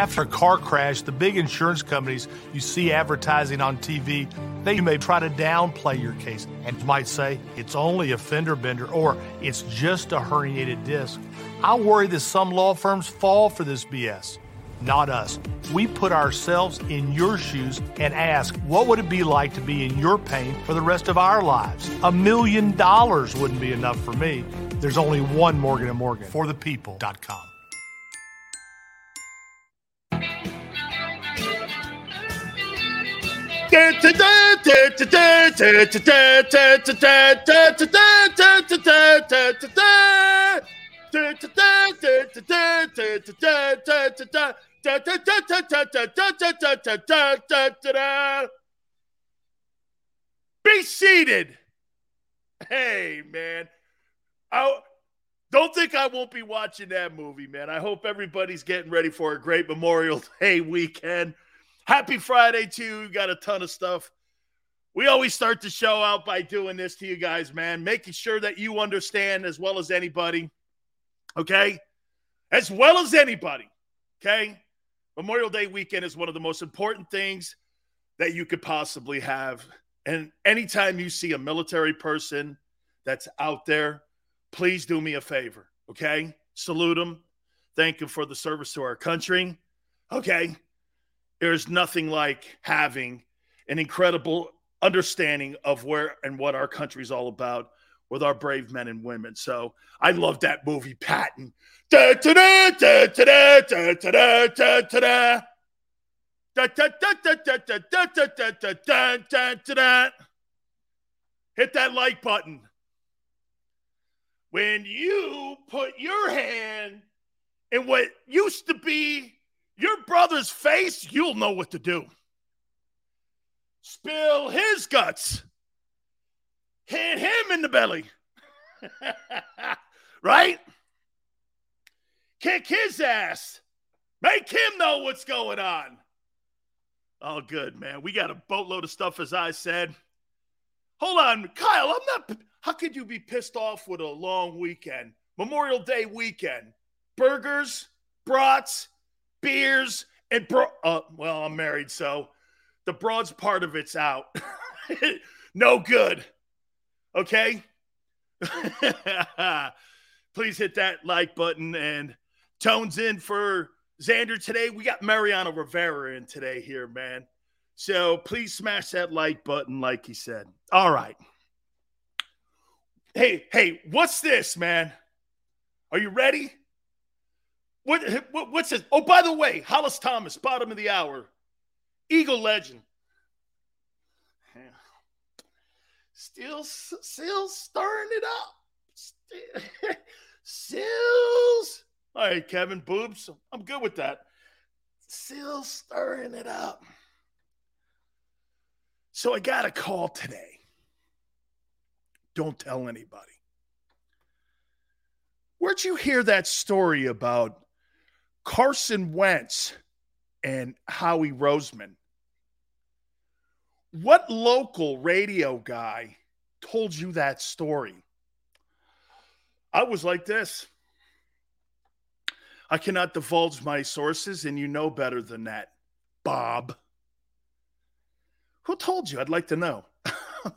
After a car crash, the big insurance companies you see advertising on TV, they may try to downplay your case and might say it's only a fender bender or it's just a herniated disc. I worry that some law firms fall for this BS. Not us. We put ourselves in your shoes and ask, what would it be like to be in your pain for the rest of our lives? A million dollars wouldn't be enough for me. There's only one Morgan & Morgan for the people.com. Be seated. Hey, man. I don't think I won't be watching that movie, man. I hope everybody's getting ready for a great Memorial Day weekend. Happy Friday, too. You got a ton of stuff. We always start the show out by doing this to you guys, man, making sure that you understand as well as anybody. Okay? As well as anybody. Okay? Memorial Day weekend is one of the most important things that you could possibly have. And anytime you see a military person that's out there, please do me a favor. Okay? Salute them. Thank them for the service to our country. Okay? There's nothing like having an incredible understanding of where and what our country's all about with our brave men and women. So I love that movie, Patton. Da, da, da, da, da, da, da, da, da. Hit that like button. When you put your hand in what used to be your brother's face, you'll know what to do. Spill his guts. Hit him in the belly. right? Kick his ass. Make him know what's going on. Oh, good, man. We got a boatload of stuff, as I said. Hold on, Kyle. I'm not. How could you be pissed off with a long weekend? Memorial Day weekend. Burgers, brats, beers, and bro. Uh, well, I'm married, so the broads part of it's out. no good. Okay. Please hit that like button and tones in for Xander today. We got Mariano Rivera in today here, man. So please smash that like button, like he said. All right. Hey, hey, what's this, man? Are you ready? What, what, what's this? Oh, by the way, Hollis Thomas, bottom of the hour, Eagle legend. Still, still stirring it up. Still, Sills. All right, Kevin Boobs. I'm good with that. Still stirring it up. So I got a call today. Don't tell anybody. Where'd you hear that story about Carson Wentz and Howie Roseman. What local radio guy told you that story? I was like this. I cannot divulge my sources, and you know better than that, Bob. Who told you? I'd like to know.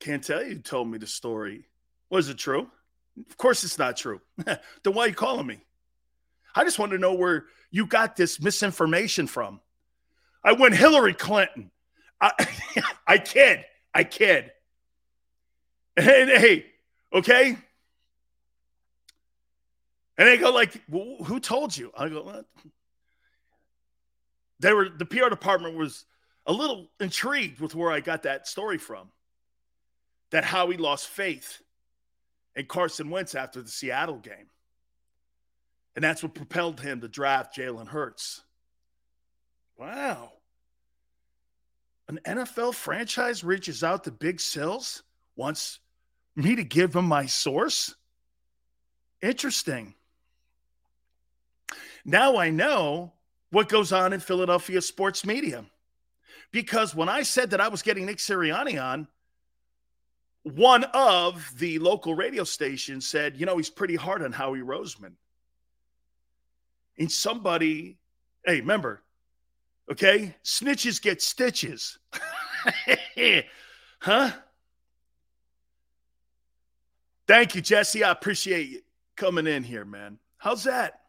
Can't tell you who told me the story. Was it true? Of course, it's not true. then why are you calling me? I just want to know where you got this misinformation from. I went Hillary Clinton. I, I kid. I kid. And hey, okay. And they go like, "Who told you?" I go, "What?" They were the PR department was a little intrigued with where I got that story from. That Howie lost faith and Carson Wentz after the Seattle game. And that's what propelled him to draft Jalen Hurts. Wow. An NFL franchise reaches out to Big Sills, wants me to give him my source? Interesting. Now I know what goes on in Philadelphia sports media. Because when I said that I was getting Nick Sirianni on, one of the local radio stations said, you know, he's pretty hard on Howie Roseman. and somebody, hey, remember, okay, snitches get stitches. huh? Thank you, Jesse. I appreciate you coming in here, man. How's that?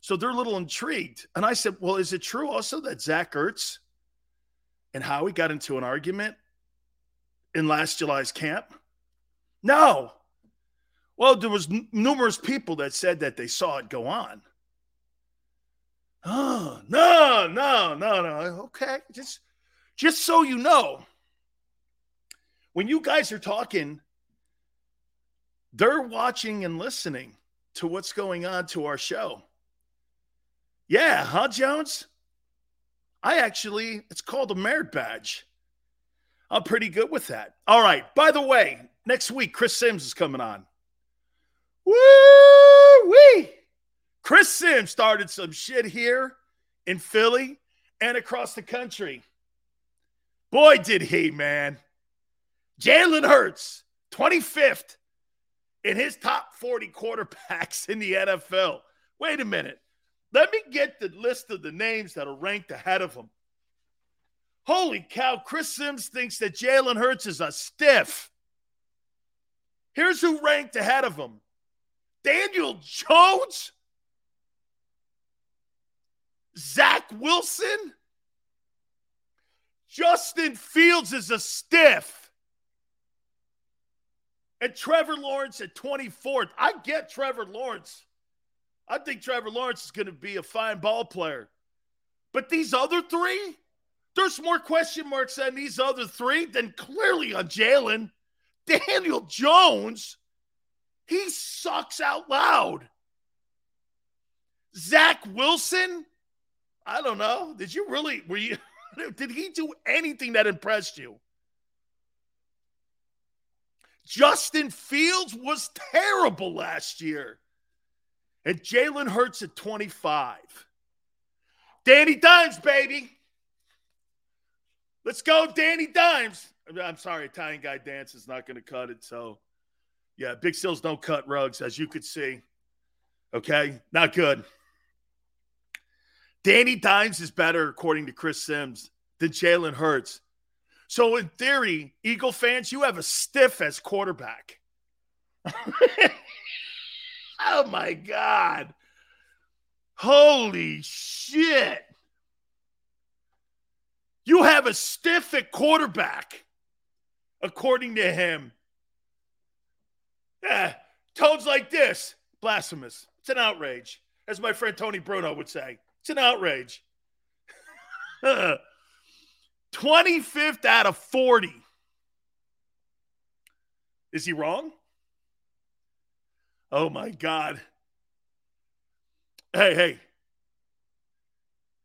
So they're a little intrigued. And I said, Well, is it true also that Zach Ertz and Howie got into an argument in last July's camp? No. Well, there was n- numerous people that said that they saw it go on. Oh, no, no, no, no. Okay. Just just so you know, when you guys are talking, they're watching and listening to what's going on to our show. Yeah, huh, Jones? I actually, it's called a merit badge. I'm pretty good with that. All right. By the way, next week, Chris Sims is coming on. Woo wee! Chris Sims started some shit here in Philly and across the country. Boy, did he, man. Jalen Hurts, 25th in his top 40 quarterbacks in the NFL. Wait a minute. Let me get the list of the names that are ranked ahead of him. Holy cow, Chris Sims thinks that Jalen Hurts is a stiff. Here's who ranked ahead of him Daniel Jones, Zach Wilson, Justin Fields is a stiff. And Trevor Lawrence at 24th. I get Trevor Lawrence. I think Trevor Lawrence is going to be a fine ball player. But these other three, there's more question marks on these other three than clearly on Jalen. Daniel Jones, he sucks out loud. Zach Wilson, I don't know. Did you really, were you, did he do anything that impressed you? Justin Fields was terrible last year and Jalen Hurts at 25. Danny Dimes, baby. Let's go, Danny Dimes. I'm sorry, Italian guy dance is not going to cut it. So, yeah, big seals don't cut rugs, as you could see. Okay, not good. Danny Dimes is better, according to Chris Sims, than Jalen Hurts. So, in theory, Eagle fans, you have a stiff as quarterback. Oh my God. Holy shit. You have a stiff at quarterback, according to him. Yeah, tones like this, blasphemous. It's an outrage, as my friend Tony Bruno would say. It's an outrage. 25th out of 40. Is he wrong? Oh my God. Hey, hey.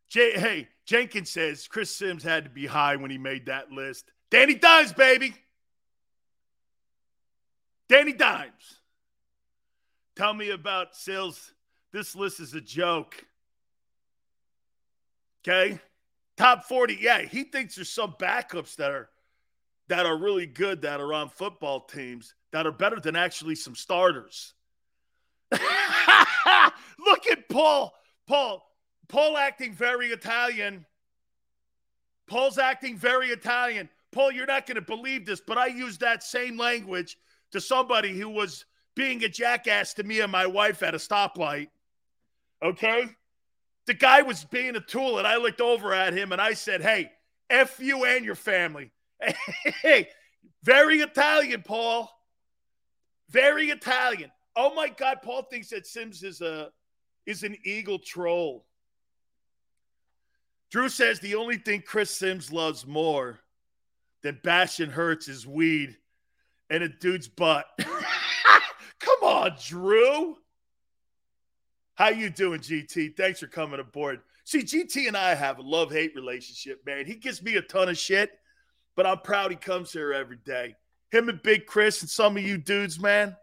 J- hey, Jenkins says Chris Sims had to be high when he made that list. Danny Dimes, baby. Danny Dimes. Tell me about sales. This list is a joke. Okay. Top 40. Yeah, he thinks there's some backups that are that are really good that are on football teams that are better than actually some starters. Look at Paul. Paul. Paul acting very Italian. Paul's acting very Italian. Paul, you're not going to believe this, but I used that same language to somebody who was being a jackass to me and my wife at a stoplight. Okay? The guy was being a tool, and I looked over at him and I said, Hey, F you and your family. Hey, very Italian, Paul. Very Italian. Oh my God, Paul thinks that Sims is a is an eagle troll. Drew says the only thing Chris Sims loves more than bashing Hurts is weed and a dude's butt. Come on, Drew. How you doing, GT? Thanks for coming aboard. See, GT and I have a love-hate relationship, man. He gives me a ton of shit, but I'm proud he comes here every day. Him and Big Chris and some of you dudes, man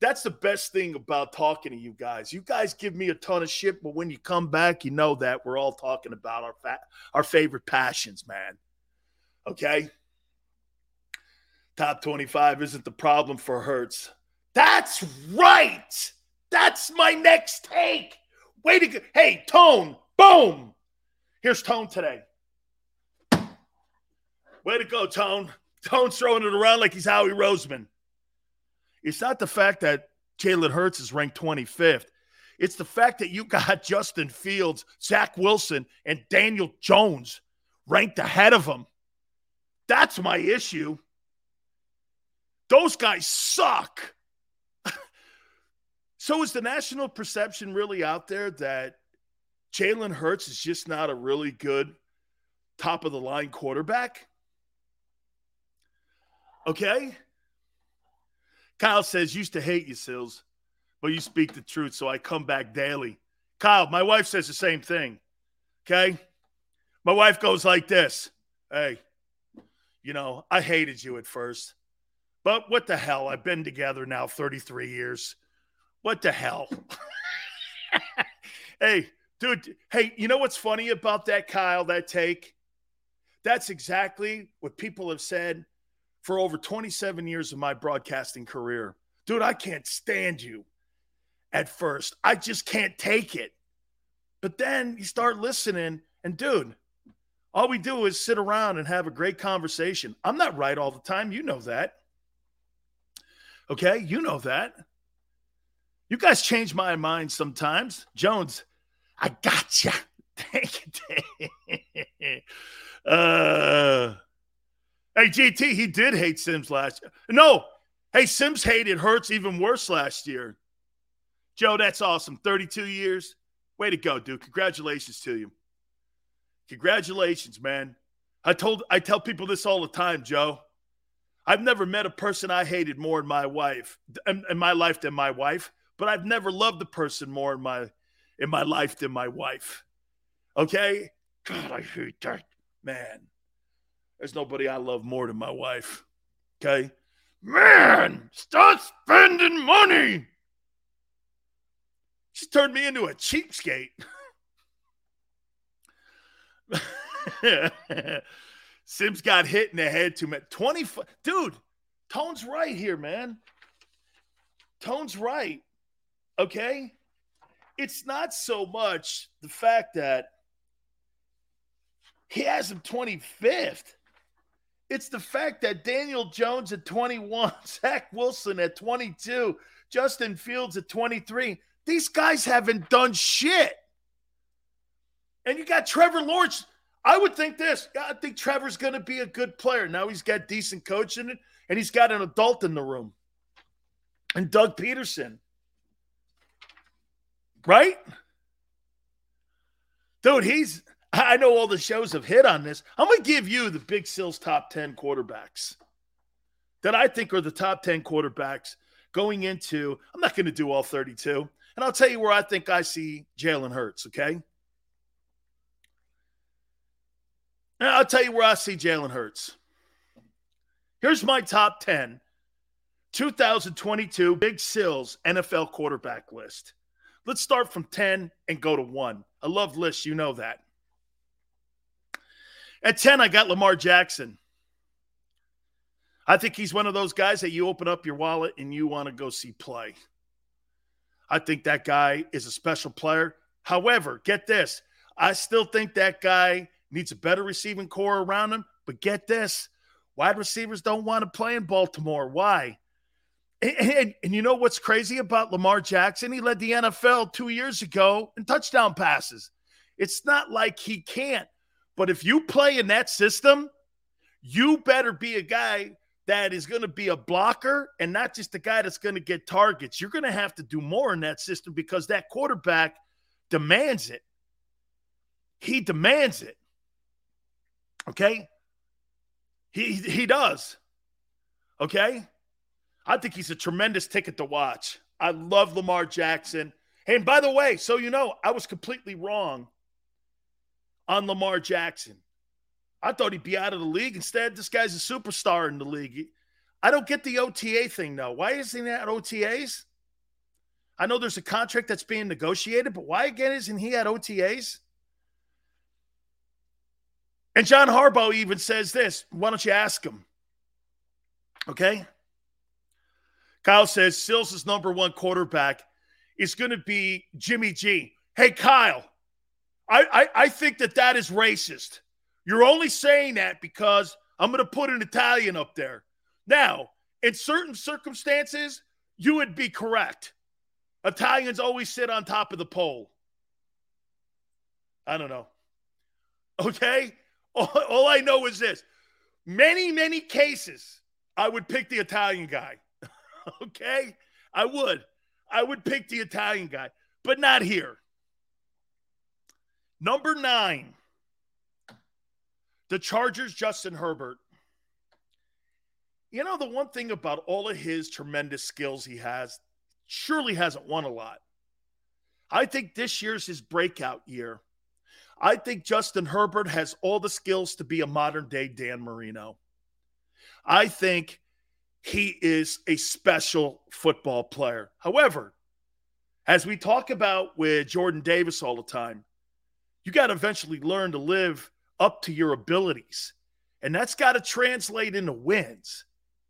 that's the best thing about talking to you guys. You guys give me a ton of shit, but when you come back, you know that we're all talking about our fa- our favorite passions, man. Okay? Top 25 isn't the problem for Hurts. That's right. That's my next take. Way to go. Hey, Tone. Boom. Here's Tone today. Way to go, Tone. Tone's throwing it around like he's Howie Roseman. It's not the fact that Jalen Hurts is ranked 25th. It's the fact that you got Justin Fields, Zach Wilson, and Daniel Jones ranked ahead of him. That's my issue. Those guys suck. so is the national perception really out there that Jalen Hurts is just not a really good top of the line quarterback? Okay. Kyle says, used to hate you, Sills, but you speak the truth, so I come back daily. Kyle, my wife says the same thing. Okay. My wife goes like this Hey, you know, I hated you at first, but what the hell? I've been together now 33 years. What the hell? hey, dude, hey, you know what's funny about that, Kyle, that take? That's exactly what people have said for over 27 years of my broadcasting career. Dude, I can't stand you at first. I just can't take it. But then you start listening, and dude, all we do is sit around and have a great conversation. I'm not right all the time. You know that. Okay. You know that. You guys change my mind sometimes. Jones, I gotcha. Thank you. uh, Hey, GT, he did hate Sims last year. No, hey, Sims hated Hurts even worse last year. Joe, that's awesome. 32 years. Way to go, dude. Congratulations to you. Congratulations, man. I told I tell people this all the time, Joe. I've never met a person I hated more in my wife in, in my life than my wife, but I've never loved a person more in my in my life than my wife. Okay? God, I hate that. Man. There's nobody I love more than my wife. Okay? Man, start spending money. She turned me into a cheapskate. Sims got hit in the head too much. 20 dude, Tone's right here, man. Tone's right. Okay? It's not so much the fact that he has him 25th. It's the fact that Daniel Jones at 21, Zach Wilson at 22, Justin Fields at 23, these guys haven't done shit. And you got Trevor Lawrence. I would think this. I think Trevor's going to be a good player. Now he's got decent coaching and he's got an adult in the room. And Doug Pederson. Right? Dude, he's I know all the shows have hit on this. I'm going to give you the Big Sills top 10 quarterbacks that I think are the top 10 quarterbacks going into. I'm not going to do all 32. And I'll tell you where I think I see Jalen Hurts, okay? And I'll tell you where I see Jalen Hurts. Here's my top 10 2022 Big Sills NFL quarterback list. Let's start from 10 and go to 1. I love lists, you know that. At 10, I got Lamar Jackson. I think he's one of those guys that you open up your wallet and you want to go see play. I think that guy is a special player. However, get this I still think that guy needs a better receiving corps around him. But get this wide receivers don't want to play in Baltimore. Why? And, and, and, you know what's crazy about Lamar Jackson? He led the NFL two years ago in touchdown passes. It's not like he can't. But if you play in that system, you better be a guy that is going to be a blocker and not just a guy that's going to get targets. You're going to have to do more in that system because that quarterback demands it. He demands it. Okay? He he does. Okay? I think he's a tremendous ticket to watch. I love Lamar Jackson. And by the way, so you know, I was completely wrong on Lamar Jackson. I thought he'd be out of the league. Instead, this guy's a superstar in the league. I don't get the OTA thing, though. Why isn't he at OTAs? I know there's a contract that's being negotiated, but why again isn't he at OTAs? And John Harbaugh even says this. Why don't you ask him? Okay. Kyle says Sills' number one quarterback is going to be Jimmy G. Hey, Kyle, I, I, I think that that is racist. You're only saying that because I'm going to put an Italian up there. Now, in certain circumstances, you would be correct. Italians always sit on top of the pole. I don't know. Okay? All, all I know is this many, many cases, I would pick the Italian guy. okay? I would. I would pick the Italian guy, but not here. Number nine, the Chargers, Justin Herbert. You know, the one thing about all of his tremendous skills he has, surely hasn't won a lot. I think this year's his breakout year. I think Justin Herbert has all the skills to be a modern day Dan Marino. I think he is a special football player. However, as we talk about with Jordan Davis all the time, you got to eventually learn to live up to your abilities. And that's got to translate into wins.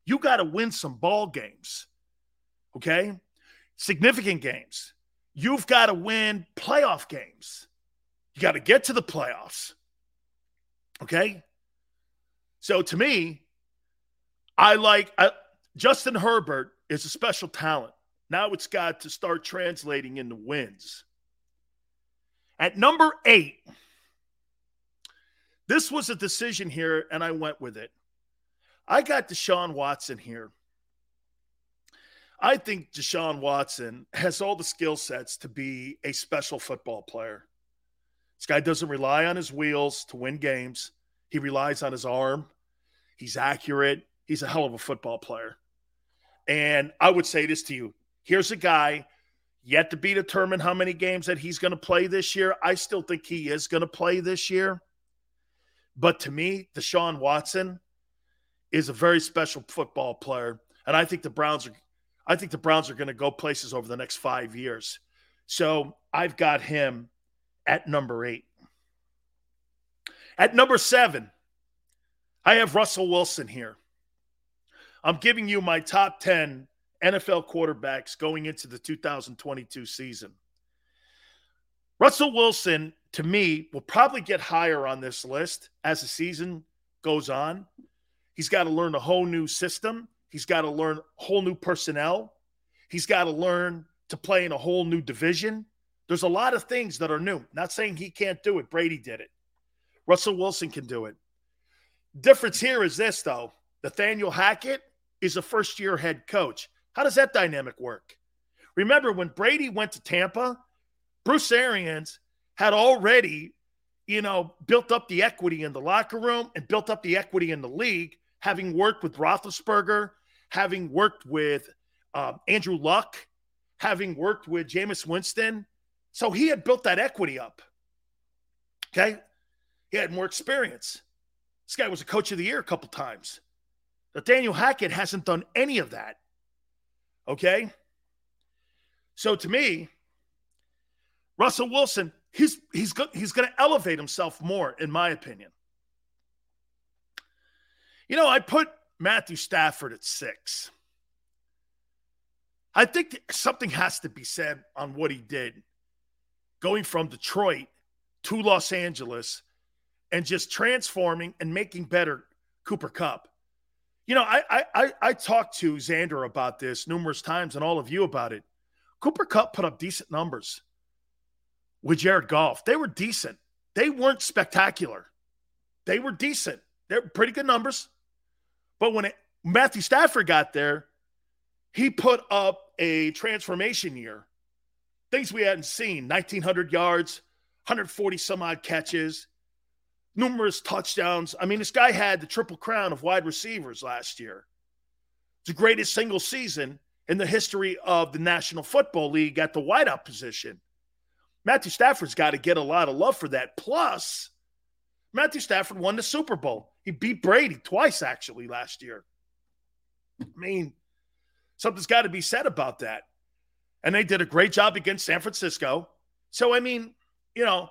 You got to win some ball games. Okay? Significant games. You've got to win playoff games. You got to get to the playoffs. Okay? So to me, I like I, Justin Herbert is a special talent. Now it's got to start translating into wins. At number eight, this was a decision here, and I went with it. I got Deshaun Watson here. I think Deshaun Watson has all the skill sets to be a special football player. This guy doesn't rely on his wheels to win games, he relies on his arm. He's accurate. He's a hell of a football player. And I would say this to you here's a guy yet to be determined how many games that he's going to play this year. I still think he is going to play this year. But to me, Deshaun Watson is a very special football player. And I think the Browns are I think the Browns are going to go places over the next five years. So I've got him at number eight. At number seven, I have Russell Wilson here. I'm giving you my top 10 NFL quarterbacks going into the 2022 season. Russell Wilson, to me, will probably get higher on this list as the season goes on. He's got to learn a whole new system. He's got to learn whole new personnel. He's got to learn to play in a whole new division. There's a lot of things that are new. Not saying he can't do it. Brady did it. Russell Wilson can do it. Difference here is this, though. Nathaniel Hackett is a first year head coach. How does that dynamic work? Remember, when Brady went to Tampa, Bruce Arians had already, you know, built up the equity in the locker room and built up the equity in the league, having worked with Roethlisberger, having worked with um, Andrew Luck, having worked with Jameis Winston. So he had built that equity up. Okay. He had more experience. This guy was a coach of the year a couple times. Nathaniel Hackett hasn't done any of that. Okay. So to me, Russell Wilson, he's he's go, he's going to elevate himself more, in my opinion. You know, I put Matthew Stafford at six. I think something has to be said on what he did, going from Detroit to Los Angeles, and just transforming and making better Cooper Kupp. You know, I I I talked to Xander about this numerous times and all of you about it. Cooper Kupp put up decent numbers with Jared Goff. They were decent. They weren't spectacular. They were decent. They're pretty good numbers. But when it, Matthew Stafford got there, he put up a transformation year. Things we hadn't seen 1,900 yards, 140 some odd catches, numerous touchdowns. I mean, this guy had the triple crown of wide receivers last year. It's the greatest single season in the history of the National Football League at the wideout position. Matthew Stafford's got to get a lot of love for that. Plus, Matthew Stafford won the Super Bowl. He beat Brady twice, actually, last year. I mean, something's got to be said about that. And they did a great job against San Francisco. So, I mean, you know,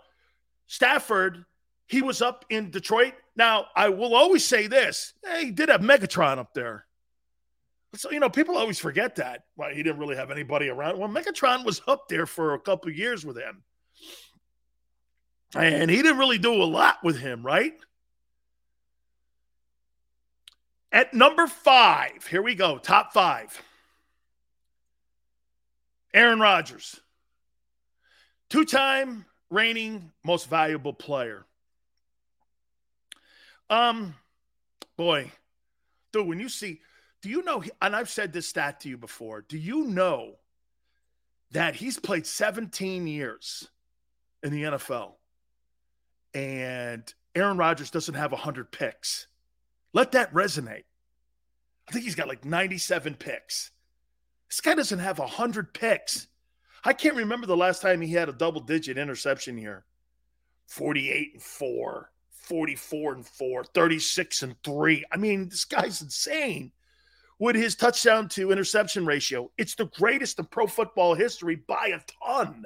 Stafford he was up in Detroit. Now, I will always say this hey, he did have Megatron up there. So, you know, people always forget that. Well, he didn't really have anybody around. Well, Megatron was up there for a couple years with him. And he didn't really do a lot with him, right? At number five, here we go, top five. Aaron Rodgers, two time reigning most valuable player. Um, boy, dude, when you see, do you know, and I've said this stat to you before, do you know that he's played 17 years in the NFL and Aaron Rodgers doesn't have 100 picks? Let that resonate. I think he's got like 97 picks. This guy doesn't have 100 picks. I can't remember the last time he had a double digit interception year 48 and 4, 44 and 4, 36 and 3. I mean, this guy's insane with his touchdown to interception ratio. It's the greatest in pro football history by a ton.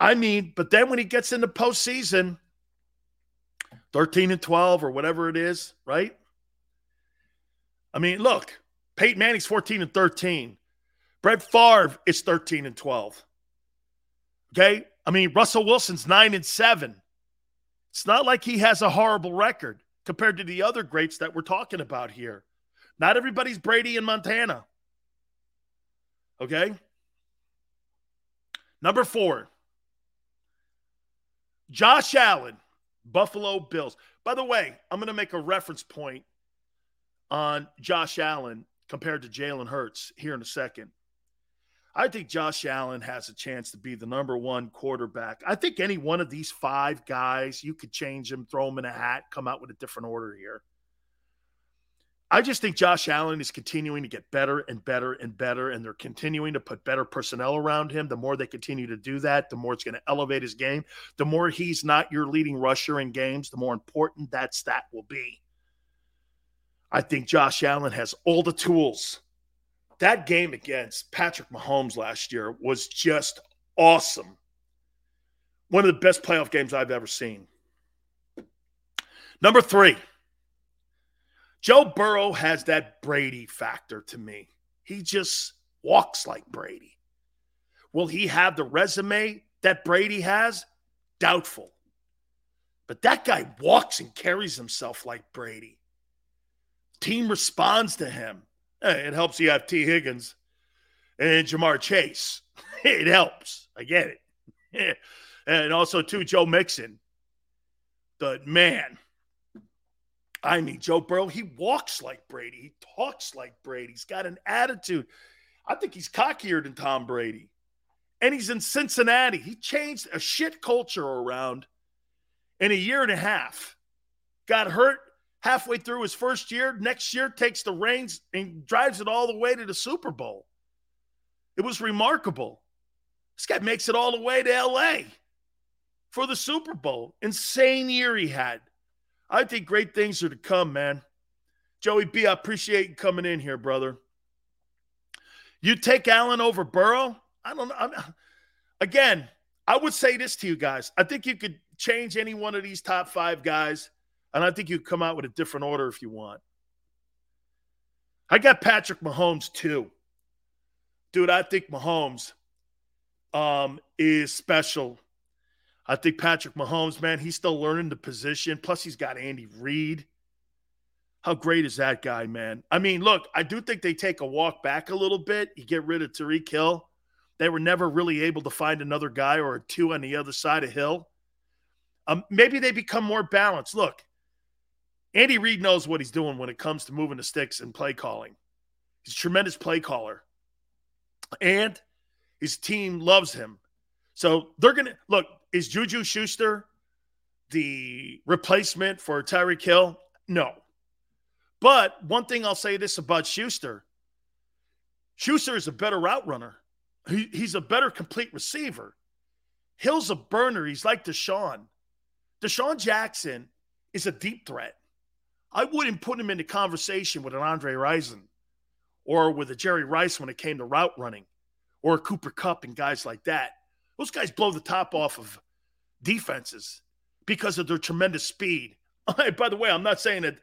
I mean, but then when he gets into postseason, 13 and 12 or whatever it is, right? I mean, look, Peyton Manning's 14 and 13. Brett Favre is 13 and 12. Okay? I mean, Russell Wilson's 9 and 7. It's not like he has a horrible record compared to the other greats that we're talking about here. Not everybody's Brady in Montana. Okay? Number 4. Josh Allen, Buffalo Bills. By the way, I'm going to make a reference point on Josh Allen compared to Jalen Hurts here in a second. I think Josh Allen has a chance to be the number one quarterback. I think any one of these five guys, you could change them, throw them in a hat, come out with a different order here. I just think Josh Allen is continuing to get better and better and better, and they're continuing to put better personnel around him. The more they continue to do that, the more it's going to elevate his game. The more he's not your leading rusher in games, the more important that stat will be. I think Josh Allen has all the tools. That game against Patrick Mahomes last year was just awesome. One of the best playoff games I've ever seen. Number three, Joe Burrow has that Brady factor to me. He just walks like Brady. Will he have the resume that Brady has? Doubtful. But that guy walks and carries himself like Brady. Team responds to him. It helps you have Tee Higgins and Ja'Marr Chase. It helps. I get it. And also, too, Joe Mixon. But man, I mean, Joe Burrow, he walks like Brady. He talks like Brady. He's got an attitude. I think he's cockier than Tom Brady. And he's in Cincinnati. He changed a shit culture around in a year and a half. Got hurt halfway through his first year. Next year, takes the reins and drives it all the way to the Super Bowl. It was remarkable. This guy makes it all the way to LA for the Super Bowl. Insane year he had. I think great things are to come, man. Joey B, I appreciate you coming in here, brother. You take Allen over Burrow? I don't know. I'm, again, I would say this to you guys. I think you could change any one of these top five guys and I think you come out with a different order if you want. I got Patrick Mahomes too. Dude, I think Mahomes um, is special. I think Patrick Mahomes, man, he's still learning the position. Plus, he's got Andy Reid. How great is that guy, man? I mean, look, I do think they take a walk back a little bit. You get rid of Tyreek Hill. They were never really able to find another guy or two on the other side of Hill. Um, maybe they become more balanced. Look, Andy Reid knows what he's doing when it comes to moving the sticks and play calling. He's a tremendous play caller. And his team loves him. So they're going to look, is Juju Schuster the replacement for Tyreek Hill? No. But one thing I'll say this about Schuster Schuster is a better route runner, he, he's a better complete receiver. Hill's a burner. He's like DeSean. DeSean Jackson is a deep threat. I wouldn't put him into conversation with an Andre Rison or with a Jerry Rice when it came to route running or a Cooper Kupp and guys like that. Those guys blow the top off of defenses because of their tremendous speed. By the way, I'm not saying that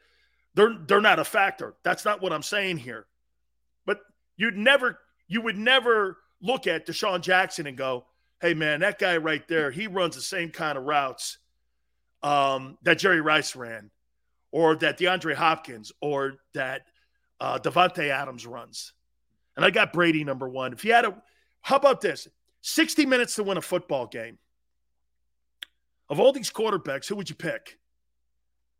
they're they're not a factor. That's not what I'm saying here. But you'd never you would never look at DeSean Jackson and go, hey man, that guy right there, he runs the same kind of routes um, that Jerry Rice ran, or that DeAndre Hopkins, or that uh, Davante Adams runs. And I got Brady number one. If you had a, how about this? 60 minutes to win a football game. Of all these quarterbacks, who would you pick?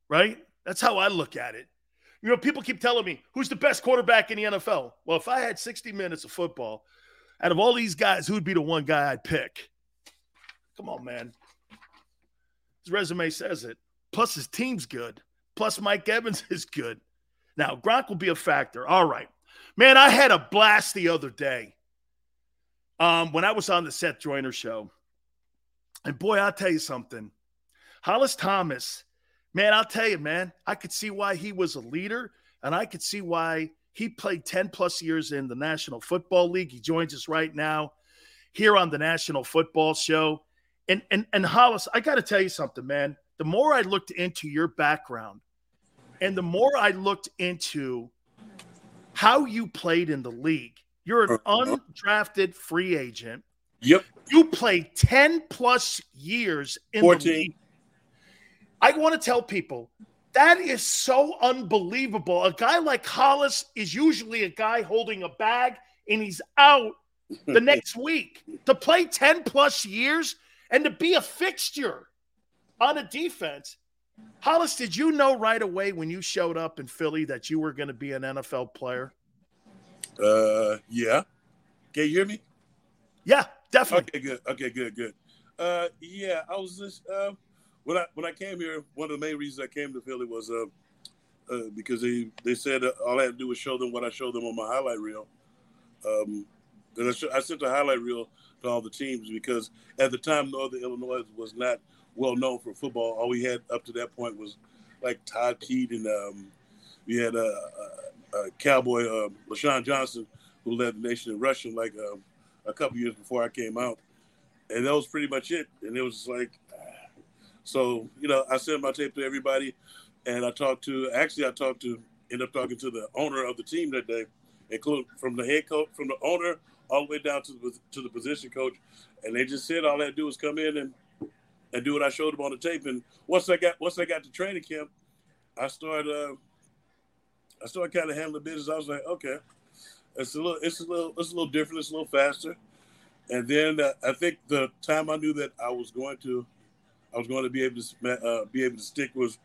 Right? That's how I look at it. You know, people keep telling me who's the best quarterback in the NFL. Well, if I had 60 minutes of football, out of all these guys, who would be the one guy I'd pick? Come on, man. His resume says it. Plus, his team's good. Plus, Mike Evans is good. Now, Gronk will be a factor. All right. Man, I had a blast the other day um, when I was on the Seth Joyner show. And boy, I'll tell you something. Hollis Thomas, man, I'll tell you, man, I could see why he was a leader and I could see why he played 10 plus years in the National Football League. He joins us right now here on the National Football Show. And and and Hollis, I got to tell you something, man. The more I looked into your background and the more I looked into how you played in the league, you're an uh-huh. undrafted free agent. Yep. You played 10 plus years in 14. the league. I want to tell people that is so unbelievable. A guy like Hollis is usually a guy holding a bag and he's out the next week. To play 10 plus years and to be a fixture on a defense. Hollis, did you know right away when you showed up in Philly that you were going to be an NFL player? Uh, yeah. Can you hear me? Yeah, definitely. Okay, good. Okay, good, good. Uh, yeah, I was just uh, when I when I came here. One of the main reasons I came to Philly was uh, uh because they they said all I had to do was show them what I showed them on my highlight reel. Um, and I, sh- I sent the highlight reel to all the teams because at the time Northern Illinois was not well known for football. All we had up to that point was like Todd Pete and um, we had a, a, a cowboy uh, LeShon Johnson who led the nation in rushing like um, a couple years before I came out, and that was pretty much it. And it was like, so you know, I sent my tape to everybody, and I talked to actually I talked to end up talking to the owner of the team that day, including from the head coach, from the owner all the way down to the to the position coach, and they just said all I had to do was come in and and do what I showed them on the tape. And once I got once I got to training camp, I started uh, I started kind of handling business. I was like, okay, it's a little it's a little it's a little different. It's a little faster. And then uh, I think the time I knew that I was going to I was going to be able to uh, be able to stick was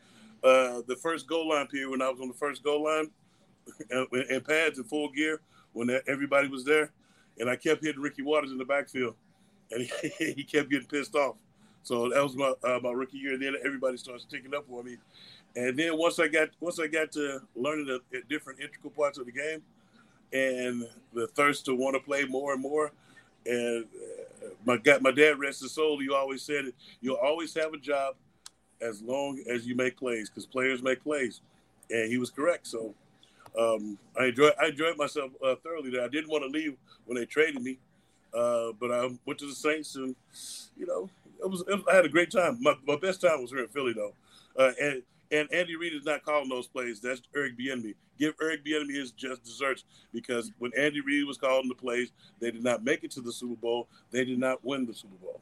uh, the first goal line period when I was on the first goal line in pads and full gear when everybody was there and I kept hitting Ricky Watters in the backfield, and he, he kept getting pissed off. So that was my uh, my rookie year. And then everybody starts sticking up for me. And then once I got once I got to learning the different integral parts of the game, and the thirst to want to play more and more, and uh, my got my dad rest his soul. You always said. You'll always have a job as long as you make plays, because players make plays, and he was correct. So um, I enjoyed I enjoyed myself uh, thoroughly there. I didn't want to leave when they traded me, uh, but I went to the Saints, and you know, it was, it, I had a great time. My, my best time was here in Philly, though, uh, and and Andy Reid is not calling those plays. That's Eric Bieniemy. Give Eric Bieniemy his just desserts because when Andy Reid was calling the plays, they did not make it to the Super Bowl. They did not win the Super Bowl.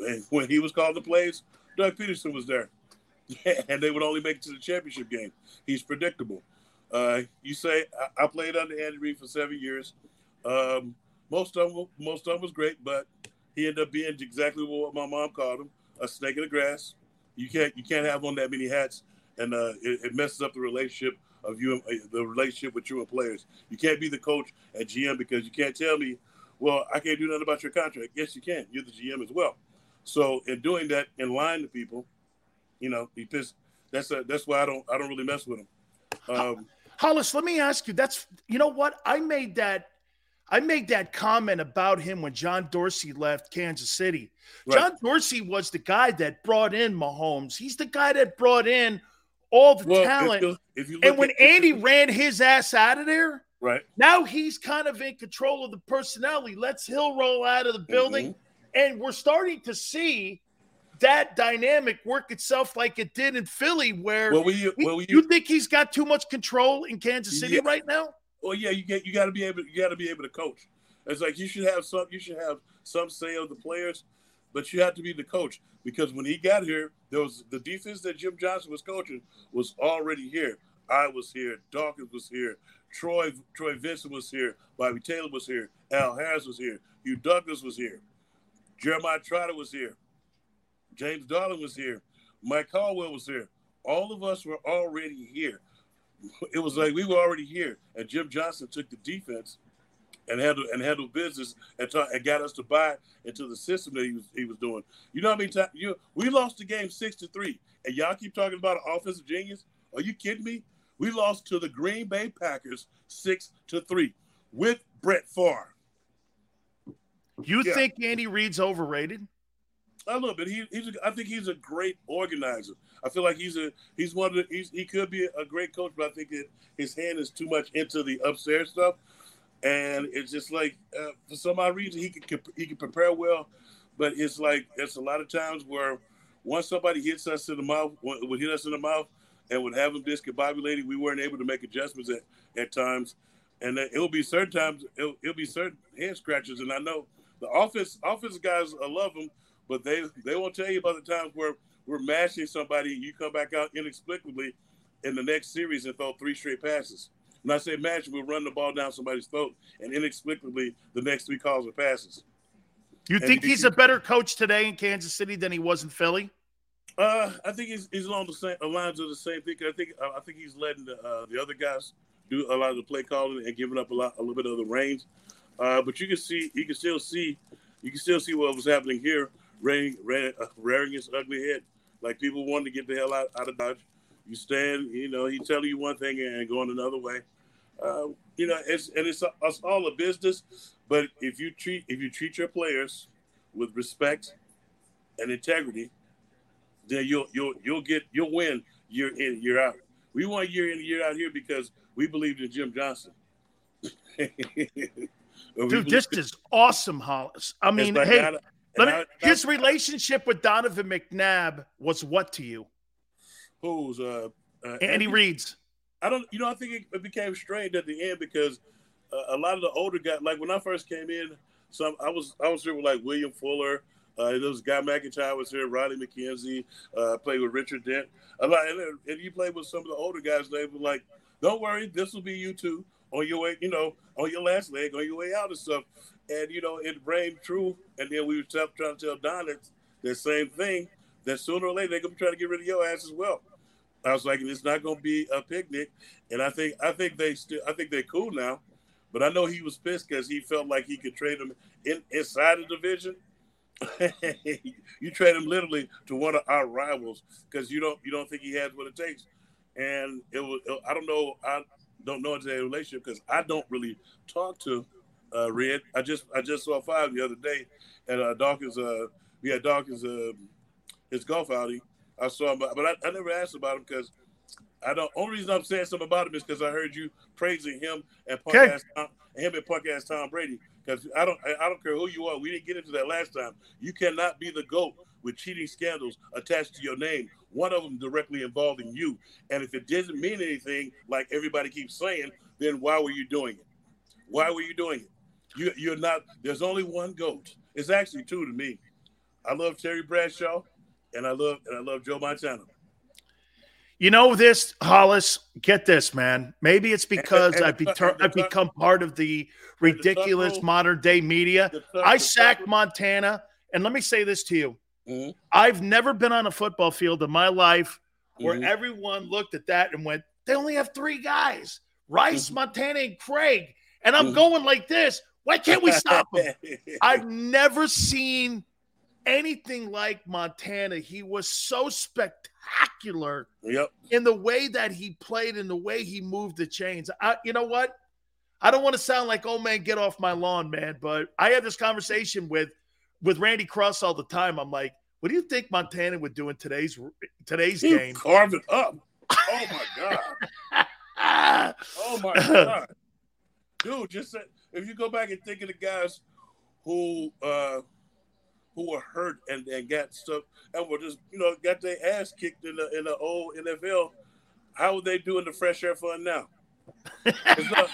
And when he was calling the plays, Doug Pederson was there, and they would only make it to the championship game. He's predictable. Uh, you say I, I, played under Andy Reid for seven years. Um, most of them, most of them was great, but he ended up being exactly what my mom called him: a snake in the grass. You can't you can't have on that many hats, and uh, it, it, messes up the relationship of you, and, uh, the relationship with you and players. You can't be the coach at GM because you can't tell me, well, I can't do nothing about your contract. Yes, you can. You're the GM as well. So in doing that, in lying to people, you know, he pissed. That's a, that's why I don't I don't really mess with him. Um, Hollis, let me ask you. That's you know what I made that I made that comment about him when John Dorsey left Kansas City. Right. John Dorsey was the guy that brought in Mahomes. He's the guy that brought in all the well, talent. If you, if you and when at, Andy ran his ass out of there, right now he's kind of in control of the personnel. He lets Hill roll out of the building, mm-hmm. and we're starting to see that dynamic work itself like it did in Philly, where well, you, well, you, you, think he's got too much control in Kansas City yeah. right now? Well, yeah, you get you got to be able you got to be able to coach. It's like you should have some you should have some say of the players, but you have to be the coach because when he got here, there was the defense that Jim Johnson was coaching was already here. I was here, Dawkins was here, Troy Troy Vincent was here, Bobby Taylor was here, Al Harris was here, Hugh Douglas was here, Jeremiah Trotter was here, James Darling was here, Mike Caldwell was here. All of us were already here. It was like we were already here, and Jim Johnson took the defense and handled and handled business and, and got us to buy into the system that he was he was doing. You know how I many times you we lost the game six to three, and y'all keep talking about an offensive genius? Are you kidding me? We lost to the Green Bay Packers six to three with Brett Favre. You yeah. think Andy Reid's overrated? A little bit. He, he's. A, I think he's a great organizer. I feel like he's a. He's one of the. He's, he could be a great coach, but I think that his hand is too much into the upstairs stuff, and it's just like uh, for some odd reason he can he can prepare well, but it's like it's a lot of times where once somebody hits us in the mouth, would hit us in the mouth, and would have him discombobulated, we weren't able to make adjustments at, at times, and it'll be certain times it'll, it'll be certain head scratches, and I know the office office guys love them but they they won't tell you about the times where we're mashing somebody, and you come back out inexplicably in the next series and throw three straight passes. When I say mash, we'll run the ball down somebody's throat, and inexplicably the next three calls are passes. You and think he's a better coach today in Kansas City than he was in Philly? Uh, I think he's, he's along the same lines of the same thing. I think I think he's letting the, uh, the other guys do a lot of the play calling and giving up a lot a little bit of the range. Uh, but you can see you can still see you can still see what was happening here rearing, rearing, uh, rearing his ugly head. Like people wanting to get the hell out, out of Dodge. You stand, you know, he telling you one thing and going another way. Uh, you know, it's and it's, it's all a business. But if you treat if you treat your players with respect and integrity, then you'll you'll you'll get you'll win year in year out. We won year in year out here because we believed in Jim Johnson. Dude, this is awesome, Hollis. I mean, like, hey, let me, his relationship with Donovan McNabb was what to you? Who's uh, uh Andy Reid's? I don't. You know, I think it became strained at the end because uh, a lot of the older guys, like when I first came in, some I was I was here with like William Fuller. Uh, there was Guy McIntyre was here, Raleigh McKenzie. Uh, played with Richard Dent. A lot, and, and you played with some of the older guys. They were like, "Don't worry, this will be you too on your way, you know, on your last leg, on your way out and stuff." And you know, it rang true. And then we were trying to tell Don that the same thing. That sooner or later they're gonna be trying to get rid of your ass as well. I was like, it's not gonna be a picnic. And I think I think they still I think they're cool now. But I know he was pissed because he felt like he could trade him in, inside the division. you trade him literally to one of our rivals because you don't you don't think he has what it takes. And it was I don't know I don't know their relationship because I don't really talk to uh. I just I just saw five the other day at uh, Dawkins. Uh, we had Dawkins uh, his golf outing. I saw him, but I, I never asked about him because I don't. Only reason I'm saying something about him is because I heard you praising him and punk okay. ass Tom, him and punk ass Tom Brady. Because I don't I, I don't care who you are. We didn't get into that last time. You cannot be the goat with cheating scandals attached to your name. One of them directly involving you. And if it doesn't mean anything, like everybody keeps saying, then why were you doing it? Why were you doing it? You, you're not. There's only one goat. It's actually two to me. I love Terry Bradshaw, and I love and I love Joe Montana. You know this, Hollis. Get this, man. Maybe it's because and, and I've, I've become part of the ridiculous modern day media. I sacked Montana, and let me say this to you: mm-hmm. I've never been on a football field in my life where mm-hmm. everyone looked at that and went, "They only have three guys: Rice, mm-hmm. Montana, and Craig." And I'm mm-hmm. going like this. Why can't we stop him? I've never seen anything like Montana. He was so spectacular yep. in the way that he played and the way he moved the chains. I, you know what? I don't want to sound like, oh man, get off my lawn, man. But I had this conversation with with Randy Cross all the time. I'm like, what do you think Montana would do in today's today's he game? Carve it up. Oh my god. oh my god. Dude, just if you go back and think of the guys who uh who were hurt and, and got stuff and were just you know got their ass kicked in the in the old NFL, how would they do in the fresh air fund now? Not,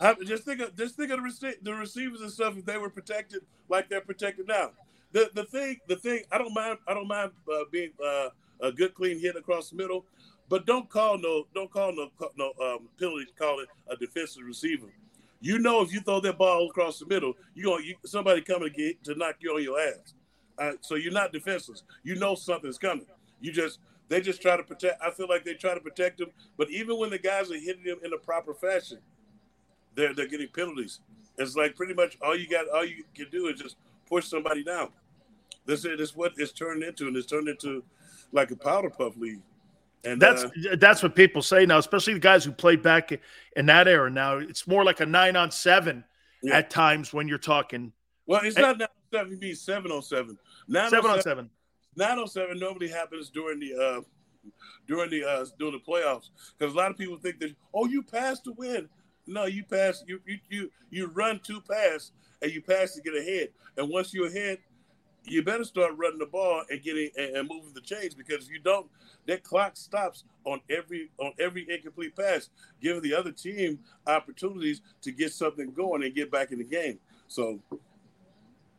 I, just think of just think of the, the receivers and stuff if they were protected like they're protected now. The the thing the thing I don't mind I don't mind uh, being uh, a good clean hit across the middle, but don't call no don't call no no um, penalty call it a defensive receiver. You know if you throw that ball across the middle, you going you, somebody coming to get to knock you on your ass. Uh, so you're not defenseless. You know something's coming. You just they just try to protect. I feel like they try to protect them, but even when the guys are hitting them in a proper fashion, they're they're getting penalties. It's like pretty much all you got, all you can do is just push somebody down. This is what it's turned into, and it's turned into like a powder puff league. And that's uh, that's what people say now, especially the guys who played back in that era. Now it's more like a nine on seven yeah. at times when you're talking. Well, it's not nine on seven; it means seven on seven. Nine seven on seven. Nine on seven normally happens during the uh during the uh during the playoffs because a lot of people think that oh you pass to win. No, you pass you you you you run two pass and you pass to get ahead. And once you're ahead, you better start running the ball and getting and, and moving the chains because if you don't, that clock stops on every on every incomplete pass, giving the other team opportunities to get something going and get back in the game. So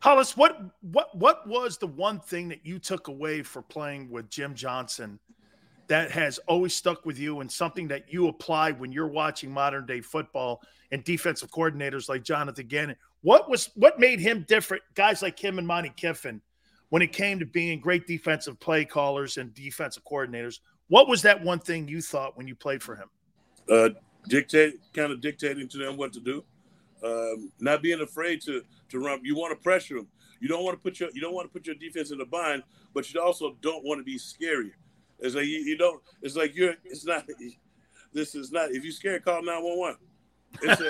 Hollis, what what what was the one thing that you took away for playing with Jim Johnson that has always stuck with you and something that you apply when you're watching modern day football and defensive coordinators like Jonathan Gannon? What was what made him different? Guys like him and Monte Kiffin, when it came to being great defensive play callers and defensive coordinators, what was that one thing you thought when you played for him? Uh, dictate, kind of dictating to them what to do, um, not being afraid to to run. You want to pressure them. You don't want to put your you don't want to put your defense in a bind, but you also don't want to be scary. It's like you, you don't. It's like you're. It's not. This is not. If you're scared, call nine one one. It's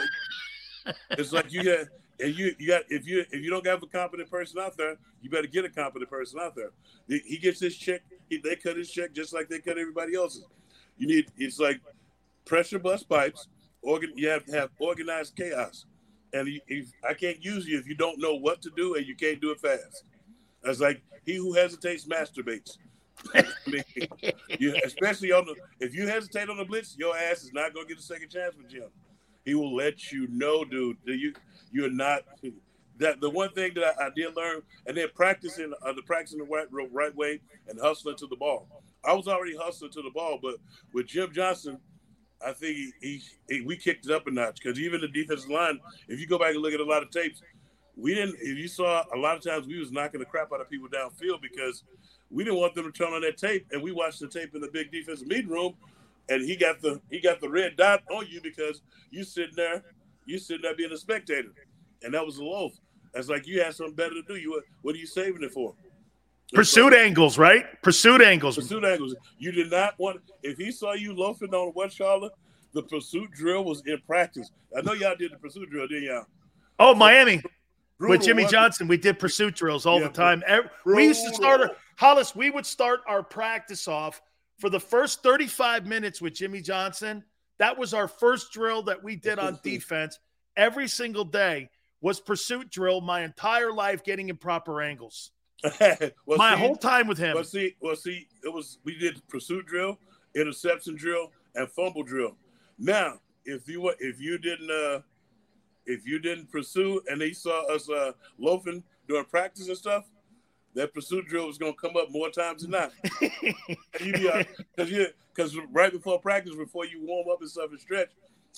It's like you got and you you got if you if you don't have a competent person out there, you better get a competent person out there. He gets his check. He, they cut his check just like they cut everybody else's. You need it's like pressure bust pipes. Organ, you have to have organized chaos, and I can't use you if you don't know what to do and you can't do it fast. It's like he who hesitates masturbates. I mean, you, especially on the if you hesitate on the blitz, your ass is not gonna get a second chance with Jim. He will let you know, dude, that you you're not that the one thing that I, I did learn, and then practicing uh, the practicing the right right way and hustling to the ball. I was already hustling to the ball, but with Jim Johnson, I think he, he, he we kicked it up a notch because even the defensive line, if you go back and look at a lot of tapes, we didn't. If you saw a lot of times, we was knocking the crap out of people downfield because we didn't want them to turn on that tape, and we watched the tape in the big defensive meeting room, and he got the he got the red dot on you because you sitting there you sitting there being a spectator, and that was a loaf. That's like you had something better to do. You what are you saving it for? Pursuit angles, right? Pursuit angles. Pursuit angles. You did not want. If he saw you loafing on West Charlotte, the pursuit drill was in practice. I know y'all did the pursuit drill, didn't y'all? Oh, Miami. With Jimmy Johnson, we did pursuit drills all yeah, the time. Brutal. We used to start our, Hollis, we would start our practice off for the first 35 minutes with Jimmy Johnson. That was our first drill that we did on defense every single day was pursuit drill my entire life getting in proper angles. well, my see, whole time with him. Well, see, well, see, it was we did pursuit drill, interception drill, and fumble drill. Now, if you were if you didn't uh if you didn't pursue and they saw us uh loafing during practice and stuff, that pursuit drill was going to come up more times than not. Because you, because right before practice, before you warm up and stuff and stretch,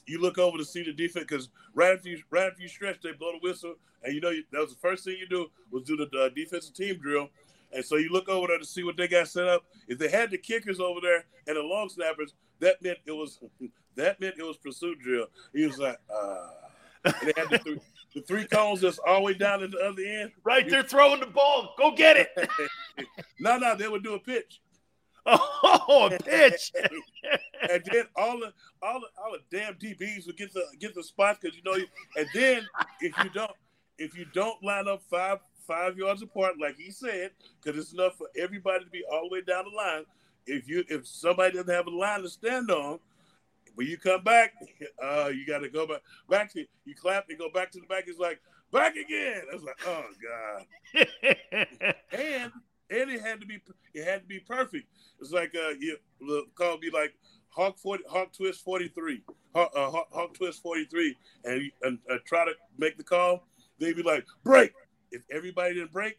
you look over to see the defense because right after you right after you stretch, they blow the whistle, and you know that was the first thing you do was do the uh, defensive team drill. And so you look over there to see what they got set up. If they had the kickers over there and the long snappers, that meant it was that meant it was pursuit drill. He was like, uh, they had the three, the three cones that's all the way down at the other end. Right there, throwing the ball. Go get it. no, no, they would do a pitch. Oh, a pitch. and then all the all the all the damn DBs would get the get the spot because you know. You, And then if you don't if you don't line up five five yards apart, like he said, because it's enough for everybody to be all the way down the line. If you if somebody doesn't have a line to stand on, when you come back, uh, you got to go back. Back to you clap and go back to the back. It's like back again. I was like, oh god. and and it had to be it had to be perfect. It's like uh, you call me like Hawk forty Hawk Twist forty three, Hawk, uh, Hawk, Hawk, Twist forty three, and, and uh, try to make the call. They'd be like break. If everybody didn't break,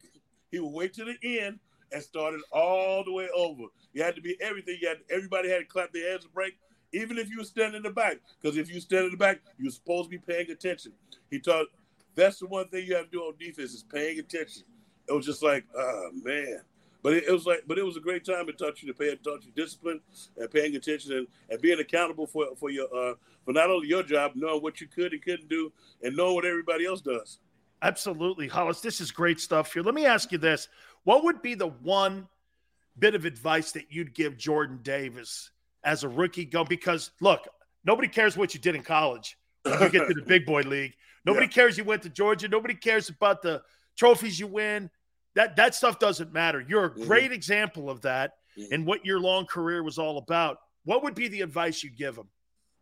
he would wait to the end and start it all the way over. You had to be everything. You had everybody had to clap their hands and break, even if you were standing in the back. Because if you stand in the back, you're supposed to be paying attention. He taught that's the one thing you have to do on defense is paying attention. It was just like, oh man. But it, it, was like, but it was a great time. It taught you to pay, taught you discipline and paying attention and, and being accountable for for your uh, for not only your job, knowing what you could and couldn't do, and knowing what everybody else does. Absolutely, Hollis. This is great stuff here. Let me ask you this: What would be the one bit of advice that you'd give Jordan Davis as a rookie? Go because look, nobody cares what you did in college. When you get to the big boy league, nobody yeah. cares you went to Georgia. Nobody cares about the trophies you win. That that stuff doesn't matter. You're a mm-hmm. great example of that mm-hmm. and what your long career was all about. What would be the advice you'd give him?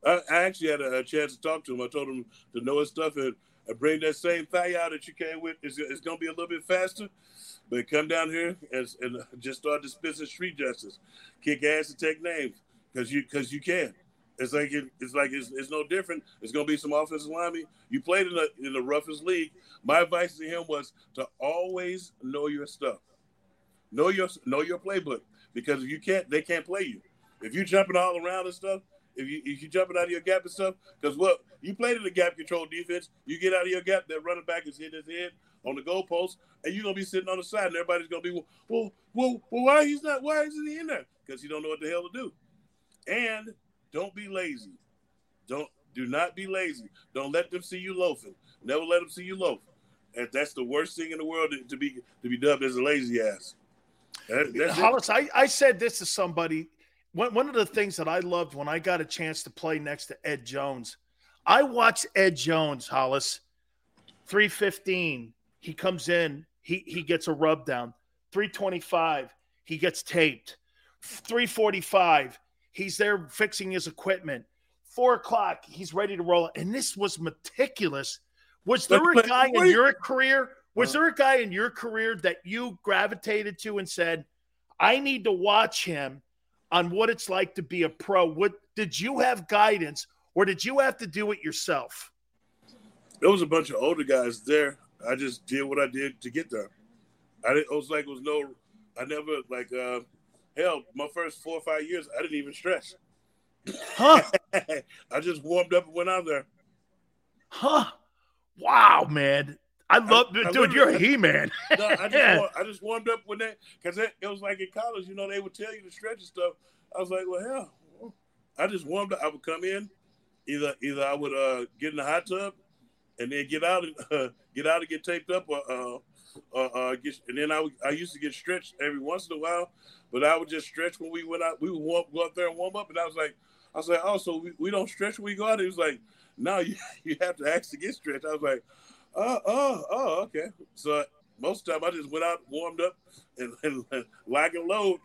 I, I actually had a, a, chance to talk to him. I told him to know his stuff and, and bring that same thigh out that you came with. It's, it's going to be a little bit faster, but come down here and, and just start dispensing street justice, kick ass and take names because you because you can. It's like it, it's like it's, it's no different. It's to be some offensive lineman. You played in the in the roughest league. My advice to him was to always know your stuff, know your know your playbook because if you can't, they can't play you. If you're jumping all around and stuff, if you if you jumping out of your gap and stuff, because what you played in the gap control defense, you get out of your gap, that running back is hitting his head on the goalpost, and you're gonna be sitting on the side, and everybody's gonna be, well, well, well, why he's not? Why isn't he in there? Because he don't know what the hell to do. And don't be lazy. Don't do not be lazy. Don't let them see you loafing. Never let them see you loafing. And that's the worst thing in the world to, to be to be dubbed as a lazy ass. That, Hollis, I, I said this to somebody. One, one of the things that I loved when I got a chance to play next to Ed Jones, I watched Ed Jones, Hollis, 315. He comes in, he, he gets a rub down. 325, he gets taped. 345, He's there fixing his equipment. Four o'clock, he's ready to roll. And this was meticulous. Was there a guy in your career? Was there a guy in your career that you gravitated to and said, I need to watch him on what it's like to be a pro? What did you have guidance or did you have to do it yourself? There was a bunch of older guys there. I just did what I did to get there. I didn't, it was like it was no I never like uh Hell, my first four or five years, I didn't even stretch. Huh? I just warmed up and went out there. Huh? Wow, man. I love, I, dude. I you're a he man. no, I just, yeah. I just warmed up when they, because it, it, was like in college, you know, they would tell you to stretch and stuff. I was like, well, hell, I just warmed up. I would come in, either either I would uh, get in the hot tub, and then get out and uh, get out and get taped up, or uh, uh, uh, get, and then I, would, I used to get stretched every once in a while, but I would just stretch when we went out. We would warm, go up there and warm up, and I was like, I was like, oh, so we, we don't stretch when we go out. He was like, no, you, you have to actually get stretched. I was like, oh, oh, oh, okay. So most of the time I just went out, warmed up, and, and, and lag and load.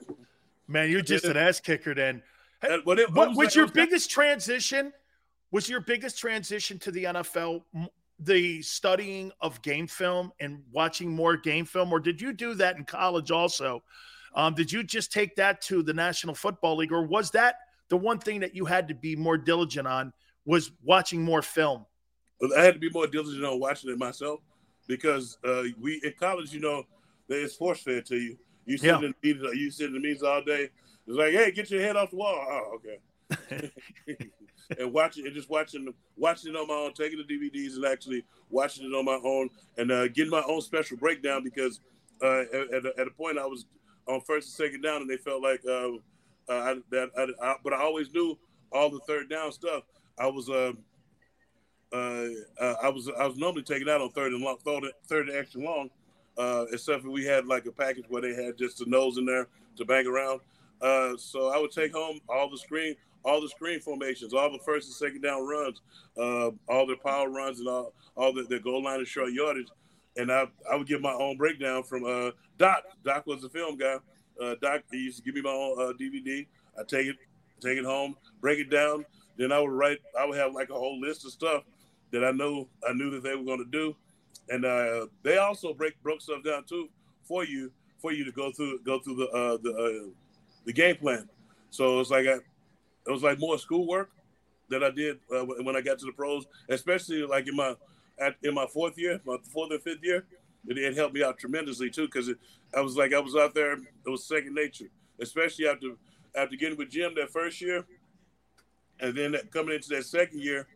Man, you're just an ass kicker then. And, but it, what, was, was your was biggest that? transition? Was your biggest transition to the NFL the studying of game film and watching more game film, or did you do that in college also? Um, did you just take that to the National Football League, or was that the one thing that you had to be more diligent on? Was watching more film? I had to be more diligent on watching it myself because uh, we in college, you know, it's force fed to you. You sit yeah. in the meetings, you sit in the meetings all day. It's like, hey, get your head off the wall. Oh, okay. and watching and just watching watching it on my own, taking the DVDs and actually watching it on my own and uh, getting my own special breakdown because uh, at, at, a, point I was on first and second down and they felt like uh, uh I, that I, I, but I always knew all the third down stuff. I was uh, uh, I was I was normally taking out on third and long, third, third and extra long, except we had like a package where they had just the nose in there to bang around. so I would take home all the screen, all the screen formations, all the first and second down runs, uh, all the power runs, and all all the, the goal line and short yardage. And I I would give my own breakdown from uh, Doc. Doc was the film guy. Uh, Doc he used to give me my own uh, DVD. I take it take it home, break it down. Then I would write. I would have like a whole list of stuff that I know I knew that they were going to do, and uh, they also break broke stuff down too for you for you to go through go through the uh, the uh, the game plan. So it's like I, it was like more schoolwork that I did uh, when I got to the pros, especially like in my at, in my fourth year, my fourth and fifth year. It, it helped me out tremendously too because I was like I was out there. It was second nature, especially after after getting with Jim that first year, and then that, coming into that second year,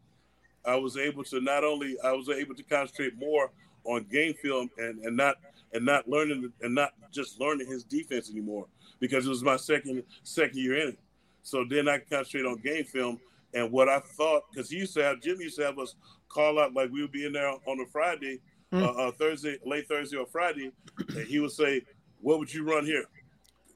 I was able to not only I was able to concentrate more on game film and, and not and not learning and not just learning his defense anymore because it was my second second year in it. So then I concentrate on game film and what I thought because he used to have Jim used to have us call out like we would be in there on a Friday, mm. uh, uh, Thursday, late Thursday or Friday, and he would say, "What would you run here?"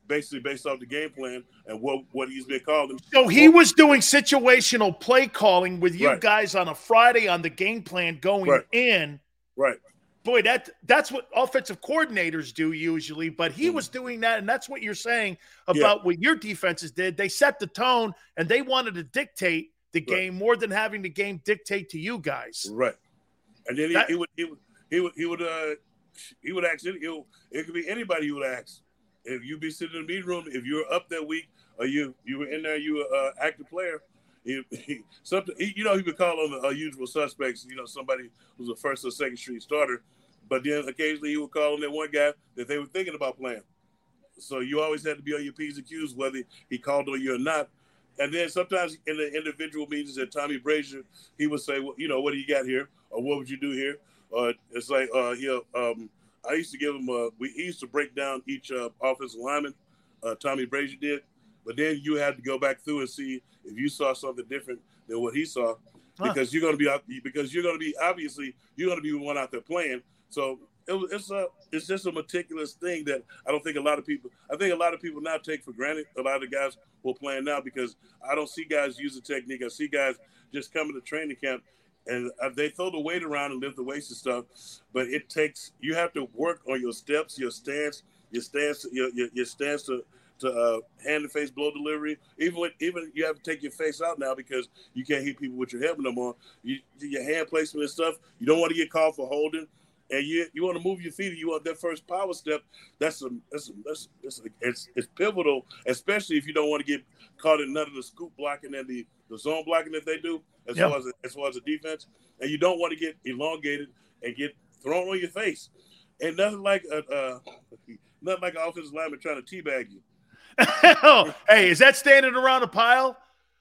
Basically, based off the game plan and what what he's been calling. So he was doing situational play calling with you right. guys on a Friday on the game plan going right. in. Right boy, that that's what offensive coordinators do usually. But he was doing that, and that's what you're saying about yeah. what your defenses did. They set the tone, and they wanted to dictate the game more than having the game dictate to you guys. Right. And then he, that, he would he would he would he would uh he would ask it. It could be anybody you would ask. If you be sitting in the meeting room, if you're up that week, or you you were in there, you were uh, active player. He, he, something he, you know he would call on the uh, usual suspects. You know somebody who's a first or second street starter but then occasionally he would call on that one guy that they were thinking about playing. So you always had to be on your P's and Q's, whether he called on you or not. And then sometimes in the individual meetings at Tommy Brasher, he would say, well, you know, what do you got here? Or what would you do here? Or it's like, uh, know, um, I used to give him, a, we used to break down each uh, offensive lineman, uh, Tommy Brasher did. But then you had to go back through and see if you saw something different than what he saw. Huh. Because you're going to be because you're going to be obviously you're going to be the one out there playing, so it was, it's a it's just a meticulous thing that I don't think a lot of people I think a lot of people now take for granted. A lot of guys who are playing now because I don't see guys use the technique. I see guys just coming to training camp and they throw the weight around and lift the weights and stuff. But it takes you have to work on your steps, your stance, your stance, your your, your stance to to uh, hand to face blow delivery. Even when, even you have to take your face out now because you can't hit people with your helmet no more. You, your hand placement and stuff. You don't want to get called for holding and you you want to move your feet and you want that first power step, that's a that's a, that's, that's a, it's it's pivotal, especially if you don't want to get caught in none of the scoop blocking and the, the zone blocking that they do as yep. far as as far as the defense, and you don't want to get elongated and get thrown on your face, and nothing like a uh, nothing like an offensive lineman trying to teabag you. hey, is that standing around a pile?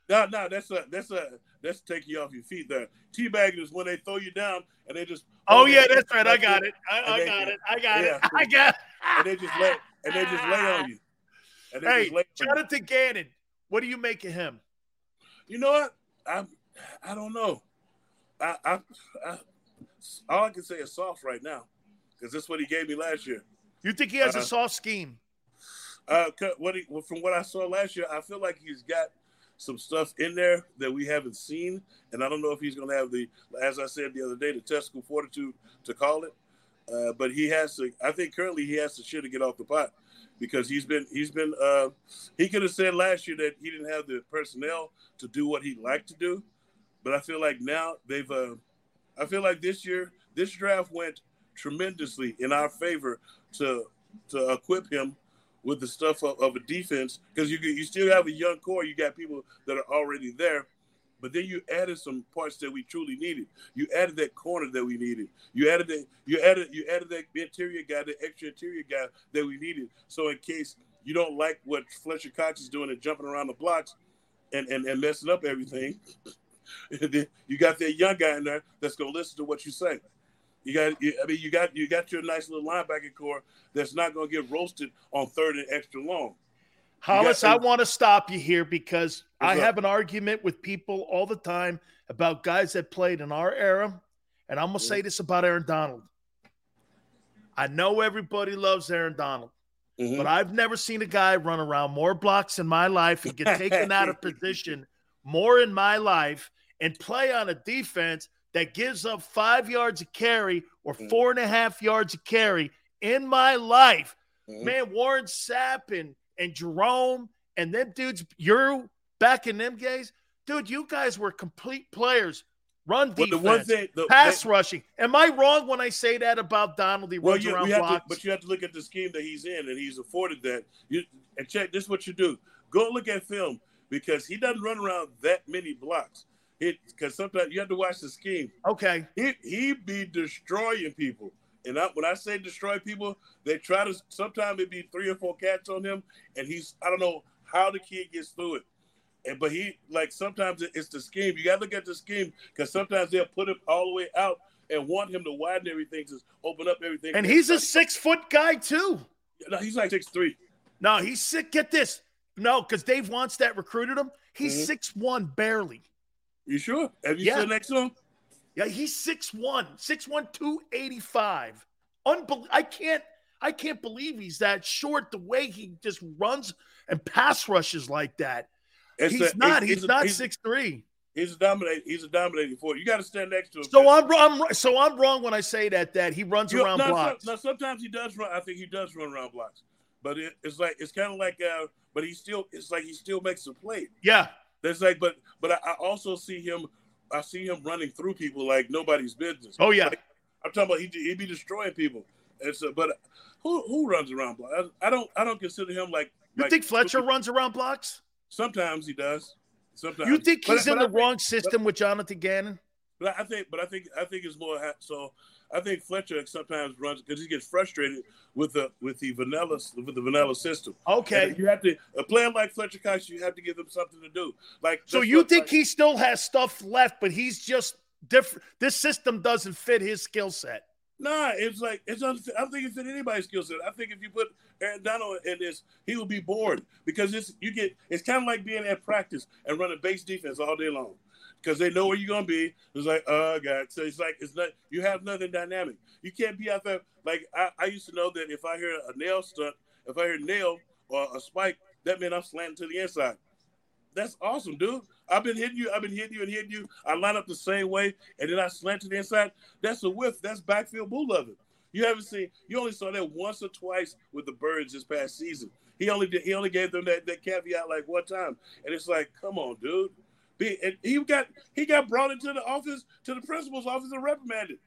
No, no, that's a that's a that's taking you off your feet there. Teabagging is when they throw you down and they just Oh yeah, that's right. I got it. I, I got it. I got yeah. it. I got it. and they just lay and they just lay on you. And they hey, just lay Jonathan Gannon, what do you make of him? You know what? I I don't know. I, I, I all I can say is soft right now because that's what he gave me last year. You think he has uh, a soft scheme? Uh, what he, from what I saw last year, I feel like he's got some stuff in there that we haven't seen, and I don't know if he's going to have the, as I said the other day, the testicle fortitude to call it. Uh, but he has to. I think currently he has to shit to get off the pot because he's been he's been. Uh, he could have said last year that he didn't have the personnel to do what he'd like to do, but I feel like now they've. Uh, I feel like this year this draft went tremendously in our favor to to equip him with the stuff of, of a defense because you you still have a young core. You got people that are already there, but then you added some parts that we truly needed. You added that corner that we needed. You added that you added you added that interior guy, the extra interior guy that we needed. So in case you don't like what Fletcher Cox is doing and jumping around the blocks and and, and messing up everything, you got that young guy in there that's gonna listen to what you say. You got, I mean, you got you got your nice little linebacker core that's not going to get roasted on third and extra long. Hollis, got, I want to stop you here because I up? have an argument with people all the time about guys that played in our era, and I'm gonna say this about Aaron Donald. I know everybody loves Aaron Donald, mm-hmm. but I've never seen a guy run around more blocks in my life and get taken out of position more in my life and play on a defense that gives up five yards a carry or mm. four and a half yards a carry in my life. Mm-hmm. Man, Warren Sapp and, and Jerome and them dudes, you're back in them days. Dude, you guys were complete players. Run defense, Well, the one thing, the, pass they- rushing. Am I wrong when I say that about Donald? He well, runs you, around have to, but you have to look at the scheme that he's in, and he's afforded that. You and check this. What you do? Go look at film because he doesn't run around that many blocks. Because sometimes you have to watch the scheme. okay. He he be destroying people. And I, when I say destroy people, they try to. Sometimes it be three or four cats on him, and he's I don't know how the kid gets through it. And but he like sometimes it's the scheme. You got to look at the scheme because sometimes they'll put him all the way out and want him to widen everything to open up everything. And he's a six foot guy too. no, he's like six three. No, he's sick. Get this. No, because Dave Wannstedt recruited him. He's Mhm. six one barely. You sure? Have you Yeah. seen next to him? Yeah, he's 6'1, 6'1, 285. Unbel- I can't I can't believe he's that short the way he just runs and pass rushes like that. It's he's a- not. he's- not six three. He's a dominate. He's a dominating force. You got to stand next to him. So I'm, I'm so I'm wrong when I say that that he runs You- around no, blocks. so- no, sometimes he does run. I think he does run around blocks, but it, it's like it's kind of like. Uh, but he still. It's like he still makes a play. Yeah, There's like, but but I, I also see him. I see him running through people like nobody's business. Oh, yeah. Like, I'm talking about he he be destroying people. And so, but who who runs around blocks? I, I don't I don't consider him like. you like- think Fletcher runs around blocks? Sometimes he does. Sometimes You think he's but in I the think- wrong system with Jonathan Gannon? But I think, but I think, I think it's more. So I think Fletcher sometimes runs because he gets frustrated with the with the vanilla with the vanilla system. Okay. And you have to a player like Fletcher Cox, you have to give him something to do. Like So you think like- he still has stuff left, but he's just different. This system doesn't fit his skill set. Nah, it's like it's. unf- I don't think it fit anybody's skill set. I think if you put Aaron Donald in this, he will be bored because it's you get. It's kind of like being at practice and running base defense all day long because they know where you're gonna be. It's like, oh god. So it's like it's not. You have nothing dynamic. You can't be out there like I, I used to know that if I hear a nail stunt, if I hear nail or a spike, that meant I'm slanting to the inside. That's awesome, dude. I've been hitting you. I've been hitting you and hitting you. I line up the same way, and then I slant to the inside. That's a whiff. That's backfield bull loving. You haven't seen. You only saw that once or twice with the birds this past season. He only did. He only gave them that, that caveat like one time, and it's like, come on, dude. Be, and he got he got brought into the office to the principal's office and reprimanded.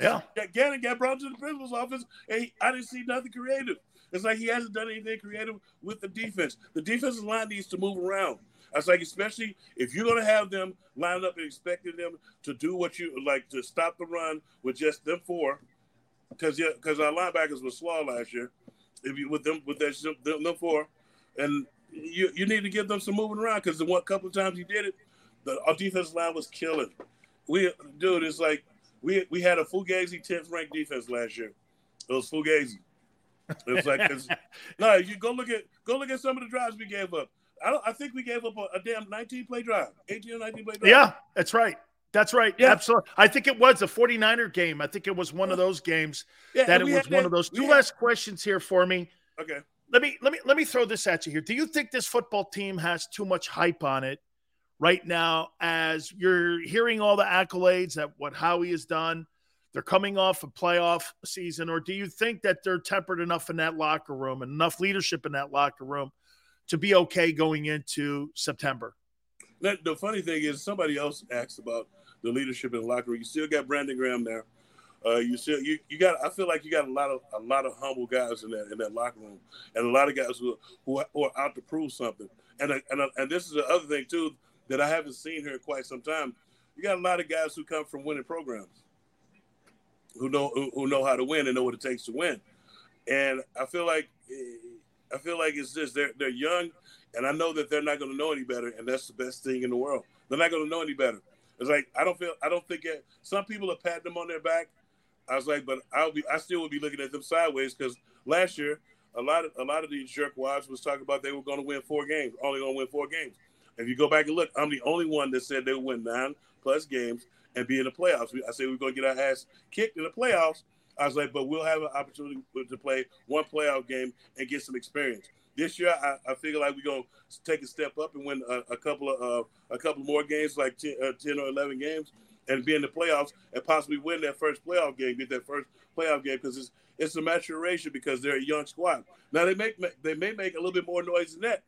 Yeah. Gannon got brought to the principal's office, and he, I didn't see nothing creative. It's like he hasn't done anything creative with the defense. The defensive line needs to move around. I was like, especially if you're going to have them lined up and expecting them to do what you like to stop the run with just them four, because yeah, because our linebackers were slow last year. If you with them with that them, them four, and you you need to give them some moving around because the one couple of times you did it, the our defensive line was killing. We dude, it's like we we had a Fugazi 10th ranked defense last year. It was Fugazi. It's like it's, no, you go look at go look at some of the drives we gave up. I don't. I think we gave up a, a damn 19 play drive, 18 or 19 play drive. Yeah, that's right. That's right. Yeah. Absolutely. I think it was a 49er game. I think it was one of those games yeah that it was one that- of those. Two had- last questions here for me. Okay. Let me let me let me throw this at you here. Do you think this football team has too much hype on it right now as you're hearing all the accolades that what Howie has done? They're coming off a playoff season, or do you think that they're tempered enough in that locker room and enough leadership in that locker room to be okay going into September? The, funny thing is, somebody else asked about the leadership in the locker room. You still got Brandon Graham there. Uh, you still you, you got. I feel like you got a lot of a lot of humble guys in that in that locker room, and a lot of guys who who, who are out to prove something. And and and this is the other thing too that I haven't seen here in quite some time. You got a lot of guys who come from winning programs, who know who, who know how to win and know what it takes to win. And I feel like eh, I feel like it's this. They're they're young, and I know that they're not going to know any better, and that's the best thing in the world. They're not going to know any better. It's like I don't feel I don't think it, some people are patting them on their back. I was like, but I'll be I still would be looking at them sideways because last year a lot of a lot of these jerk wives was talking about they were going to win four games, only going to win four games. If you go back and look, I'm the only one that said they would win nine plus games and be in the playoffs. I said we are going to get our ass kicked in the playoffs. I was like, but we'll have an opportunity to play one playoff game and get some experience. This year, I, I figure like we're gonna take a step up and win a, a couple of uh, a couple more games, like 10, uh, 10 or eleven games, and be in the playoffs and possibly win that first playoff game, get that first playoff game because it's it's a maturation because they're a young squad. Now they make they may make a little bit more noise than that,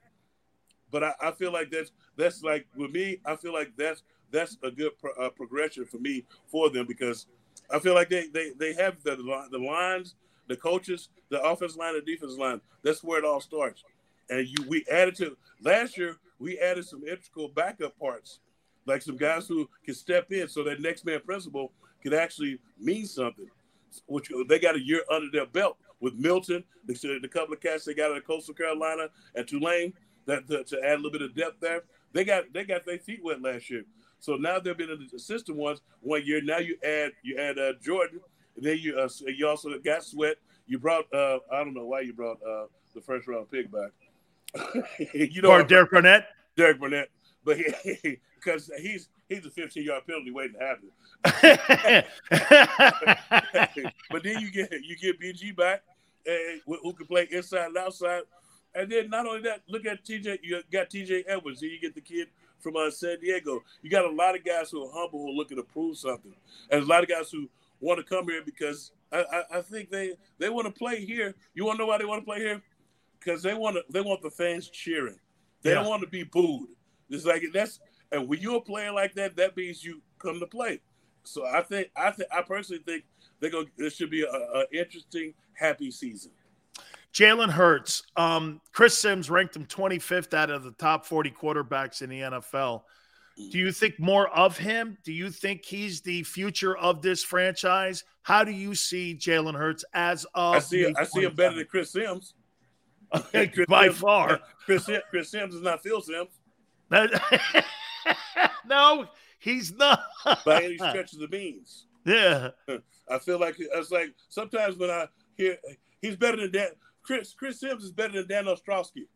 but I, I feel like that's that's like with me. I feel like that's that's a good pro- uh, progression for me for them because I feel like they they they have the the lines, the coaches, the offense line, the defense line. That's where it all starts. And you we added to last year we added some integral backup parts, like some guys who can step in so that next man principle could actually mean something. Which they got a year under their belt with Milton, the, the couple of cats they got out of Coastal Carolina and Tulane that to, to add a little bit of depth there. They got they got their feet wet last year. So now they've been in the system once one year. Now you add you add uh, Jordan, and then you uh, you also got Sweat. You brought uh, I don't know why you brought uh, the first round pick back. you know, or Derek Barnett. Derek Barnett, but because he, he's he's a 15 yard penalty waiting to happen. but then you get you get BG back, and who can play inside and outside. And then not only that, look at TJ. You got TJ Edwards. Then you get the kid from uh, San Diego. You got a lot of guys who are humble, who are looking to prove something, and a lot of guys who want to come here because I, I, I think they they want to play here. You want to know why they want to play here? Because they want to they want the fans cheering. They yeah. don't want to be booed. It's like that's and when you're a player like that, that means you come to play. So I think I think I personally think they're going. This should be an interesting, happy season. Jalen Hurts. Um, Chris Simms ranked him 25th out of the top 40 quarterbacks in the NFL. Do you think more of him? Do you think he's the future of this franchise? How do you see Jalen Hurts as of? I see. I see him better than Chris Simms. Chris By Simms, far, Chris, Chris Simms is not Phil Simms. no, he's not. By any stretch of the means. Yeah. I feel like it's like sometimes when I hear he's better than that. Chris Chris Simms is better than Dan Orlovsky.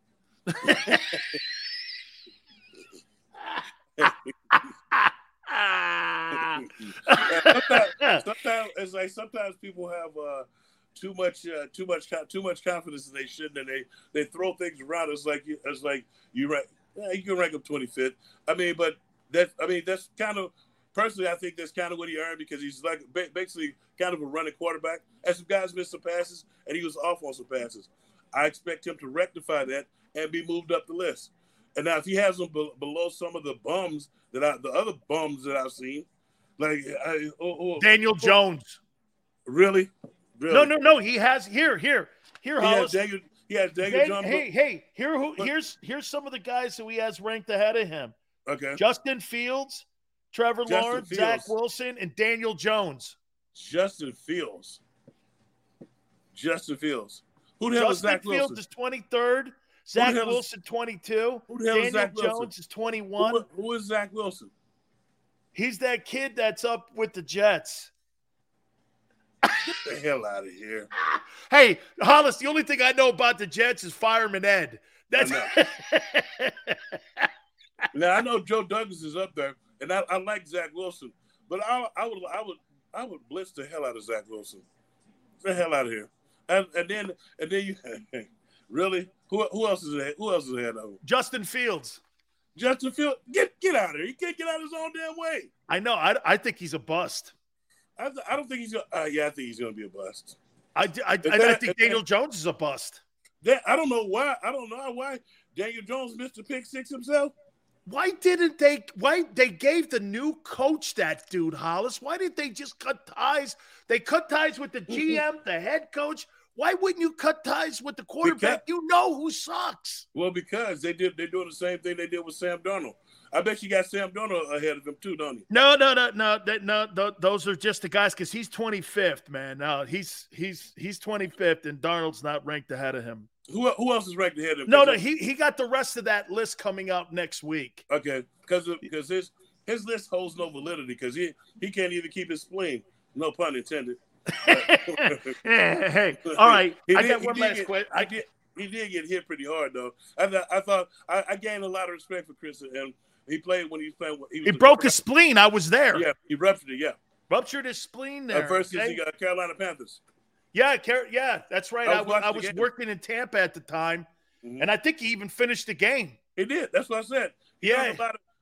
sometimes, sometimes, it's like sometimes people have uh, too much uh, too much too much confidence and they shouldn't and they they throw things around. It's like it's like you rank yeah, you can rank him 25th. I mean, but that I mean that's kind of personally I think that's kind of what he earned because he's like basically kind of a running quarterback. As some guys missed some passes and he was off on some passes. I expect him to rectify that and be moved up the list. And now if he has them be- below some of the bums that I, the other bums that I've seen, like I, oh, oh, Daniel Jones. Really? really? No, no, no. He has here, here, here. He has Daniel. He has Daniel hey, Jones. Hey, hey, here who here's here's some of the guys who he has ranked ahead of him. Okay. Justin Fields, Trevor Justin Lawrence, Fields. Zach Wilson, and Daniel Jones. Justin Fields. Justin Fields. Who the hell Justin is Zach Fields Wilson? is 23rd. Zach Wilson, is, 22. Who the hell Daniel is Zach Wilson? Jones is 21. Who, who is Zach Wilson? He's that kid that's up with the Jets. Get the hell out of here. Hey, Hollis, the only thing I know about the Jets is Fireman Ed. That's I now I know Joe Douglas is up there, and I, I like Zach Wilson, but I, I would I would I would blitz the hell out of Zach Wilson. The hell out of here. And, and then and then you really who who else is ahead? Who else is ahead of him? Justin Fields. Justin Fields, get get out of here. He can't get out of his own damn way. I know. I, I think he's a bust. I, I don't think he's gonna. Uh, yeah, I think he's gonna be a bust. I, I, that, I think Daniel that, Jones is a bust. That, I don't know why. I don't know why Daniel Jones missed the pick six himself. Why didn't they? Why they gave the new coach that dude Hollis? Why didn't they just cut ties? They cut ties with the mm-hmm. GM, the head coach. Why wouldn't you cut ties with the quarterback? Because, you know who sucks. Well, because they did. They're doing the same thing they did with Sam Darnold. I bet you got Sam Darnold ahead of him too, don't you? No, no, no, no, no. no those are just the guys because he's 25th, man. No, he's he's he's 25th, and Darnold's not ranked ahead of him. Who, who else is ranked ahead of him? No, no, he he got the rest of that list coming out next week. Okay, because because his his list holds no validity because he he can't even keep his spleen. No pun intended. hey, hey, all right. Did, I got one last question. I did. He did get hit pretty hard though. I thought I thought I, I gained a lot of respect for Chris and he played when he was playing. He, was he broke his spleen. I was there. Yeah, he ruptured it. Yeah, ruptured his spleen there. Uh, versus okay? the uh, Carolina Panthers. Yeah, Car- yeah, that's right. I was, I I was working in Tampa at the time, mm-hmm. and I think he even finished the game. He did. That's what I said. He yeah, of,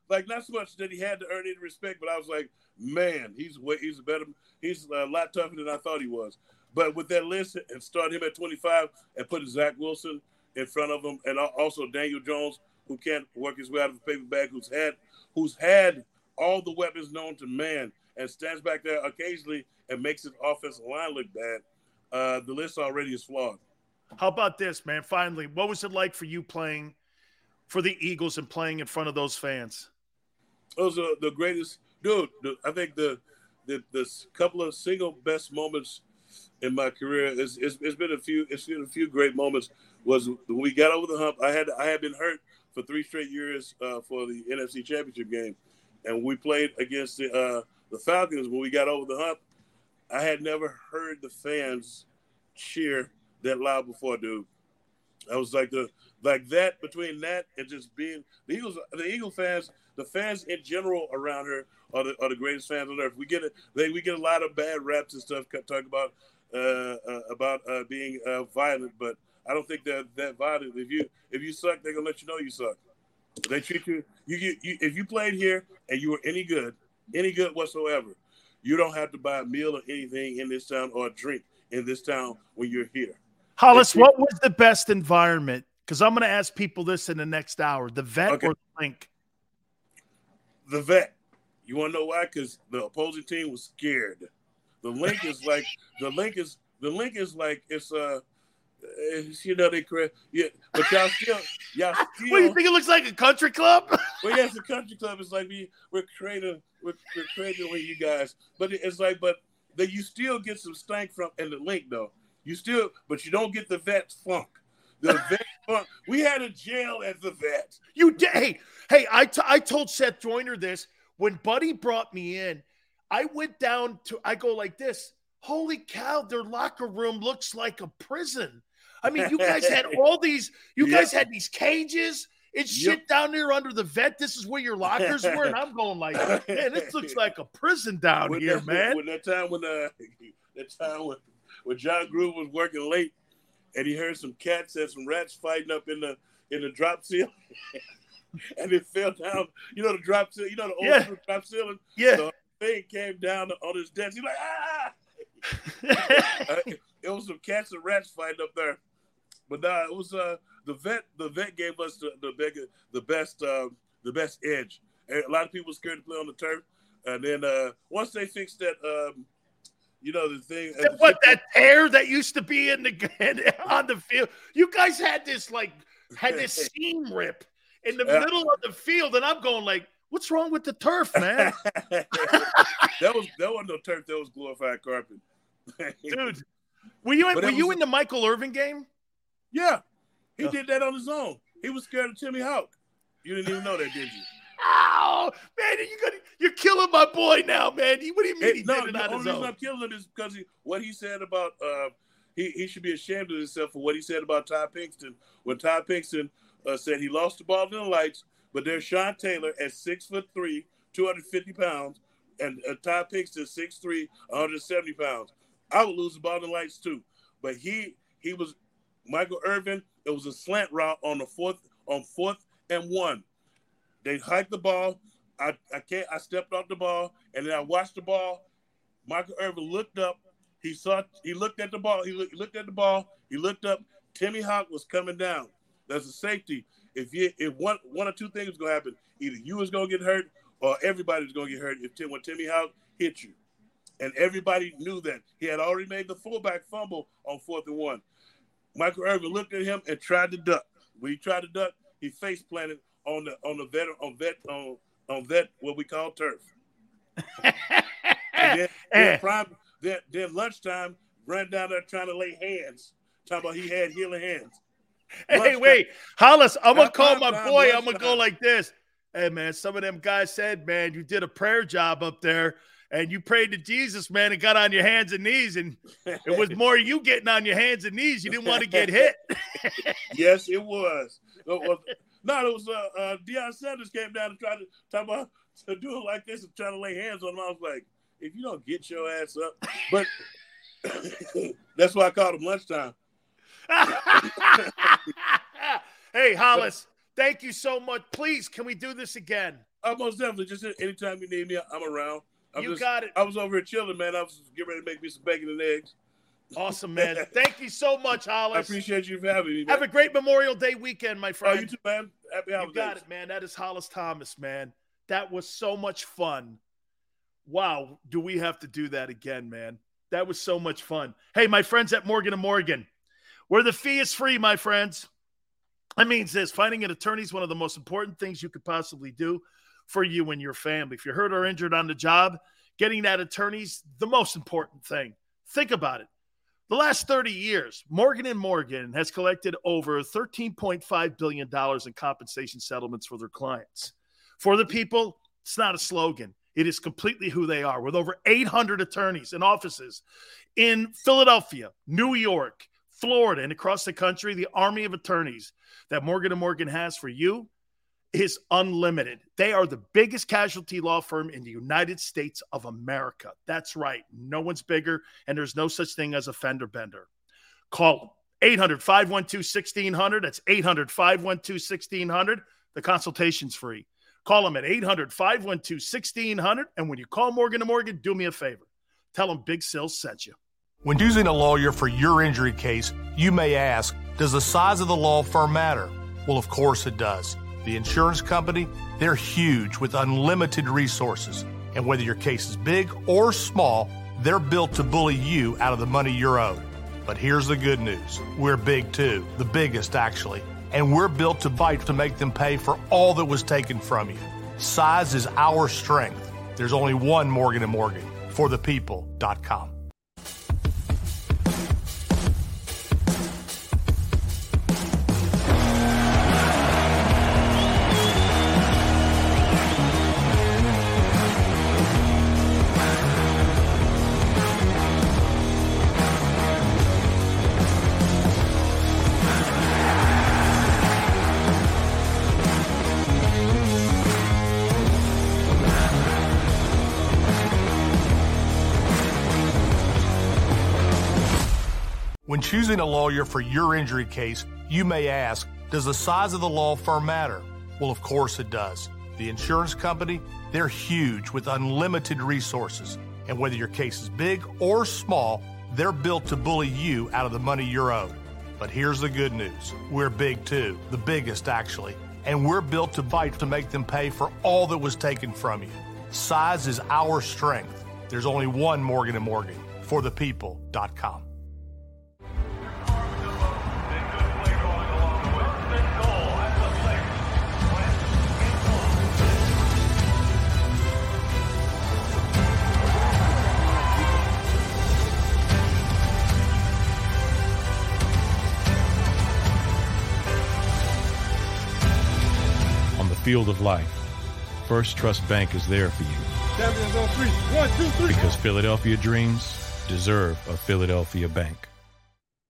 like not so much that he had to earn any respect, but I was like, man, he's way, he's a better, he's a lot tougher than I thought he was. But with that list and start him at 25 and put Zach Wilson in front of him, and also Daniel Jones, who can't work his way out of a paper bag, who's had who's had all the weapons known to man and stands back there occasionally and makes his offensive line look bad, uh, the list already is flawed. How about this, man? Finally, what was it like for you playing for the Eagles and playing in front of those fans? Those are the greatest, dude. The, I think the, the the couple of single best moments in my career is it's, it's been a few it's been a few great moments. Was when we got over the hump. I had I had been hurt for three straight years uh, for the NFC Championship game, and we played against the uh, the Falcons when we got over the hump. I had never heard the fans cheer that loud before, dude. I was like the like that between that and just being the Eagles, the Eagle fans, the fans in general around here are the, are the greatest fans on earth. We get it. They we get a lot of bad raps and stuff talk about uh, uh, about uh, being uh, violent, but I don't think they're that violent. If you if you suck, they're gonna let you know you suck. They treat you you, you, you if you played here and you were any good, any good whatsoever, you don't have to buy a meal or anything in this town or a drink in this town when you're here. Hollis, what was the best environment? Because I'm going to ask people this in the next hour: the vet okay. or the Linc? The vet. You want to know why? Because the opposing team was scared. The Linc is like the Linc is the Linc is like it's uh you know they correct yeah, but y'all still y'all still. what do you think it looks like a country club? well, yes, a country club is like we we're creating we're, we're creating with you guys, but it's like but that you still get some stank from and the Linc though. You still, but you don't get the vet funk. The vet funk. We had a jail at the vet. You did. Hey, hey, I, t- I told Seth Joyner this when Buddy brought me in. I went down to. I go like this. Holy cow! Their locker room looks like a prison. I mean, you guys had all these. You guys had these cages. It's yep. shit down there under the vet. This is where your lockers were, and I'm going like, man, this looks like a prison down when here, that, man. When that time when uh, that time when when Jon Gruden was working late and he heard some cats and some rats fighting up in the in the drop ceiling. and it fell down. You know the drop ceiling. You know the old yeah. drop ceiling. Yeah. The thing came down on his desk. He's like, ah. uh, it was some cats and rats fighting up there. But nah, it was uh the vet. The vet gave us the the, big, the best uh, the best edge. And a lot of people scared to play on the turf. And then uh, once they fixed that um, you know the thing. That, what that tear that used to be in the on the field? You guys had this like had this seam rip in the middle of the field, and I'm going like, what's wrong with the turf, man? that was that wasn't no turf. That was glorified carpet, dude. Were you were you in the Michael Irvin game? Yeah, he did that on his own. He was scared of Timmy Hauck. You didn't even know that, did you? Oh man, you gonna you're killing my boy now, man. What do you mean? He no, the only reason I'm killing him is because he, what he said about uh, he he should be ashamed of himself for what he said about Todd Pinkston when Todd Pinkston uh, said he lost the ball in the lights, but there's Sean Taylor at six foot three, 250 pounds, and uh, Todd Pinkston six three, 170 pounds. I would lose the ball in the lights too, but he he was Michael Irvin. It was a slant route on the fourth on fourth and one. They hiked the ball. I, I can't. I stepped off the ball, and then I watched the ball. Michael Irvin looked up. He saw. He looked at the ball. He, look, he looked at the ball. He looked up. Timmy Hauck was coming down. That's a safety. If you if one one or two things gonna happen, either you is gonna get hurt or everybody's gonna get hurt if Tim when Timmy Hauck hit you. And everybody knew that he had already made the fullback fumble on fourth and one. Michael Irvin looked at him and tried to duck. When he tried to duck, he face planted on the on the vet on vet on on that what we call turf. and then, then, eh. prime, then, then lunchtime, ran down there trying to lay hands. Talking about he had healing hands. Hey, wait, Hollis, I'm gonna call my boy. I'm gonna go like this. Hey man, some of them guys said, man, you did a prayer job up there and you prayed to Jesus, man, and got on your hands and knees, and it was more you getting on your hands and knees. You didn't want to get hit. yes, it was. No, it was uh, uh Deion Sanders came down and tried to talk about to do it like this and try to lay hands on him. I was like, if you don't get your ass up, but that's why I called him lunchtime. hey, Hollis, thank you so much. Please, can we do this again? Uh, most definitely. Just anytime you need me, I'm around. I'm you just, got it. I was over here chilling, man. I was getting ready to make me some bacon and eggs. Awesome, man. Thank you so much, Hollis. I appreciate you for having me. Man. Have a great Memorial Day weekend, my friend. Oh, you too, man. Happy holidays. You got it, man. That is Hollis Thomas, man. That was so much fun. Wow, do we have to do that again, man? That was so much fun. Hey, my friends at Morgan & Morgan, where the fee is free, my friends. That means this finding an attorney is one of the most important things you could possibly do for you and your family. If you're hurt or injured on the job, getting that attorney's the most important thing. Think about it. The last 30 years, Morgan & Morgan has collected over $13.5 billion in compensation settlements for their clients. For the people, it's not a slogan. It is completely who they are. With over 800 attorneys and offices in Philadelphia, New York, Florida, and across the country, the army of attorneys that Morgan & Morgan has for you is unlimited. They are the biggest casualty law firm in the United States of America. That's right. No one's bigger, and there's no such thing as a fender bender. Call them 800 512 1600. That's 800 512 1600. The consultation's free. Call them at 800 512 1600. And when you call Morgan & Morgan, do me a favor. Tell them Big Sills sent you. When choosing a lawyer for your injury case, you may ask, does the size of the law firm matter? Well, of course it does. The insurance company, they're huge with unlimited resources. And whether your case is big or small, they're built to bully you out of the money you're owed. But here's the good news we're big too, the biggest actually. And we're built to fight to make them pay for all that was taken from you. Size is our strength. There's only one Morgan & Morgan for the people.com. choosing a lawyer for your injury case, you may ask, does the size of the law firm matter? Well, of course it does. The insurance company, they're huge with unlimited resources. And whether your case is big or small, they're built to bully you out of the money you're owed. But here's the good news we're big too, the biggest actually. And we're built to fight to make them pay for all that was taken from you. Size is our strength. There's only one Morgan & Morgan for the people.com. field of life, First Trust Bank is there for you. Champions on three. One, two, three. Because Philadelphia dreams deserve a Philadelphia bank.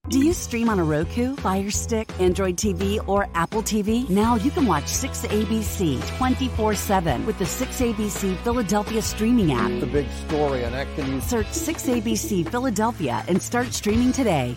Do you stream on a Roku, Fire Stick, Android TV, or Apple TV? Now you can watch 6ABC 24 7 with the 6ABC Philadelphia streaming app. the big story on Action Search 6ABC Philadelphia and start streaming today.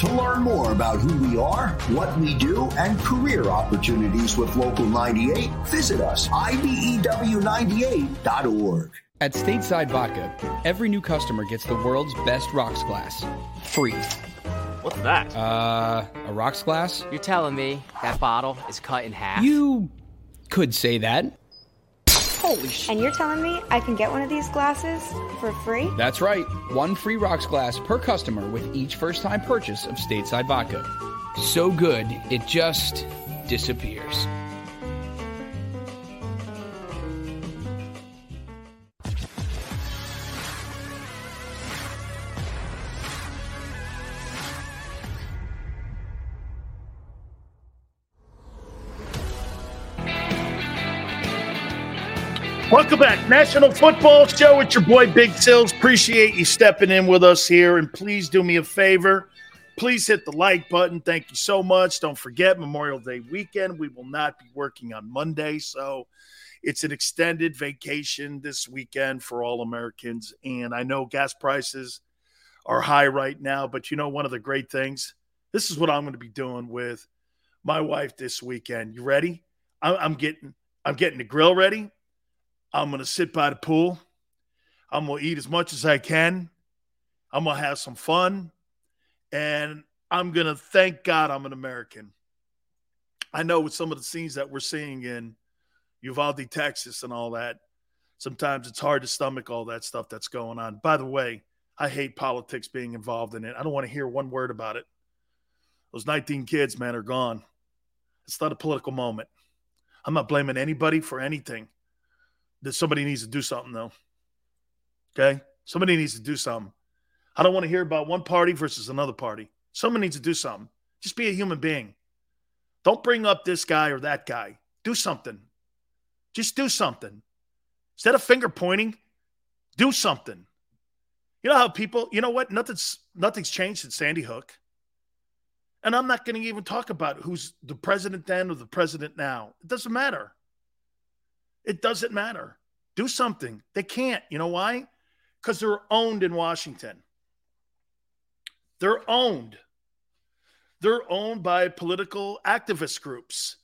To learn more about who we are, what we do, and career opportunities with Local 98, visit us, E IBEW98.org. At Stateside Vodka, every new customer gets the world's best rocks glass. Free. What's that? Uh, a rocks glass? You're telling me that bottle is cut in half? You could say that. Holy shit. And you're telling me I can get one of these glasses for free? That's right. One free rocks glass per customer with each first time purchase of Stateside Vodka. So good, it just disappears. Welcome back. National Football Show. It's your boy Big Sills. Appreciate you stepping in with us here. And please do me a favor. Please hit the like button. Thank you so much. Don't forget Memorial Day weekend. We will not be working on Monday. So it's an extended vacation this weekend for all Americans. And I know gas prices are high right now, but you know, one of the great things This is what I'm going to be doing with my wife this weekend. You ready? I'm getting I'm getting the grill ready. I'm going to sit by the pool. I'm going to eat as much as I can. I'm going to have some fun. And I'm going to thank God I'm an American. I know with some of the scenes that we're seeing in Uvalde, Texas, and all that, sometimes it's hard to stomach all that stuff that's going on. By the way, I hate politics being involved in it. I don't want to hear one word about it. Those 19 kids, man, are gone. It's not a political moment. I'm not blaming anybody for anything. That somebody needs to do something, though. Okay? Somebody needs to do something. I don't want to hear about one party versus another party. Someone needs to do something. Just be a human being. Don't bring up this guy or that guy. Do something. Just do something. Instead of finger pointing, do something. You know how people, you know what? Nothing's nothing's changed since Sandy Hook. And I'm not going to even talk about who's the president then or the president now. It doesn't matter. It doesn't matter. Do something. They can't. You know why? Because they're owned in Washington. They're owned. They're owned by political activist groups.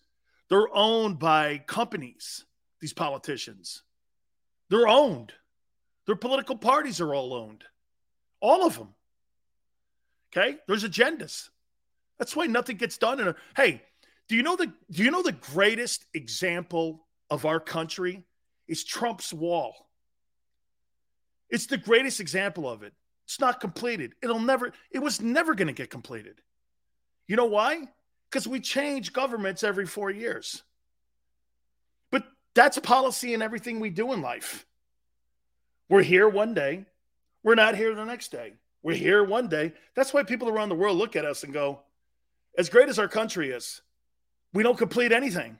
They're owned by companies, these politicians. They're owned. Their political parties are all owned. All of them. Okay? There's agendas. That's why nothing gets done. In a, hey, do you know the do you know the greatest example of our country is Trump's wall? It's the greatest example of it. It's not completed. It'll never, it was never going to get completed. You know why? Because we change governments every four years. But that's policy in everything we do in life. We're here one day, we're not here the next day. We're here one day. That's why people around the world look at us and go, as great as our country is, we don't complete anything.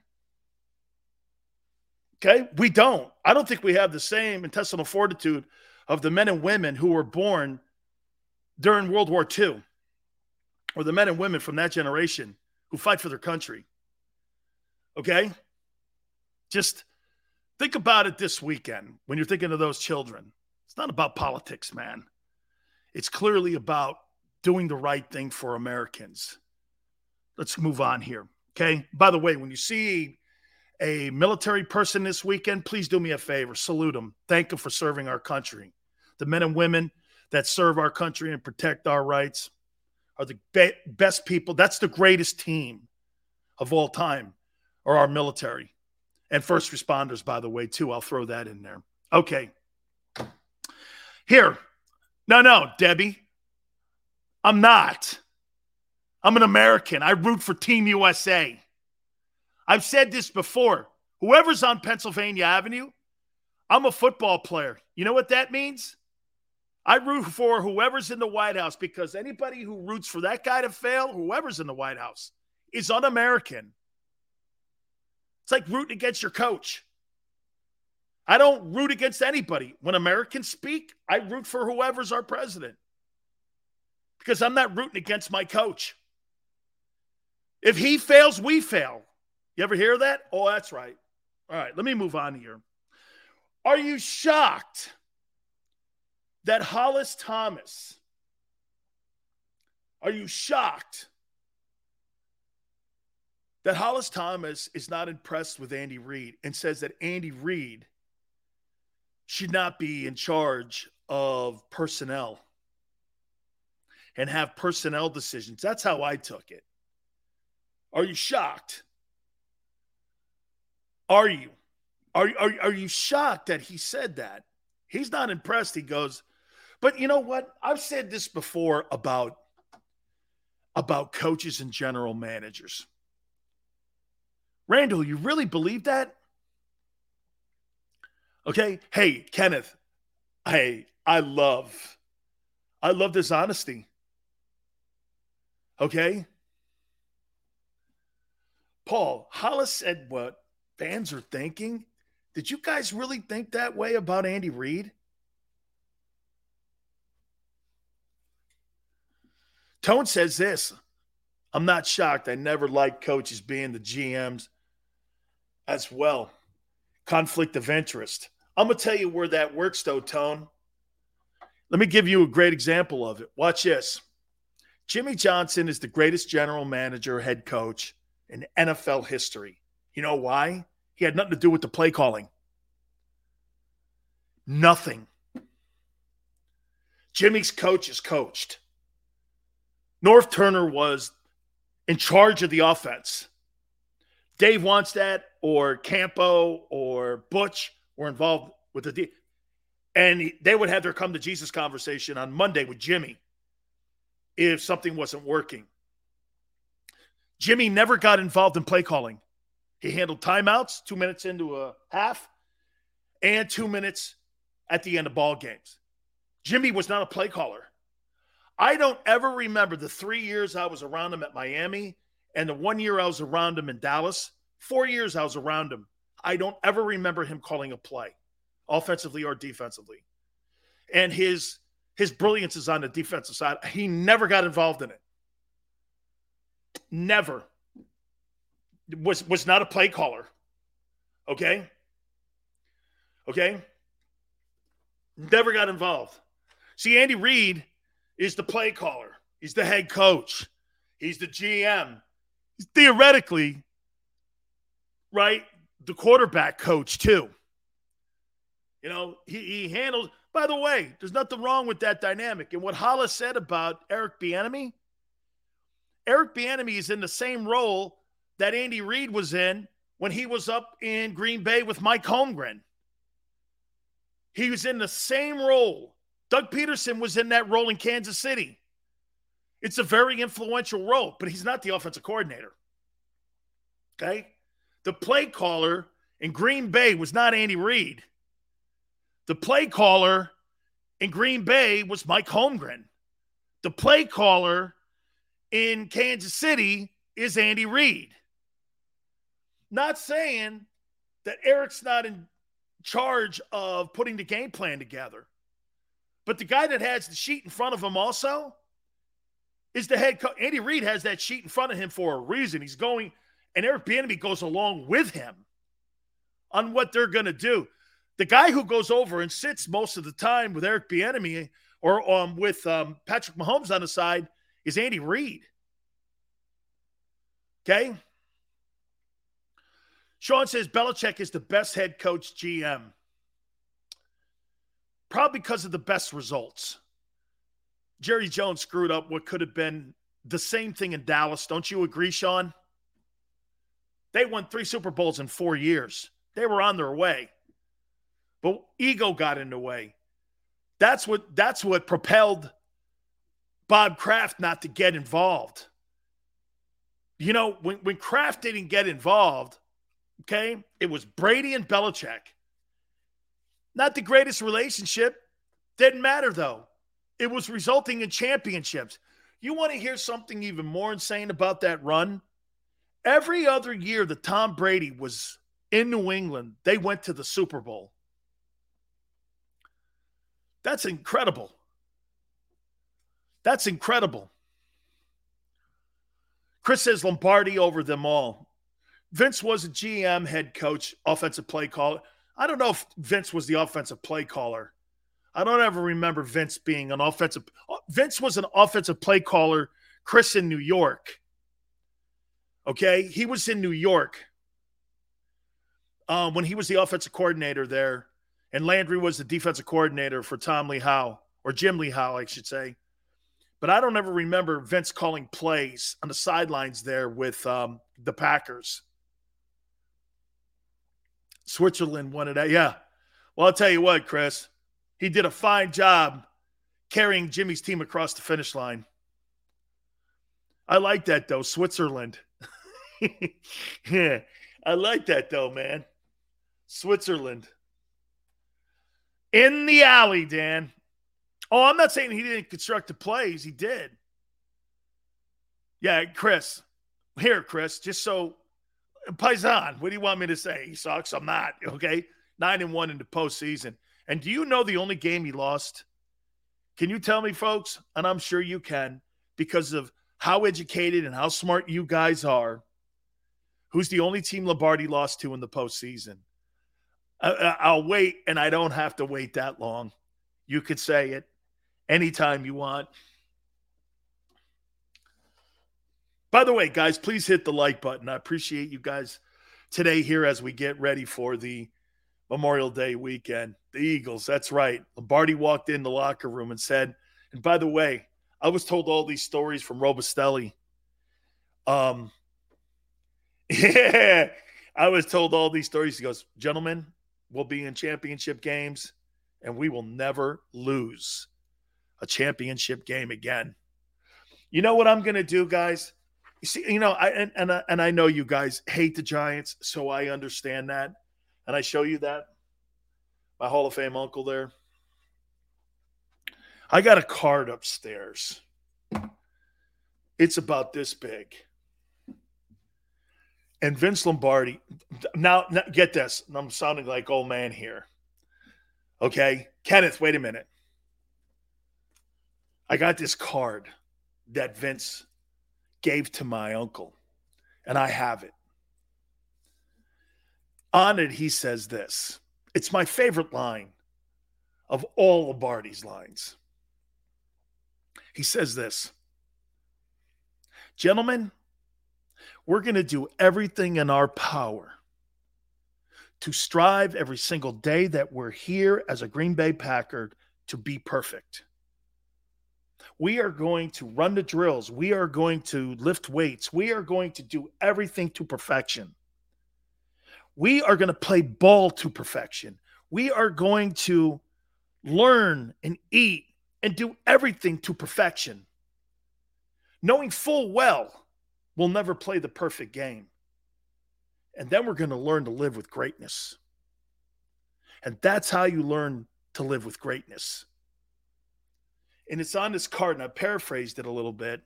Okay? We don't. I don't think we have the same intestinal fortitude of the men and women who were born during World War II, or the men and women from that generation who fight for their country. Okay? Just think about it this weekend when you're thinking of those children. It's not about politics, man. It's clearly about doing the right thing for Americans. Let's move on here. Okay. By the way, when you see a military person this weekend, please do me a favor. Salute them. Thank them for serving our country. The men and women that serve our country and protect our rights are the be- best people. That's the greatest team of all time, are our military and first responders, by the way, too. I'll throw that in there. Okay. Here. No, no, Debbie. I'm not. I'm an American. I root for Team USA. I've said this before. Whoever's on Pennsylvania Avenue, I'm a football player. You know what that means? I root for whoever's in the White House because anybody who roots for that guy to fail, whoever's in the White House, is un American. It's like rooting against your coach. I don't root against anybody. When Americans speak, I root for whoever's our president because I'm not rooting against my coach. If he fails, we fail. You ever hear that? Oh, that's right. All right, let me move on here. Are you shocked that Hollis Thomas, are you shocked that Hollis Thomas is not impressed with Andy Reid and says that Andy Reid should not be in charge of personnel and have personnel decisions? That's how I took it. Are you shocked? Are you? Are, are, are you shocked that he said that? He's not impressed. He goes, but you know what? I've said this before about, about coaches and general managers. Randall, you really believe that? Okay. Hey, Kenneth. Hey, I love, I love this honesty. Okay. Paul, Hollis said what fans are thinking. Did you guys really think that way about Andy Reid? Tone says this I'm not shocked. I never liked coaches being the GMs as well. Conflict of interest. I'm going to tell you where that works, though, Tone. Let me give you a great example of it. Watch this. Jimmy Johnson is the greatest general manager, head coach in NFL history. You know why? He had nothing to do with the play calling. Nothing. Jimmy's coach is coached. Norv Turner was in charge of the offense. Dave Wannstedt or Campo or Butch were involved with the D. And they would have their come to Jesus conversation on Monday with Jimmy if something wasn't working. Jimmy never got involved in play calling. He handled timeouts, two minutes into a half, and two minutes at the end of ball games. Jimmy was not a play caller. I don't ever remember the three years I was around him at Miami and the one year I was around him in Dallas. Four years I was around him. I don't ever remember him calling a play, offensively or defensively. And his his brilliance is on the defensive side. He never got involved in it. Never. Was was not a play caller. Okay? Okay? Never got involved. See, Andy Reid is the play caller. He's the head coach. He's the GM. He's theoretically, right, the quarterback coach, too. You know, he, he handles, by the way, there's nothing wrong with that dynamic. And what Hollis said about Eric Bieniemy, Eric Bieniemy is in the same role that Andy Reid was in when he was up in Green Bay with Mike Holmgren. He was in the same role. Doug Pederson was in that role in Kansas City. It's a very influential role, but he's not the offensive coordinator. Okay? The play caller in Green Bay was not Andy Reid. The play caller in Green Bay was Mike Holmgren. The play caller in Kansas City is Andy Reid. Not saying that Eric's not in charge of putting the game plan together. But the guy that has the sheet in front of him also is the head coach. Andy Reid has that sheet in front of him for a reason. He's going, and Eric Bieniemy goes along with him on what they're going to do. The guy who goes over and sits most of the time with Eric Bieniemy or um, with um, Patrick Mahomes on the side is Andy Reid. Okay. Sean says Belichick is the best head coach GM. Probably because of the best results. Jerry Jones screwed up what could have been the same thing in Dallas. Don't you agree, Sean? They won three Super Bowls in four years. They were on their way. But ego got in the way. That's what that's what propelled Bob Kraft not to get involved. You know, when, when Kraft didn't get involved, Okay. It was Brady and Belichick. Not the greatest relationship. Didn't matter, though. It was resulting in championships. You want to hear something even more insane about that run? Every other year that Tom Brady was in New England, they went to the Super Bowl. That's incredible. That's incredible. Chris says Lombardi over them all. Vince was a GM, head coach, offensive play caller. I don't know if Vince was the offensive play caller. I don't ever remember Vince being an offensive. Vince was an offensive play caller. Chris in New York. Okay, he was in New York um, when he was the offensive coordinator there, and Landry was the defensive coordinator for Tom Lee Howe or Jim Lee Howell, I should say. But I don't ever remember Vince calling plays on the sidelines there with um, the Packers. Switzerland wanted that. Yeah. Well, I'll tell you what, Chris, he did a fine job carrying Jimmy's team across the finish line. I like that though, Switzerland. yeah, I like that though, man. Switzerland. In the alley, Dan. Oh, I'm not saying he didn't construct the plays. He did. Yeah, Chris. Here, Chris, just so Paisan, what do you want me to say? He sucks. I'm not. Okay. Nine and one in the postseason. And do you know the only game he lost? Can you tell me, folks? And I'm sure you can, because of how educated and how smart you guys are. Who's the only team Lombardi lost to in the postseason? I'll wait, and I don't have to wait that long. You could say it anytime you want. By the way, guys, please hit the like button. I appreciate you guys today here as we get ready for the Memorial Day weekend. The Eagles, that's right. Lombardi walked in the locker room and said, and by the way, I was told all these stories from Robustelli. Um, yeah, I was told all these stories. He goes, gentlemen, we'll be in championship games and we will never lose a championship game again. You know what I'm going to do, guys? You see, you know, I and and I, and I know you guys hate the Giants, so I understand that, and I show you that. My Hall of Fame uncle there. I got a card upstairs. It's about this big. And Vince Lombardi, now, now get this. I'm sounding like old man here. Okay. Kenneth, wait a minute. I got this card that Vince gave to my uncle, and I have it. On it, he says this. It's my favorite line of all of Lombardi's lines. He says this Gentlemen, we're going to do everything in our power to strive every single day that we're here as a Green Bay Packer to be perfect. We are going to run the drills. We are going to lift weights. We are going to do everything to perfection. We are going to play ball to perfection. We are going to learn and eat and do everything to perfection, knowing full well we'll never play the perfect game. And then we're going to learn to live with greatness. And that's how you learn to live with greatness. And it's on this card, and I paraphrased it a little bit.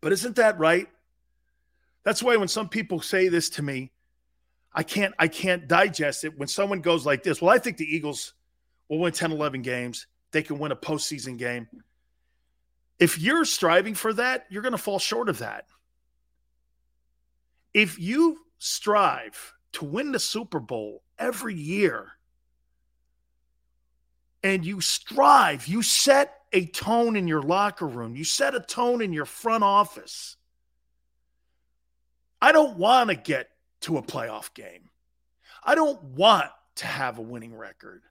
But isn't that right? That's why when some people say this to me, I can't I can't digest it. When someone goes like this, well, I think the Eagles will win 10, 11 games. They can win a postseason game. If you're striving for that, you're going to fall short of that. If you strive to win the Super Bowl every year and you strive, you set a tone in your locker room, you set a tone in your front office. I don't want to get to a playoff game. I don't want to have a winning record.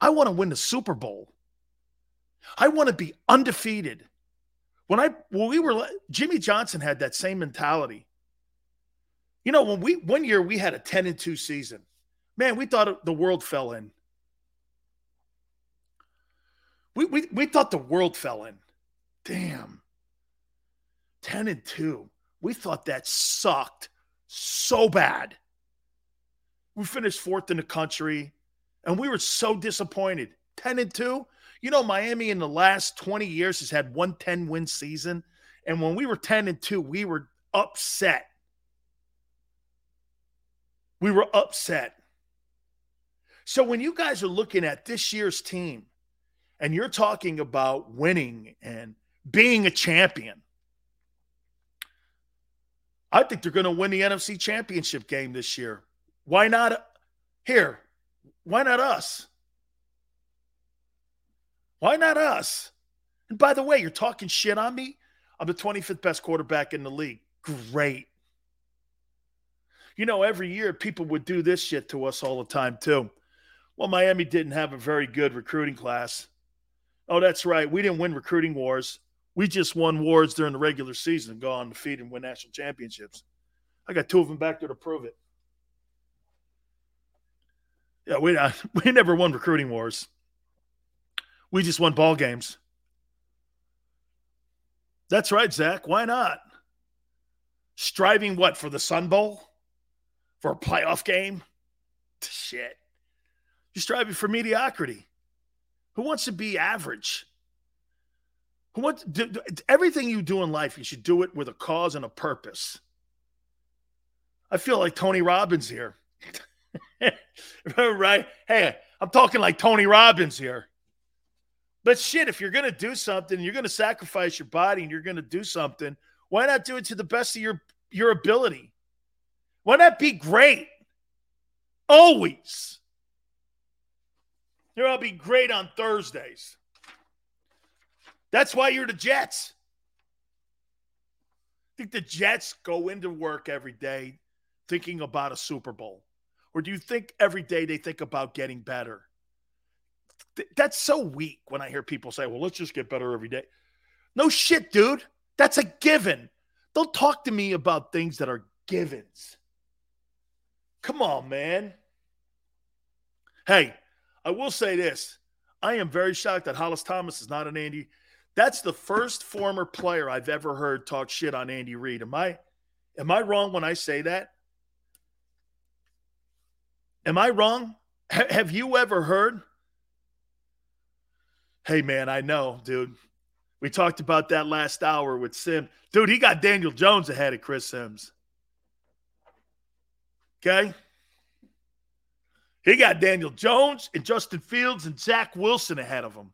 I want to win the Super Bowl. I want to be undefeated. When I when we were Jimmy Johnson had that same mentality. You know, when we one year we had a 10 and 2 season. Man, we thought the world fell in. We, we, we thought the world fell in. Damn. 10 and 2. We thought that sucked so bad. We finished fourth in the country, and we were so disappointed. 10 and 2. You know, Miami in the last 20 years has had one 10 win season. And when we were 10 and 2, we were upset. We were upset. So when you guys are looking at this year's team and you're talking about winning and being a champion, I think they're going to win the NFC championship game this year. Why not here? Why not us? Why not us? And by the way, you're talking shit on me. I'm the 25th best quarterback in the league. Great. You know, every year people would do this shit to us all the time, too. Well, Miami didn't have a very good recruiting class. Oh, that's right. We didn't win recruiting wars. We just won wars during the regular season and go on to feed and win national championships. I got two of them back there to prove it. Yeah, we, uh, we never won recruiting wars. We just won ball games. That's right, Zach. Why not? Striving what for the Sun Bowl? For a playoff game? Shit. You're striving for mediocrity. Who wants to be average? Who wants do, do, everything you do in life? You should do it with a cause and a purpose. I feel like Tony Robbins here, right? Hey, I'm talking like Tony Robbins here. But shit, if you're to do something, you're to sacrifice your body and you're to do something, why not do it to the best of your, your ability? Why not be great? Always. Here, I'll be great on Thursdays. That's why you're the Jets. Think the Jets go into work every day thinking about a Super Bowl? Or do you think every day they think about getting better? Th- That's so weak when I hear people say, well, let's just get better every day. No shit, dude. That's a given. Don't talk to me about things that are givens. Come on, man. Hey, I will say this. I am very shocked that Hollis Thomas is not an Andy. That's the first former player I've ever heard talk shit on Andy Reid. Am I am I wrong when I say that? Am I wrong? Ha- have you ever heard? Hey man, I know, dude. We talked about that last hour with Sim. Dude, he got Daniel Jones ahead of Chris Simms. Okay? He got Daniel Jones and Justin Fields and Zach Wilson ahead of him.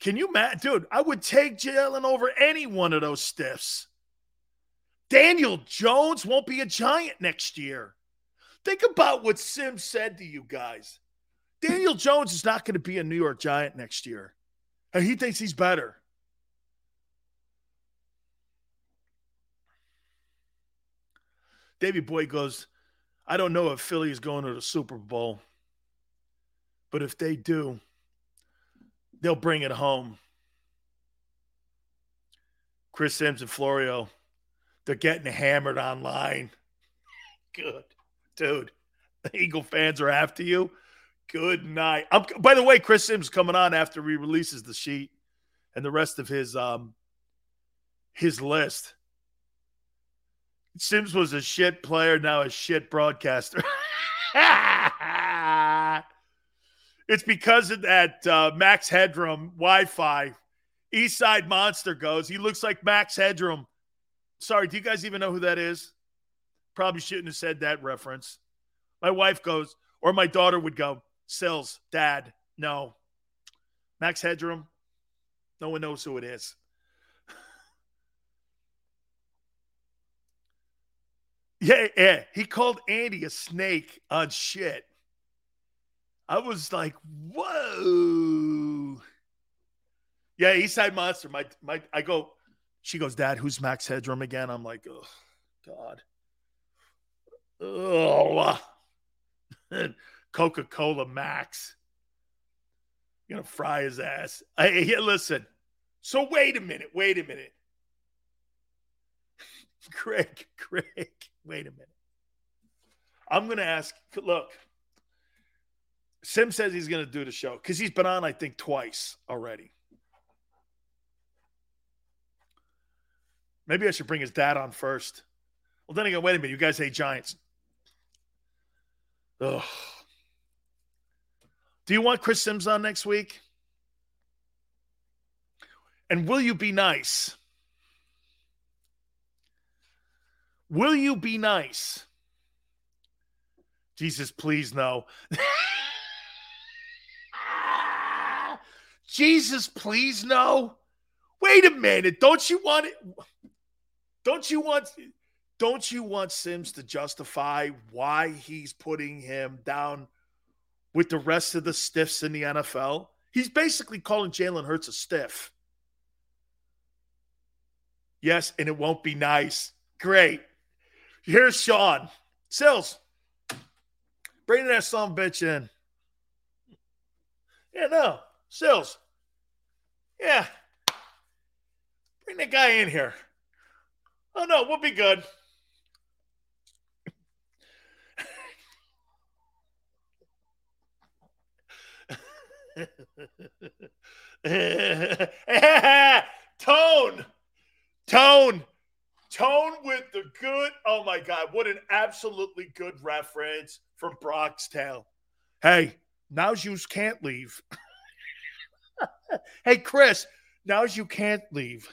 Can you, Matt? Dude, I would take Jalen over any one of those stiffs. Daniel Jones won't be a giant next year. Think about what Sim said to you guys. Daniel Jones is not going to be a New York Giant next year. And he thinks he's better. Davey Boy goes, I don't know if Philly is going to the Super Bowl, but if they do, they'll bring it home. Chris Simms and Florio, they're getting hammered online. Good. Dude, the Eagle fans are after you. Good night. I'm, by the way, Chris Simms coming on after he releases the sheet and the rest of his um his list. Simms was a shit player, now a shit broadcaster. it's because of that uh, Max Headroom Wi-Fi. East Side Monster goes. He looks like Max Headroom. Sorry, do you guys even know who that is? Probably shouldn't have said that reference. My wife goes, or my daughter would go, Sills, Dad, no. Max Headroom, no one knows who it is. Yeah, yeah. He called Andy a snake on shit. I was like, whoa. Yeah, Eastside Monster. My my I go, she goes, Dad, who's Max Headroom again? I'm like, oh God. Oh Coca-Cola Max. You're gonna fry his ass. Hey, hey, listen. So wait a minute, wait a minute. Craig, Craig, wait a minute. I'm going to ask. Look, Sim says he's going to do the show because he's been on, I think, twice already. Maybe I should bring his dad on first. Well, then again, wait a minute. You guys hate Giants. Ugh. Do you want Chris Simms on next week? And will you be nice? Will you be nice? Jesus, please no. Jesus, please no. Wait a minute. Don't you want it? Don't you want don't you want Simms to justify why he's putting him down with the rest of the stiffs in the NFL? He's basically calling Jalen Hurts a stiff. Yes, and it won't be nice. Great. Here's Sean. Sills. Bring that son bitch in. Yeah, no. Sills. Yeah. Bring that guy in here. Oh no, we'll be good. Tone. Tone. Tone with the good. Oh my God, what an absolutely good reference from Tale. Hey, now you can't leave. hey, Chris, now you can't leave.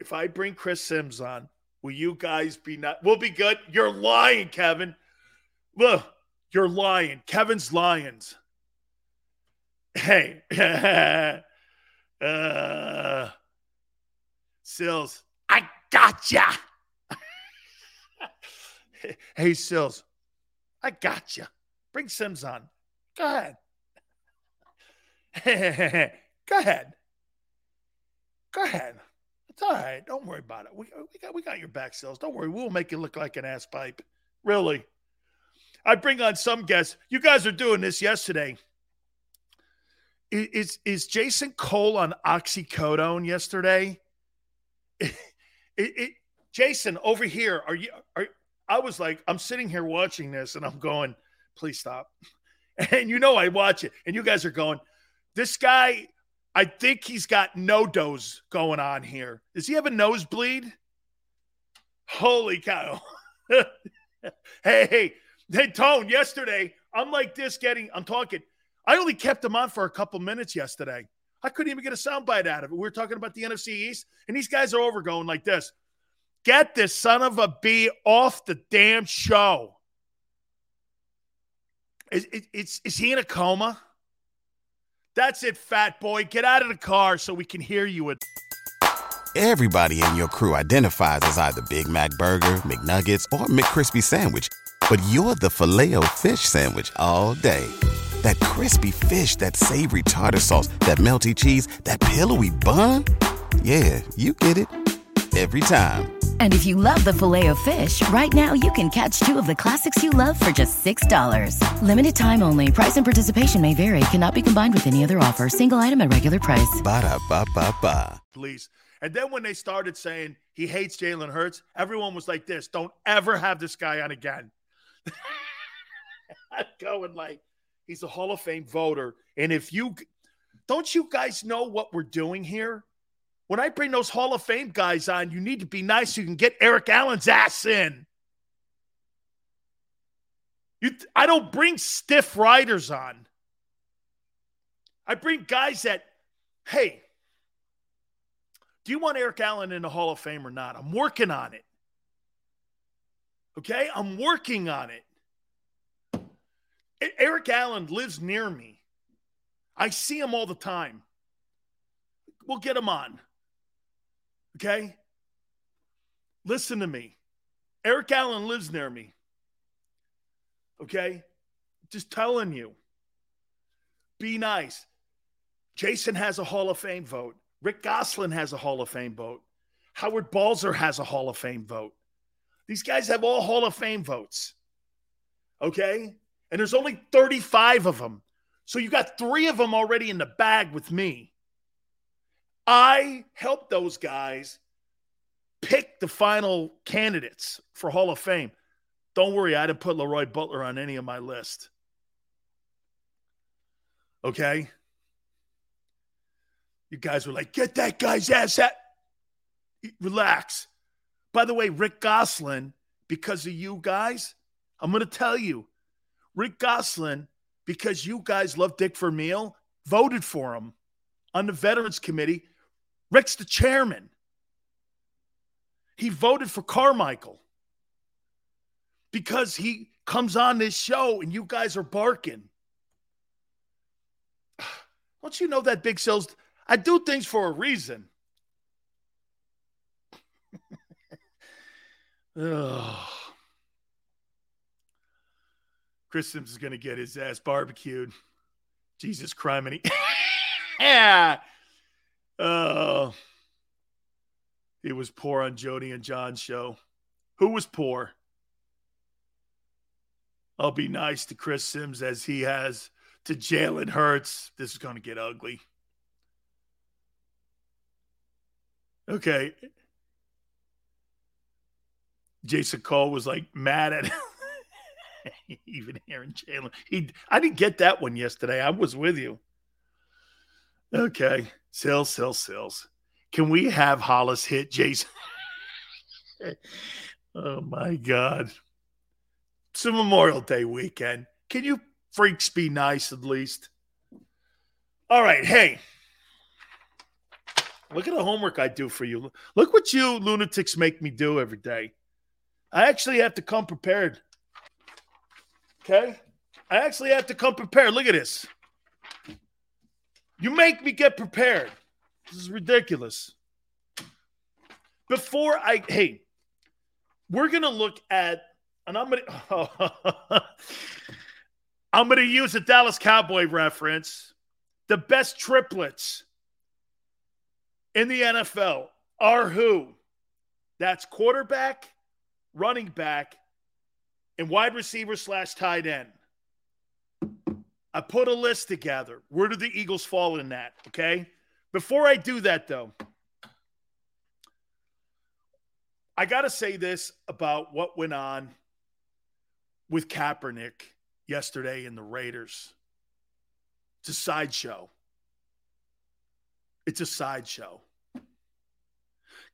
If I bring Chris Simms on, will you guys be not? We'll be good. You're lying, Kevin. Look, you're lying. Kevin's lions. Hey, uh, Sills, I gotcha. hey, Sills, I gotcha. Bring Simms on. Go ahead. Go ahead. Go ahead. It's all right. Don't worry about it. We, we got we got your back Sills. Don't worry. We'll make it look like an ass pipe. Really. I bring on some guests. You guys are doing this yesterday. Is is Jason Cole on oxycodone yesterday? It, it, Jason over here. Are you? Are I was like, I'm sitting here watching this, and I'm going, please stop. And you know I watch it, and you guys are going, this guy. I think he's got no dose going on here. Does he have a nosebleed? Holy cow! hey, hey, hey, Tone. Yesterday, I'm like this, getting. I'm talking. I only kept him on for a couple minutes yesterday. I couldn't even get a soundbite out of it. We were talking about the NFC East, and these guys are over going like this. Get this son of a B off the damn show. Is, is, is he in a coma? That's it, fat boy. Get out of the car so we can hear you. Everybody in your crew identifies as either Big Mac Burger, McNuggets, or McCrispy Sandwich, but you're the filet fish Sandwich all day. That crispy fish, that savory tartar sauce, that melty cheese, that pillowy bun. Yeah, you get it every time. And if you love the filet of fish, right now you can catch two of the classics you love for just $6. Limited time only. Price and participation may vary. Cannot be combined with any other offer. Single item at regular price. Ba da ba ba ba. Please. And then when they started saying he hates Jalen Hurts, everyone was like this don't ever have this guy on again. I'm going like, he's a Hall of Fame voter. And if you don't you guys know what we're doing here? When I bring those Hall of Fame guys on, you need to be nice so you can get Eric Allen's ass in. You, I don't bring stiff riders on. I bring guys that, hey, do you want Eric Allen in the Hall of Fame or not? I'm working on it. Okay? I'm working on it. Eric Allen lives near me. I see him all the time. We'll get him on. Okay? Listen to me. Eric Allen lives near me. Okay? Just telling you. Be nice. Jason has a Hall of Fame vote. Rick Gosselin has a Hall of Fame vote. Howard Balzer has a Hall of Fame vote. These guys have all Hall of Fame votes. Okay? And there's only 35 of them. So you got three of them already in the bag with me. I helped those guys pick the final candidates for Hall of Fame. Don't worry, I didn't put Leroy Butler on any of my list. Okay? You guys were like, get that guy's ass out. Relax. By the way, Rick Gosselin, because of you guys, I'm going to tell you, Rick Gosselin, because you guys love Dick Vermeil, voted for him on the Veterans Committee Rick's the chairman. He voted for Carmichael because he comes on this show and you guys are barking. Don't you know that Big Sales? I do things for a reason. Chris Simms is going to get his ass barbecued. Jesus Christ. yeah. Oh, he was poor on Jody and John's show. Who was poor? I'll be nice to Chris Simms as he has to Jalen Hurts. This is going to get ugly. Okay. Jason Cole was like mad at even Aaron Jalen. He, I didn't get that one yesterday. I was with you. Okay. Sales, sales, sales. Can we have Hollis hit Jason? oh my God. It's a Memorial Day weekend. Can you freaks be nice at least? All right. Hey, look at the homework I do for you. Look what you lunatics make me do every day. I actually have to come prepared. Okay? I actually have to come prepared. Look at this. You make me get prepared. This is ridiculous. Before I, hey, we're going to look at, and I'm going to, I'm going to use a Dallas Cowboy reference. The best triplets in the NFL are who? That's quarterback, running back, and wide receiver slash tight end. I put a list together. Where do the Eagles fall in that? Okay. Before I do that, though, I got to say this about what went on with Kaepernick yesterday in the Raiders. It's a sideshow. It's a sideshow.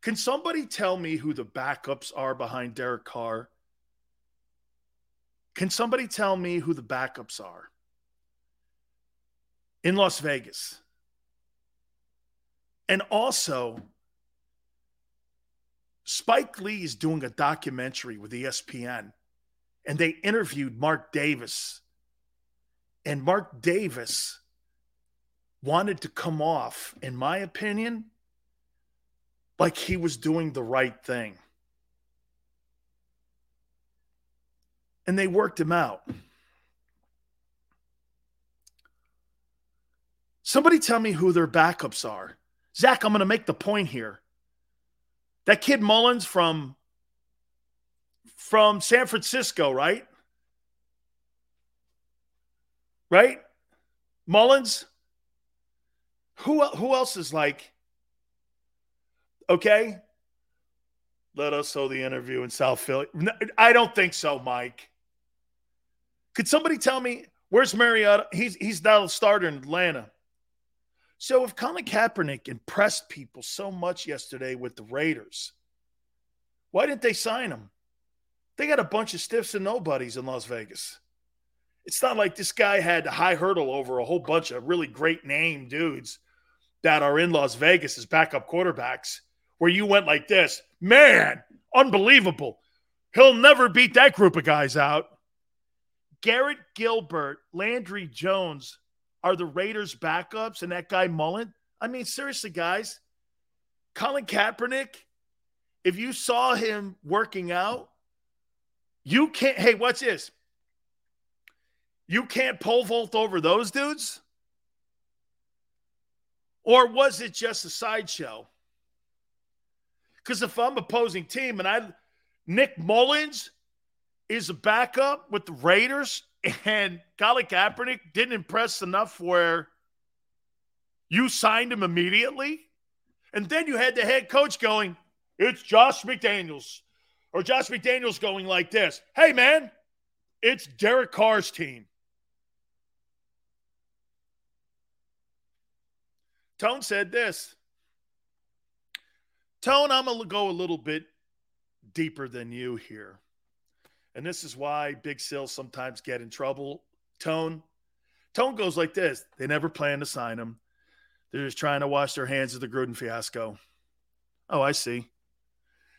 Can somebody tell me who the backups are behind Derek Carr? Can somebody tell me who the backups are in Las Vegas? And also, Spike Lee is doing a documentary with ESPN, and they interviewed Mark Davis. And Mark Davis wanted to come off, in my opinion, like he was doing the right thing. And they worked him out. Somebody tell me who their backups are. Zach, I'm going to make the point here. That kid Mullens from from San Francisco, right? Right? Mullens. Who who else is like okay? Let us show the interview in South Philly. I don't think so, Mike. Could somebody tell me where's Mariota? He's he's now a starter in Atlanta. So if Colin Kaepernick impressed people so much yesterday with the Raiders, why didn't they sign him? They got a bunch of stiffs and nobodies in Las Vegas. It's not like this guy had a high hurdle over a whole bunch of really great name dudes that are in Las Vegas as backup quarterbacks, where you went like this. Man, unbelievable. He'll never beat that group of guys out. Garrett Gilbert, Landry Jones, are the Raiders backups and that guy Mullen. I mean, seriously, guys, Colin Kaepernick, if you saw him working out, you can't. Hey, what's this? You can't pole vault over those dudes? Or was it just a sideshow? Because if I'm opposing team and I Nick Mullens is a backup with the Raiders and Colin Kaepernick didn't impress enough where you signed him immediately. And then you had the head coach going, it's Josh McDaniels. Or Josh McDaniels going like this Hey, man, it's Derek Carr's team. Tone said this. Tone, I'm going to go a little bit deeper than you here. And this is why Big sales sometimes get in trouble. Tone. Tone goes like this. They never plan to sign him. They're just trying to wash their hands of the Gruden fiasco. Oh, I see.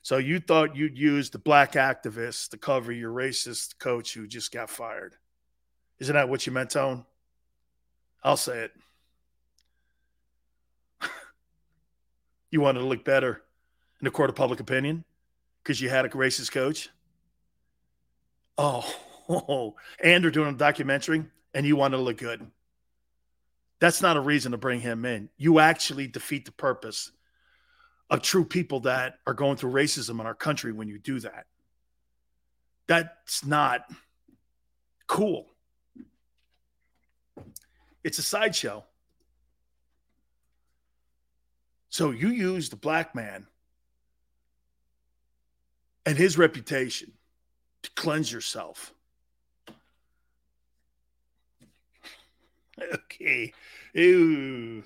So you thought you'd use the black activists to cover your racist coach who just got fired. Isn't that what you meant, Tone? I'll say it. you wanted to look better in the court of public opinion because you had a racist coach? Oh, and they're doing a documentary and you want to look good. That's not a reason to bring him in. You actually defeat the purpose of true people that are going through racism in our country when you do that. That's not cool. It's a sideshow. So you use the black man and his reputation to cleanse yourself. Okay. Ew.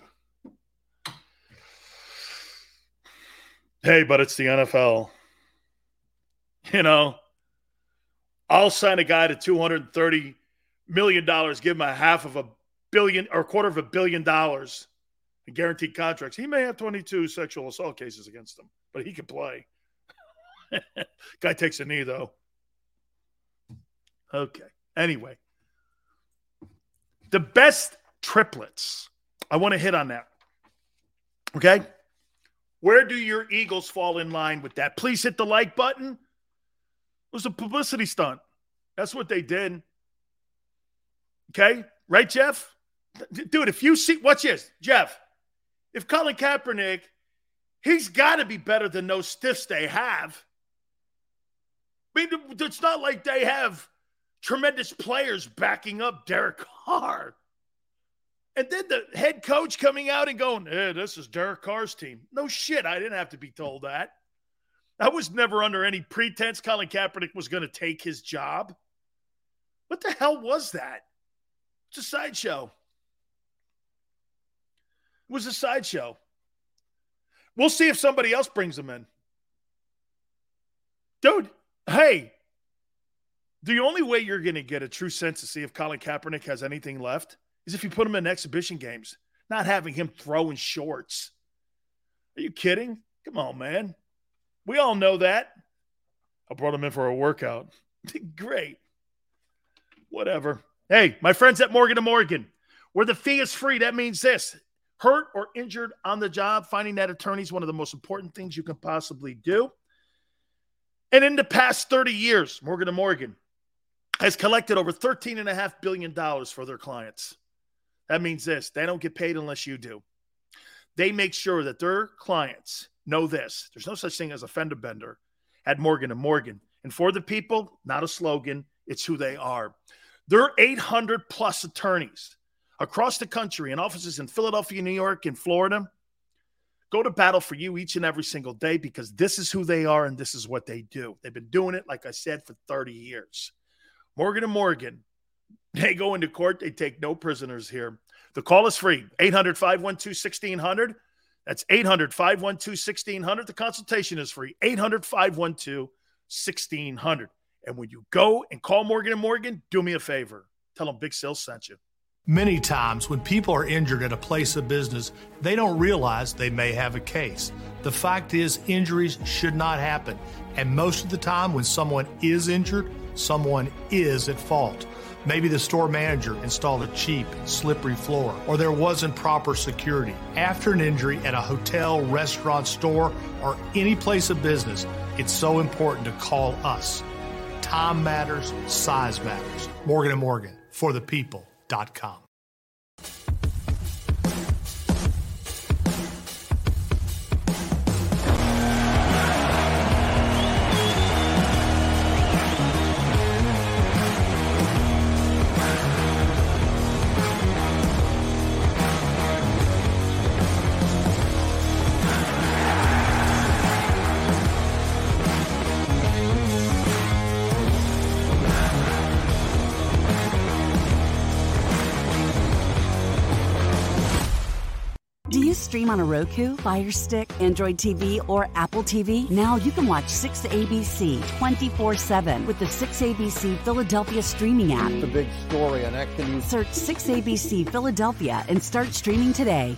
Hey, but it's the NFL. You know, I'll sign a guy to $230 million, give him a half of a billion or a quarter of a billion dollars in guaranteed contracts. He may have 22 sexual assault cases against him, but he can play. Guy takes a knee, though. Okay. Anyway, the best triplets. I want to hit on that. Okay. Where do your Eagles fall in line with that? Please hit the like button. It was a publicity stunt. That's what they did. Okay. Right, Jeff? Dude, if you see, watch this, Jeff. If Colin Kaepernick He's got to be better than those stiffs they have. I mean, it's not like they have tremendous players backing up Derek Carr. And then the head coach coming out and going, hey, this is Derek Carr's team. No shit. I didn't have to be told that. I was never under any pretense Colin Kaepernick was going to take his job. What the hell was that? It's a sideshow. It was a sideshow. We'll see if somebody else brings him in. Dude, hey, the only way you're going to get a true sense to see if Colin Kaepernick has anything left is if you put him in exhibition games, not having him throwing shorts. Are you kidding? Come on, man. We all know that. I brought him in for a workout. Great. Whatever. Hey, my friends at Morgan & Morgan, where the fee is free, that means this. Hurt or injured on the job, finding that attorney is one of the most important things you can possibly do. And in the past 30 years, Morgan & Morgan has collected over $13.5 billion for their clients. That means this they don't get paid unless you do. They make sure that their clients know this. There's no such thing as a fender bender at Morgan and Morgan. And for the people, not a slogan, it's who they are. There are 800 plus attorneys across the country in offices in Philadelphia, New York, and Florida. Go to battle for you each and every single day because this is who they are and this is what they do. They've been doing it, like I said, for 30 years. Morgan and Morgan, they go into court, they take no prisoners here. The call is free 800 512 1600. That's 800 512 1600. The consultation is free 800 512 1600. And when you go and call Morgan and Morgan, do me a favor. Tell them Big Sales sent you. Many times when people are injured at a place of business, they don't realize they may have a case. The fact is, injuries should not happen. And most of the time, when someone is injured, someone is at fault. Maybe the store manager installed a cheap, slippery floor, or there wasn't proper security. After an injury at a hotel, restaurant, store, or any place of business, it's so important to call us. Time matters, size matters. Morgan and Morgan for the people.com. stream on a Roku, Fire Stick, Android TV, or Apple TV? Now you can watch 6ABC 24 7 with the 6ABC Philadelphia streaming app. The big story on Action News. Search 6ABC Philadelphia and start streaming today.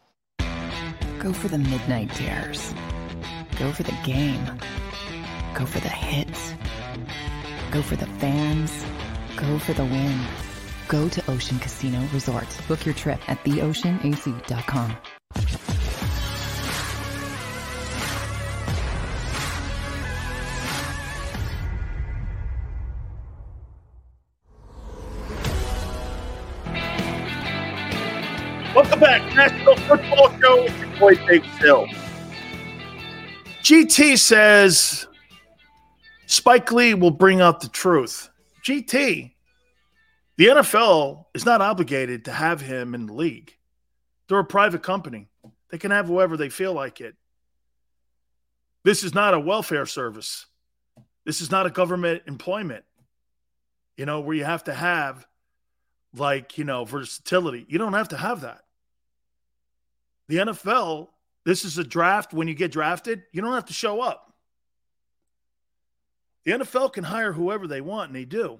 Go for the midnight dares. Go for the game. Go for the hits. Go for the fans. Go for the win. Go to Ocean Casino Resort. Book your trip at theoceanac.com. Welcome back, National Football Show boy Big Phil. GT says Spike Lee will bring out the truth. GT, the NFL is not obligated to have him in the league. They're a private company. They can have whoever they feel like it. This is not a welfare service. This is not a government employment, you know, where you have to have like, you know, versatility. You don't have to have that. The NFL, this is a draft. When you get drafted, you don't have to show up. The NFL can hire whoever they want, and they do.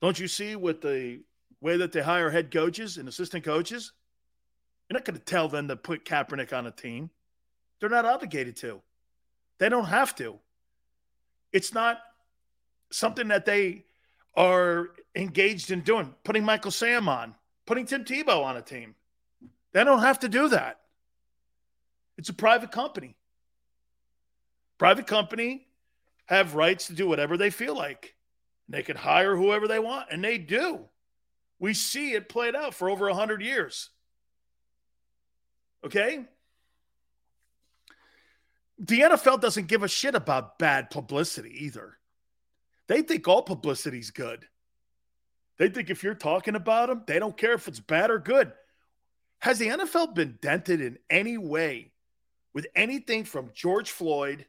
Don't you see with the way that they hire head coaches and assistant coaches? You're not going to tell them to put Kaepernick on a team. They're not obligated to. They don't have to. It's not something that they are engaged in doing, putting Michael Sam on, putting Tim Tebow on a team. They don't have to do that. It's a private company. Private company have rights to do whatever they feel like. They can hire whoever they want, and they do. We see it played out for over 100 years. Okay? The NFL doesn't give a shit about bad publicity either. They think all publicity is good. They think if you're talking about them, they don't care if it's bad or good. Has the NFL been dented in any way with anything from George Floyd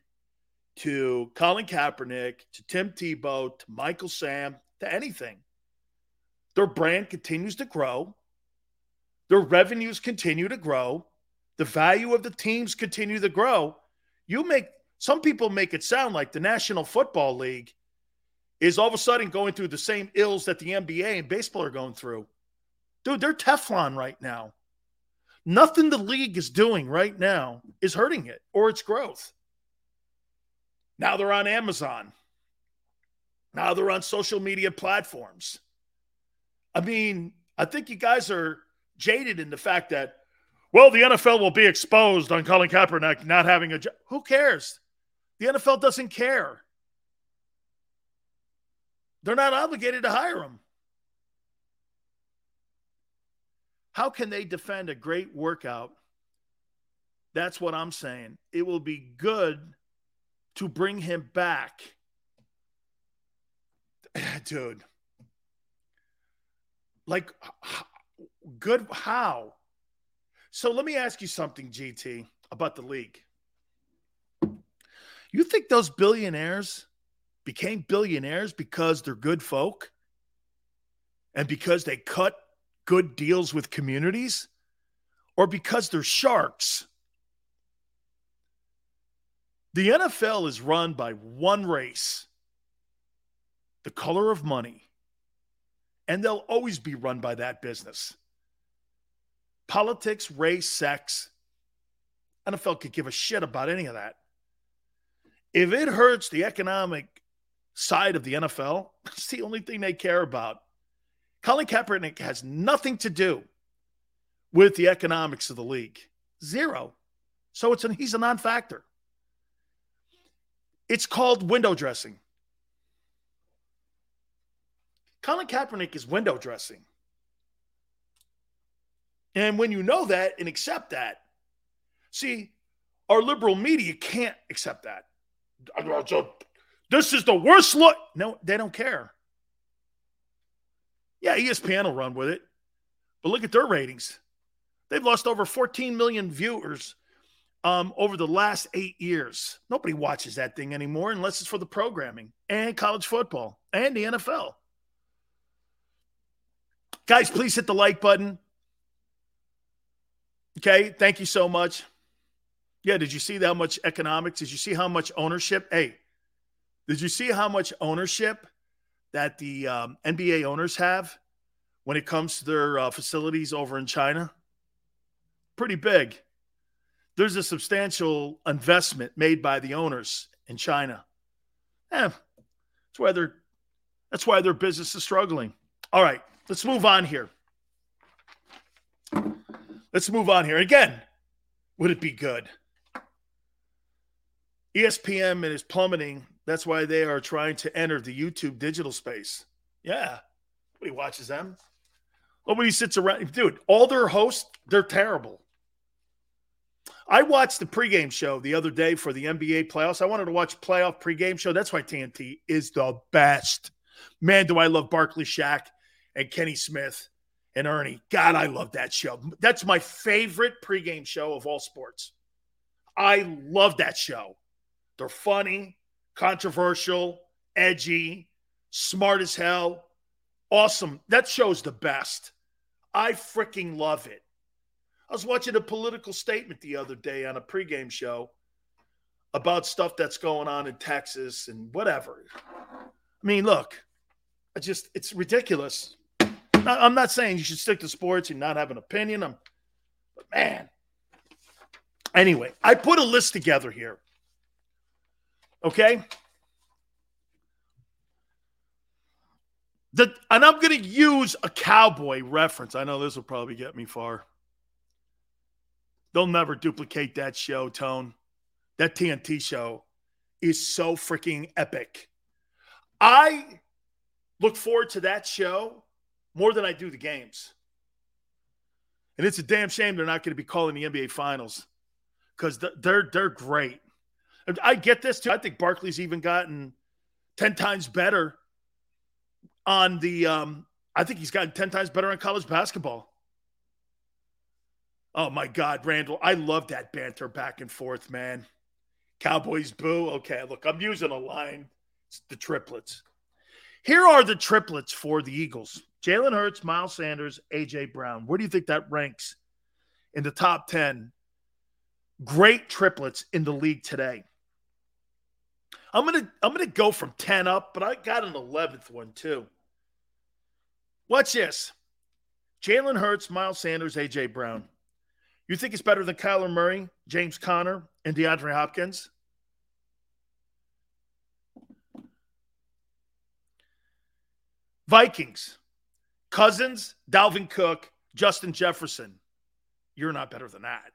to Colin Kaepernick to Tim Tebow to Michael Sam to anything? Their brand continues to grow. Their revenues continue to grow. The value of the teams continue to grow. You make some people make it sound like the National Football League is all of a sudden going through the same ills that the NBA and baseball are going through. Dude, they're Teflon right now. Nothing the league is doing right now is hurting it or its growth. Now they're on Amazon. Now they're on social media platforms. I mean, I think you guys are jaded in the fact that, well, the NFL will be exposed on Colin Kaepernick not having a job. Who cares? The NFL doesn't care. They're not obligated to hire him. How can they defend a great workout? That's what I'm saying. It will be good to bring him back. Dude. Like, good. How? So let me ask you something, GT, about the league. You think those billionaires became billionaires because they're good folk and because they cut good deals with communities or because they're sharks? The NFL is run by one race the color of money. And they'll always be run by that business. Politics, race, sex. NFL could give a shit about any of that. If it hurts the economic side of the NFL, it's the only thing they care about. Colin Kaepernick has nothing to do with the economics of the league. Zero. So it's an, he's a non-factor. It's called window dressing. Colin Kaepernick is window dressing. And when you know that and accept that, see, our liberal media can't accept that. This is the worst look. No, they don't care. Yeah, ESPN will run with it. But look at their ratings. They've lost over 14 million viewers um, over the last eight years. Nobody watches that thing anymore unless it's for the programming and college football and the NFL. Guys, please hit the like button. Okay, thank you so much. Yeah, did you see how much economics? Did you see how much ownership? Hey, did you see how much ownership that the um, NBA owners have when it comes to their uh, facilities over in China? Pretty big. There's a substantial investment made by the owners in China. Eh, That's why they're that's why their business is struggling. All right, let's move on here. Let's move on here. Again, would it be good? ESPN is plummeting. That's why they are trying to enter the YouTube digital space. Yeah. Nobody watches them. Nobody sits around. Dude, all their hosts, they're terrible. I watched the pregame show the other day for the NBA playoffs. I wanted to watch playoff pregame show. That's why TNT is the best. Man, do I love Barkley Shaq and Kenny Smith and Ernie. God, I love that show. That's my favorite pregame show of all sports. I love that show. They're funny, controversial, edgy, smart as hell. Awesome. That show's the best. I freaking love it. I was watching a political statement the other day on a pregame show about stuff that's going on in Texas and whatever. I mean, look, I just, it's ridiculous. I'm not saying you should stick to sports and not have an opinion. I'm, but man. Anyway, I put a list together here Okay. The, and I'm going to use a cowboy reference. I know this will probably get me far. They'll never duplicate that show, Tone. That TNT show is so freaking epic. I look forward to that show more than I do the games. And it's a damn shame they're not going to be calling the NBA Finals because they're they're great. I get this too. I think Barkley's even gotten 10 times better on the um, I think he's gotten 10 times better on college basketball. Oh my God, Randall. I love that banter back and forth, man. Cowboys boo. Okay, look, I'm using a line. It's the triplets. Here are the triplets for the Eagles Jalen Hurts, Miles Sanders, AJ Brown. Where do you think that ranks in the top 10 great triplets in the league today? I'm gonna I'm gonna go from 10 up, but I got an 11th one too. Watch this. Jalen Hurts, Miles Sanders, AJ Brown. You think it's better than Kyler Murray, James Conner, and DeAndre Hopkins? Vikings, Cousins, Dalvin Cook, Justin Jefferson. You're not better than that.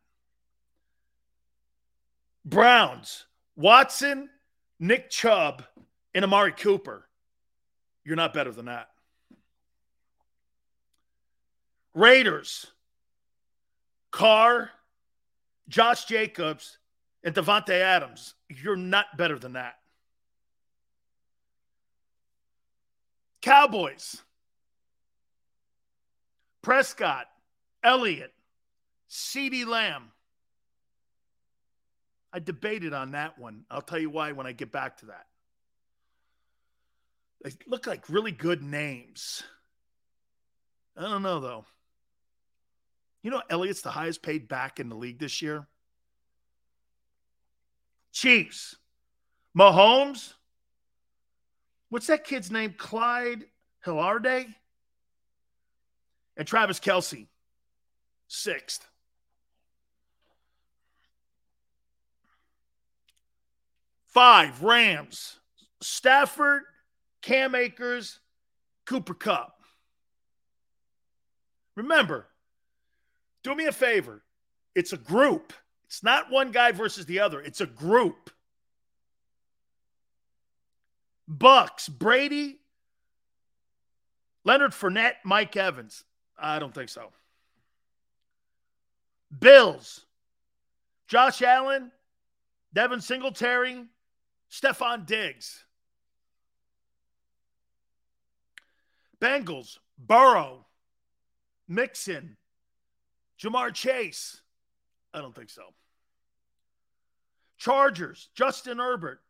Browns, Watson, Nick Chubb and Amari Cooper, you're not better than that. Raiders, Carr, Josh Jacobs, and Davante Adams, you're not better than that. Cowboys, Prescott, Elliott, CeeDee Lamb, I debated on that one. I'll tell you why when I get back to that. They look like really good names. I don't know though. You know, Elliott's the highest paid back in the league this year. Chiefs, Mahomes. What's that kid's name? Clyde Hillarday and Travis Kelce, sixth. Five, Rams. Stafford, Cam Akers, Cooper Kupp. Remember, do me a favor. It's a group. It's not one guy versus the other. It's a group. Bucks, Brady, Leonard Fournette, Mike Evans. I don't think so. Bills, Josh Allen, Devin Singletary, Stefon Diggs. Bengals, Burrow, Mixon, Ja'Marr Chase. I don't think so. Chargers, Justin Herbert,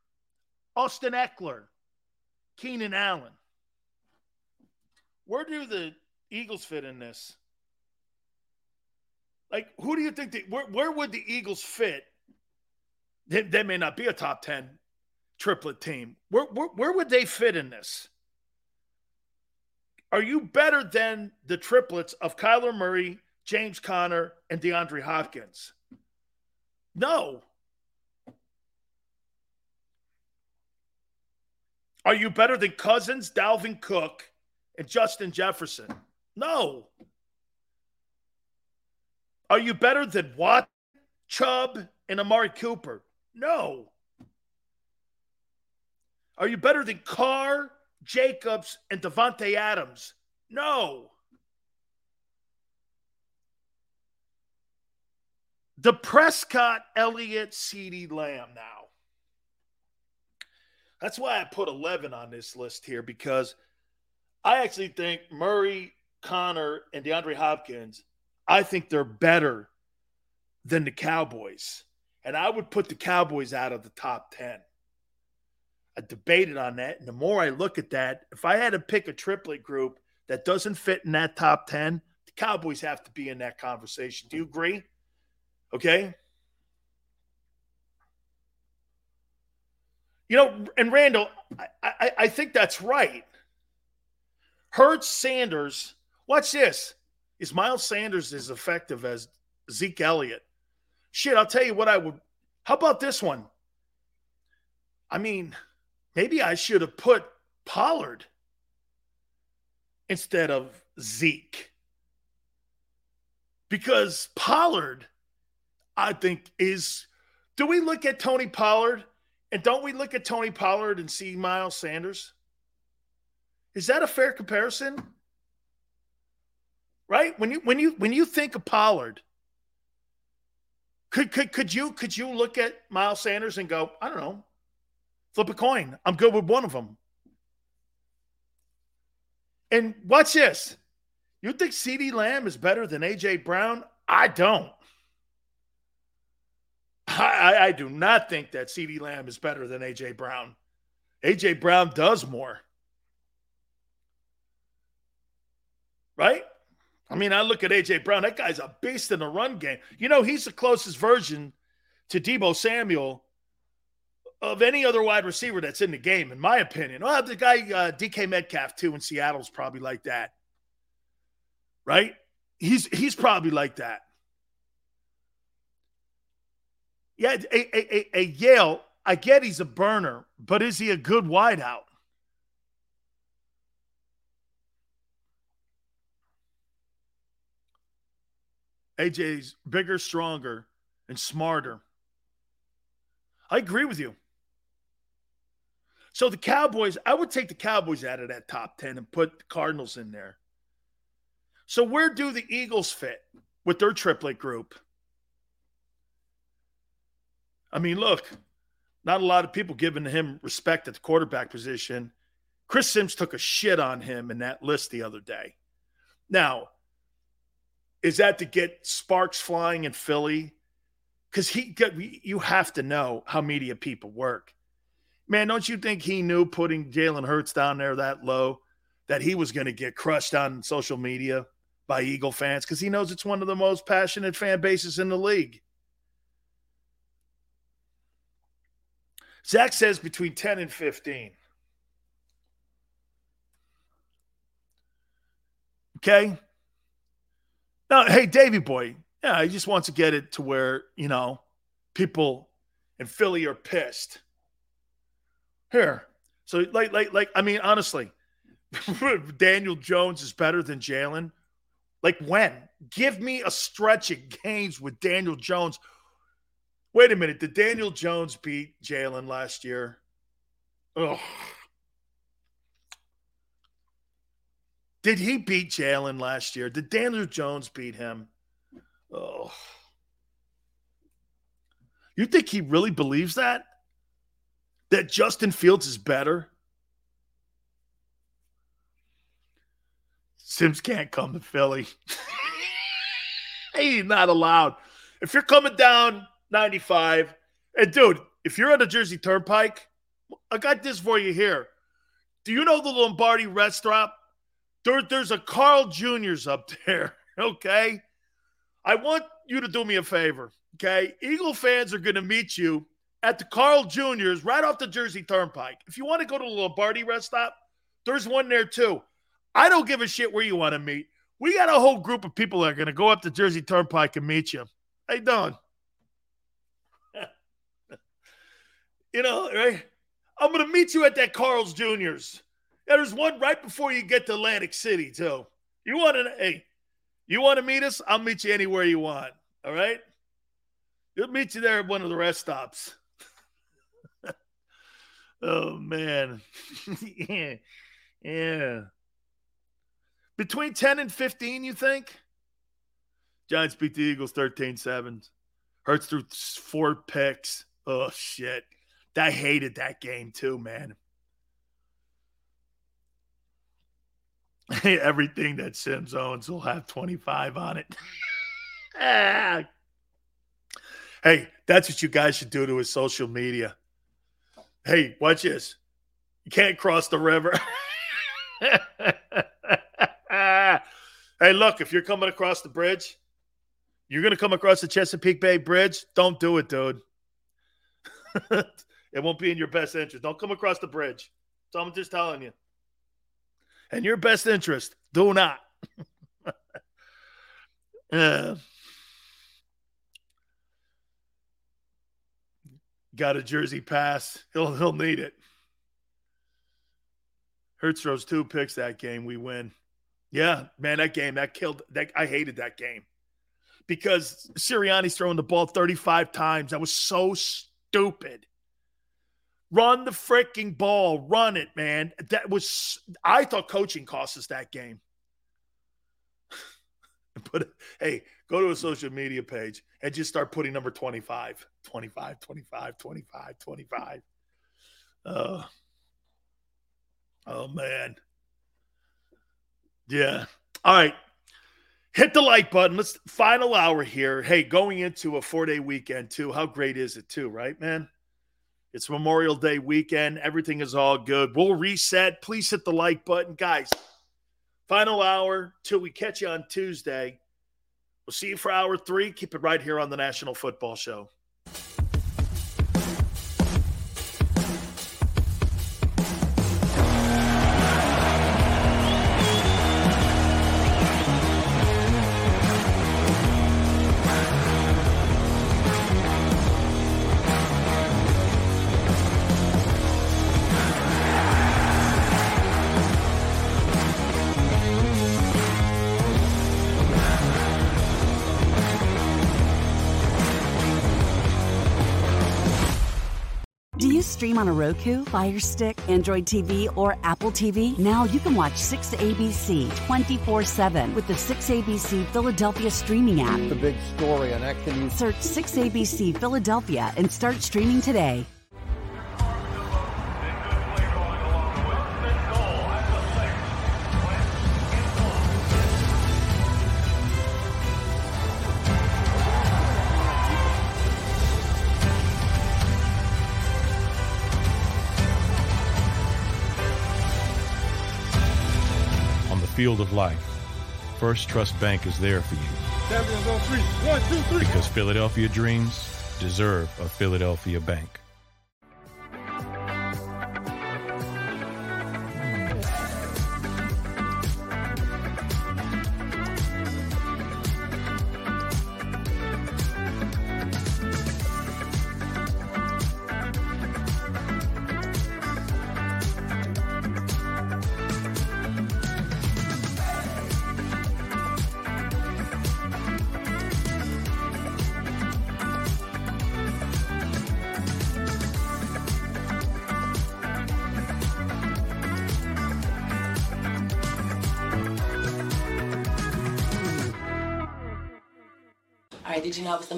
Austin Ekeler, Keenan Allen. Where do the Eagles fit in this? Like, who do you think that, where, where would the Eagles fit? They, they may not be a top 10 triplet team. Where, where, where would they fit in this? Are you better than the triplets of Kyler Murray, James Conner, and DeAndre Hopkins? No. Are you better than Cousins, Dalvin Cook, and Justin Jefferson? No. Are you better than Watt, Chubb, and Amari Cooper? No. Are you better than Carr, Jacobs, and Davante Adams? No. The Prescott, Elliott, CeeDee Lamb now. That's why I put 11 on this list here because I actually think Murray, Conner, and DeAndre Hopkins, I think they're better than the Cowboys. And I would put the Cowboys out of the top 10. I debated on that. And the more I look at that, if I had to pick a triplet group that doesn't fit in that top 10, the Cowboys have to be in that conversation. Do you agree? Okay. You know, and Randall, I, I, I think that's right. Hurts Sanders, watch this. Is Miles Sanders as effective as Zeke Elliott? Shit, I'll tell you what I would. How about this one? I mean, maybe I should have put Pollard instead of Zeke. Because Pollard, I think, is. Do we look at Tony Pollard and don't we look at Tony Pollard and see Miles Sanders? Is that a fair comparison? Right? When you when you when you think of Pollard, could could could you could you look at Miles Sanders and go, I don't know, flip a coin. I'm good with one of them. And watch this. You think CeeDee Lamb is better than AJ Brown? I don't. I, I do not think that CeeDee Lamb is better than AJ Brown. AJ Brown does more. Right? I mean, I look at AJ Brown. That guy's a beast in the run game. You know, he's the closest version to Deebo Samuel of any other wide receiver that's in the game, in my opinion. Well, the guy uh, DK Metcalf too in Seattle's probably like that, right? He's he's probably like that. Yeah, a, a, a, a Yale, I get he's a burner, but is he a good wideout? AJ's bigger, stronger, and smarter. I agree with you. So the Cowboys, I would take the Cowboys out of that top 10 and put the Cardinals in there. So where do the Eagles fit with their triplet group? I mean, look, not a lot of people giving him respect at the quarterback position. Chris Simms took a shit on him in that list the other day. Now, is that to get sparks flying in Philly? Because he, you have to know how media people work. Man, don't you think he knew putting Jalen Hurts down there that low that he was going to get crushed on social media by Eagle fans? Because he knows it's one of the most passionate fan bases in the league. Zach says between 10 and 15. Okay. Now, hey, Davy boy, yeah, he just wants to get it to where, you know, people in Philly are pissed. Here. So, like, like, like, I mean, honestly, Daniel Jones is better than Jalen. Like, when? Give me a stretch of games with Daniel Jones Wait a minute. Did Daniel Jones beat Jalen last year? Oh. Did he beat Jalen last year? Did Daniel Jones beat him? Oh. You think he really believes that? That Justin Fields is better? Simms can't come to Philly. He's not allowed. If you're coming down 95. And dude, if you're on the Jersey Turnpike, I got this for you here. Do you know the Lombardi restaurant? There, there's a Carl Jr.'s up there. Okay. I want you to do me a favor. Okay. Eagle fans are going to meet you at the Carl Jr.'s right off the Jersey Turnpike. If you want to go to the Lombardi rest stop, there's one there too. I don't give a shit where you want to meet. We got a whole group of people that are going to go up the Jersey Turnpike and meet you. Hey, Don. You know, right? I'm gonna meet you at that Carl's Jr.'s. Yeah, there's one right before you get to Atlantic City, too. You want to hey, you want to meet us? I'll meet you anywhere you want. All right? We'll meet you there at one of the rest stops. Oh man. yeah. Yeah. Between 10 and 15, you think? Giants beat the Eagles 13 7. Hurts threw four picks. Oh, shit. I hated that game too, man. Everything that Simms owns will have 25 on it. ah. Hey, that's what you guys should do to his social media. Hey, watch this. You can't cross the river. hey, look, if you're coming across the bridge, you're going to come across the Chesapeake Bay Bridge. Don't do it, dude. it won't be in your best interest. Don't come across the bridge. So I'm just telling you. And your best interest, do not. uh, got a jersey pass. He'll he'll need it. Hurts throws two picks that game. We win. Yeah, man, that game that killed. That I hated that game because Sirianni's throwing the ball 35 times. That was so stupid. Run the freaking ball. Run it, man. That was I thought coaching cost us that game. But hey, go to a social media page and just start putting number 25, 25, 25, 25, 25. Uh, oh man. Yeah. All right. Hit the like button. Let's final hour here. Hey, going into a four-day weekend too. How great is it too, right, man? It's Memorial Day weekend. Everything is all good. We'll reset. Please hit the like button. Guys, final hour till we catch you on Tuesday. We'll see you for hour three. Keep it right here on the National Football Show. Stream on a Roku, Fire Stick, Android TV, or Apple TV? Now you can watch 6ABC 24 7 with the 6ABC Philadelphia streaming app. The big story on Action News. Search 6ABC Philadelphia and start streaming today. Field of life, First Trust Bank is there for you Champions on three. One, two, three. because Philadelphia dreams deserve a Philadelphia bank.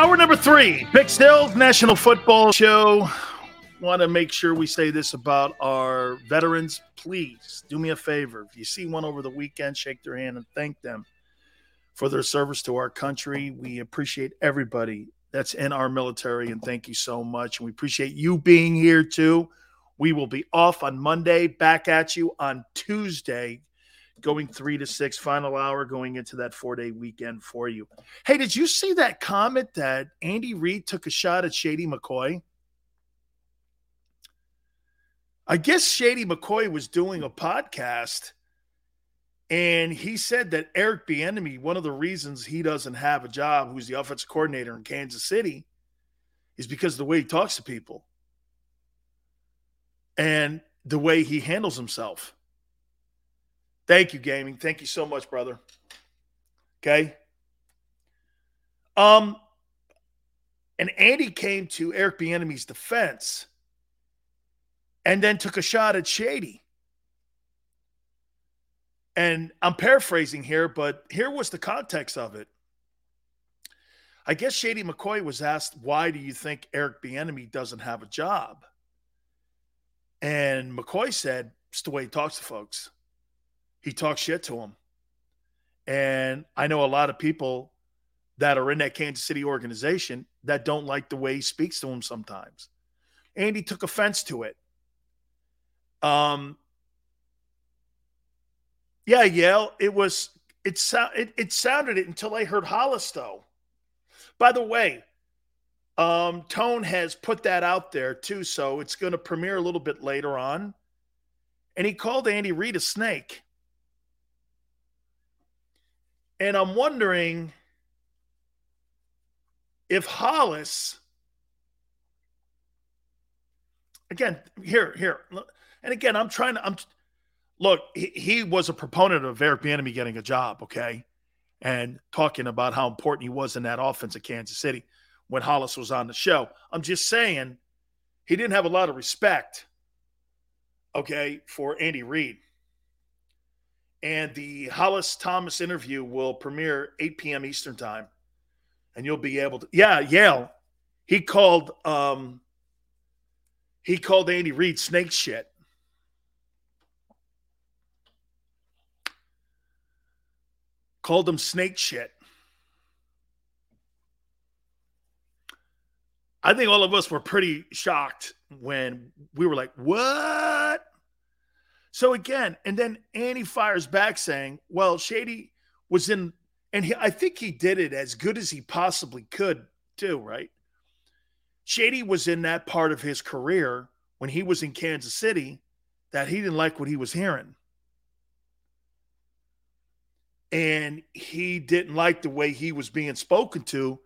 Hour number three, Big Still National Football Show. Want to make sure we say this about our veterans. Please do me a favor. If you see one over the weekend, shake their hand and thank them for their service to our country. We appreciate everybody that's in our military, and thank you so much. And we appreciate you being here too. We will be off on Monday, back at you on Tuesday, going three to six, final hour going into that four day weekend for you. Hey, did you see that comment that Andy Reid took a shot at Shady McCoy? I guess Shady McCoy was doing a podcast and he said that Eric Bieniemy, one of the reasons he doesn't have a job, who's the offensive coordinator in Kansas City, is because of the way he talks to people and the way he handles himself. Thank you, gaming. Thank you so much, brother. Okay. Um, and Andy came to Eric Bieniemy's defense and then took a shot at Shady. And I'm paraphrasing here, but here was the context of it. I guess Shady McCoy was asked, "Why do you think Eric Bieniemy doesn't have a job?" And McCoy said, "It's the way he talks to folks. He talks shit to him. And I know a lot of people that are in that Kansas City organization that don't like the way he speaks to them sometimes. Andy took offense to it. Um, yeah, Yale. It was it sound it, it sounded it until I heard Hollis though. By the way, um, Tone has put that out there too, so it's going to premiere a little bit later on. And he called Andy Reid a snake. And I'm wondering if Hollis, again, here, here, and again, I'm trying to, I'm, look, he, he was a proponent of Eric Bieniemy getting a job, okay, and talking about how important he was in that offense at Kansas City when Hollis was on the show. I'm just saying he didn't have a lot of respect, okay, for Andy Reid. And the Hollis Thomas interview will premiere 8 p.m. Eastern time. And you'll be able to, yeah, Yale. He called um he called Andy Reid snake shit. called them snake shit. I think all of us were pretty shocked when we were like, what? So again, and then Andy fires back saying, well, Shady was in, and he, I think he did it as good as he possibly could, too, right? Shady was in that part of his career when he was in Kansas City that he didn't like what he was hearing and he didn't like the way he was being spoken to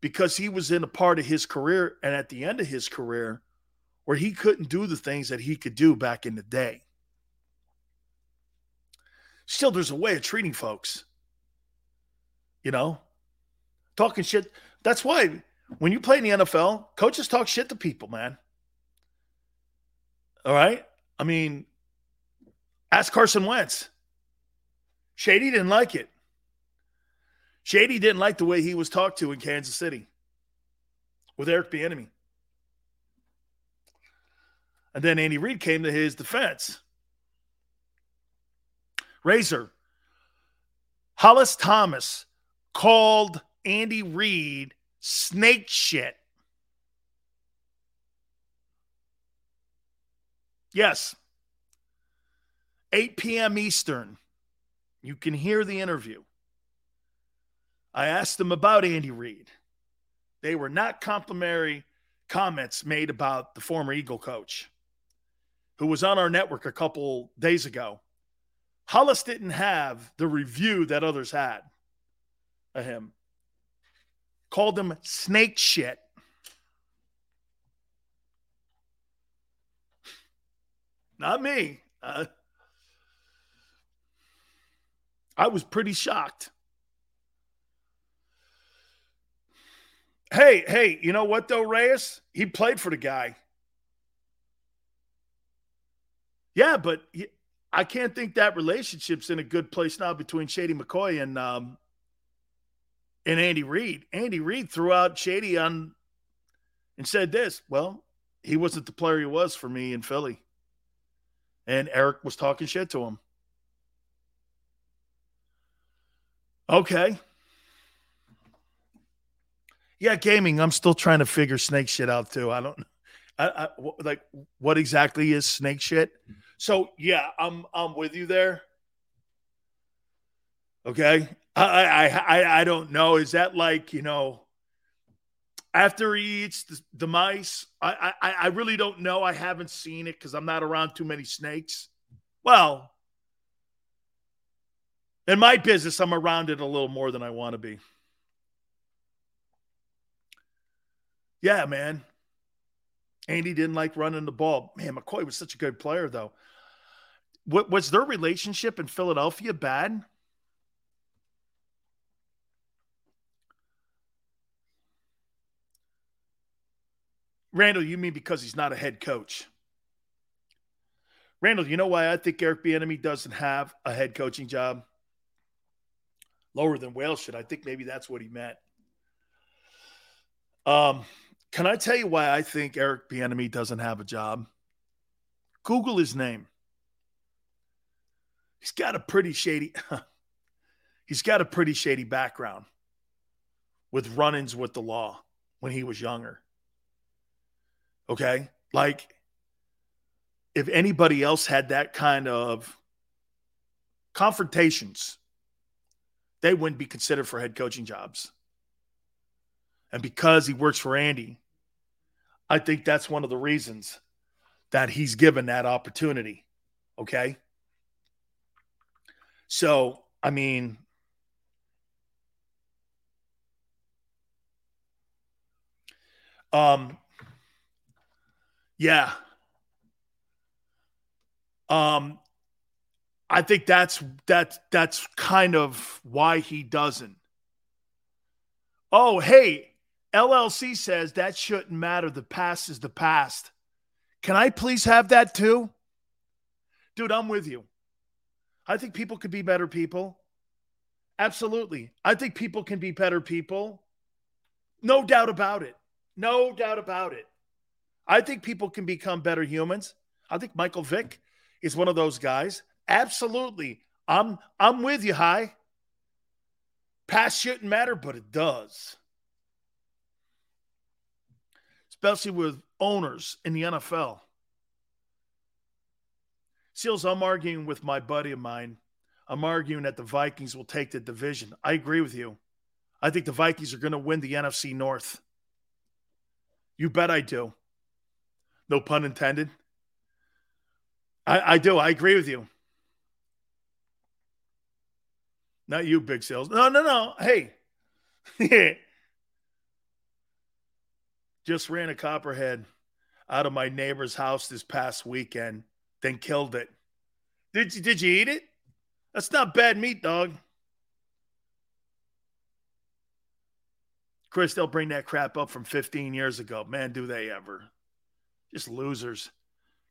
because he was in a part of his career and at the end of his career where he couldn't do the things that he could do back in the day. Still, there's a way of treating folks. You know, talking shit. That's why when you play in the NFL, coaches talk shit to people, man. All right. I mean, ask Carson Wentz. Shady didn't like it. Shady didn't like the way he was talked to in Kansas City with Eric Bieniemy. And then Andy Reid came to his defense. Razor, Hollis Thomas called Andy Reid snake shit. Yes. 8 p.m. Eastern. You can hear the interview. I asked them about Andy Reid. They were not complimentary comments made about the former Eagle coach who was on our network a couple days ago. Hollis didn't have the review that others had of him. Called him snake shit. Not me. Uh, I was pretty shocked. Hey, hey, you know what though, Reyes? He played for the guy. Yeah, but he, I can't think that relationship's in a good place now between Shady McCoy and um, and Andy Reid. Andy Reid threw out Shady on and said this. Well, he wasn't the player he was for me in Philly. And Eric was talking shit to him. Okay. Yeah, gaming. I'm still trying to figure snake shit out too. I don't I, I like what exactly is snake shit. So yeah, I'm I'm with you there. Okay, I I I, I don't know. Is that like you know? After he eats the, the mice, I, I I really don't know. I haven't seen it because I'm not around too many snakes. Well, in my business, I'm around it a little more than I want to be. Yeah, man. Andy didn't like running the ball. Man, McCoy was such a good player, though. What was their relationship in Philadelphia bad? Randall, you mean because he's not a head coach? Randall, you know why I think Eric Bieniemy doesn't have a head coaching job? Lower than Wales should. I think maybe that's what he meant. Um, can I tell you why I think Eric Bieniemy doesn't have a job? Google his name. He's got a pretty shady. he's got a pretty shady background with run-ins with the law when he was younger. Okay, like if anybody else had that kind of confrontations, they wouldn't be considered for head coaching jobs. And because he works for Andy, I think that's one of the reasons that he's given that opportunity. Okay. So, I mean, um, yeah. Um, I think that's that's that's kind of why he doesn't. Oh, hey, LLC says that shouldn't matter. The past is the past. Can I please have that too? Dude, I'm with you. I think people could be better people. Absolutely. I think people can be better people. No doubt about it. No doubt about it. I think people can become better humans. I think Michael Vick is one of those guys. Absolutely. I'm I'm with you, High. Past shouldn't matter, but it does especially with owners in the NFL. Seals, I'm arguing with my buddy of mine. I'm arguing that the Vikings will take the division. I agree with you. I think the Vikings are going to win the NFC North. You bet I do. No pun intended. I, I do. I agree with you. Not you, Big Sills. No, no, no. Hey. Just ran a copperhead out of my neighbor's house this past weekend, then killed it. Did you did you eat it? That's not bad meat, dog. Chris, they'll bring that crap up from 15 years ago. Man, do they ever. Just losers.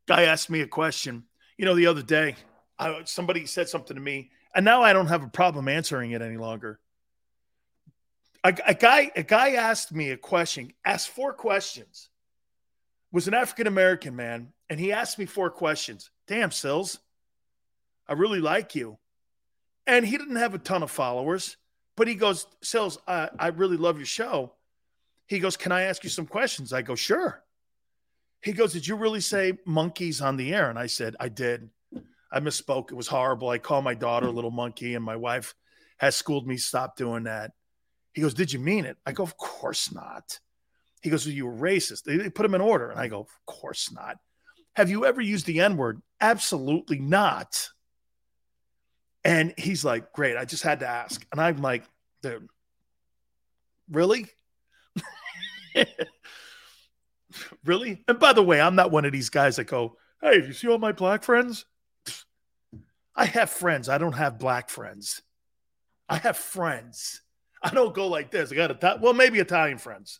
Guy asked me a question. You know, the other day, I, somebody said something to me, and now I don't have a problem answering it any longer a, a guy a guy asked me a question, asked four questions. Was an African American man, and he asked me four questions. Damn, Sills, I really like you. And he didn't have a ton of followers, but he goes, Sills, I, I really love your show. He goes, Can I ask you some questions? I go, Sure. He goes, Did you really say monkeys on the air? And I said, I did. I misspoke. It was horrible. I call my daughter a little monkey, and my wife has schooled me stop doing that. He goes, Did you mean it? I go, Of course not. He goes, well, You racist. They put him in order. And I go, Of course not. Have you ever used the N word? Absolutely not. And he's like, Great. I just had to ask. And I'm like, Dude, really? really? And by the way, I'm not one of these guys that go, Hey, you see all my black friends? I have friends. I don't have black friends. I have friends. I don't go like this. I got a well, maybe Italian friends.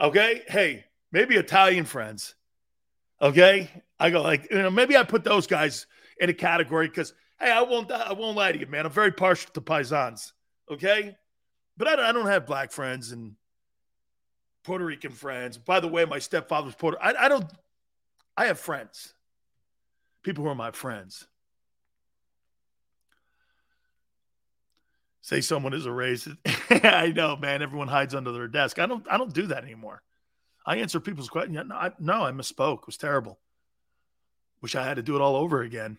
Okay, hey, maybe Italian friends. Okay, I go like you know maybe I put those guys in a category because hey, I won't I won't lie to you, man. I'm very partial to paisans. Okay, but I, I don't have black friends and Puerto Rican friends. By the way, my stepfather's Puerto. I, I don't. I have friends. People who are my friends. Say someone is a racist. I know, man. Everyone hides under their desk. I don't. I don't do that anymore. I answer people's questions. No, I, no, I misspoke. It was terrible. Wish I had to do it all over again.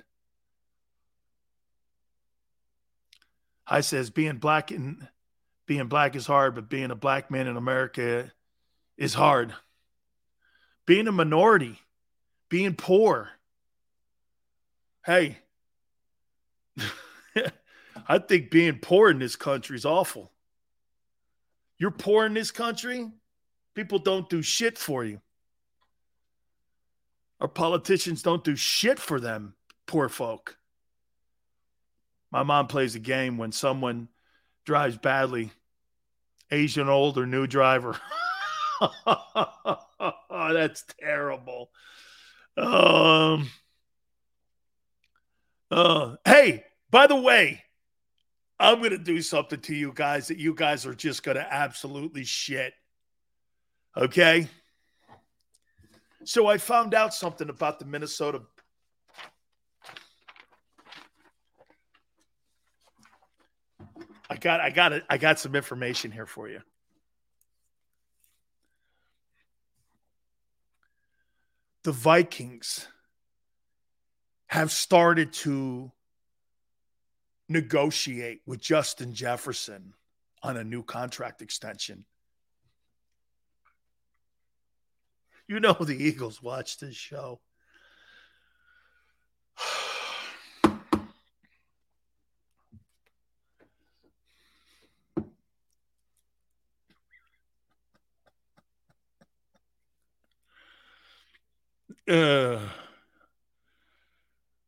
I says being black and being black is hard, but being a black man in America is hard. Being a minority, being poor. Hey, I think being poor in this country is awful. You're poor in this country, people don't do shit for you. Our politicians don't do shit for them, poor folk. My mom plays a game when someone drives badly, Asian old or new driver. That's terrible. Um. Uh, hey, by the way, I'm going to do something to you guys that you guys are just going to absolutely shit. Okay? So I found out something about the Minnesota I got I got it. I got some information here for you. The Vikings have started to negotiate with Justin Jefferson on a new contract extension. You know the Eagles watch this show.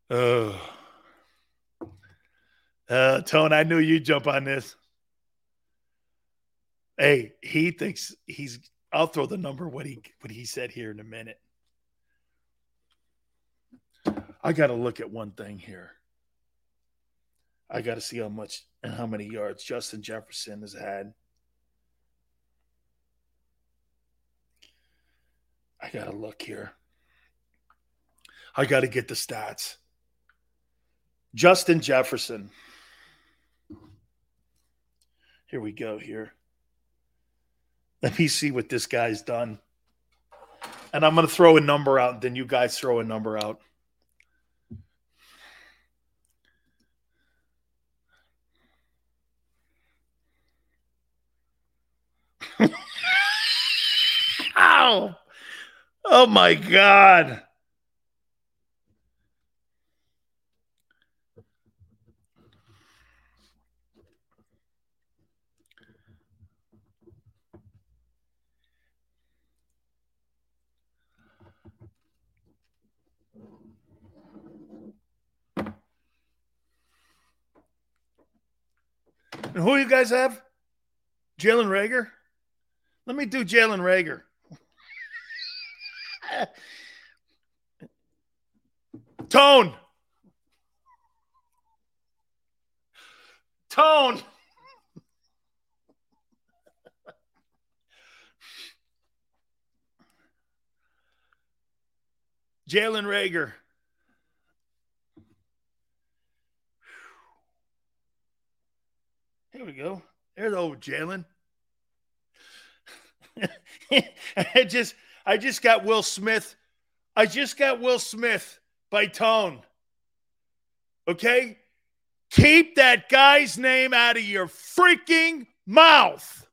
Uh, uh, Tone, I knew you'd jump on this. Hey, he thinks he's. I'll throw the number what he what he said here in a minute. I got to look at one thing here. I got to see how much and how many yards Justin Jefferson has had. I got to look here. I got to get the stats. Justin Jefferson. Here we go here. Let me see what this guy's done. And I'm going to throw a number out, and then you guys throw a number out. Ow! Oh my God. And who you guys have? Jalen Reagor. Let me do Jalen Reagor. Tone. Tone. Jalen Reagor. Here we go. There's old Jalen. I just I just got Will Smith. I just got Will Smith by tone. Okay? Keep that guy's name out of your freaking mouth.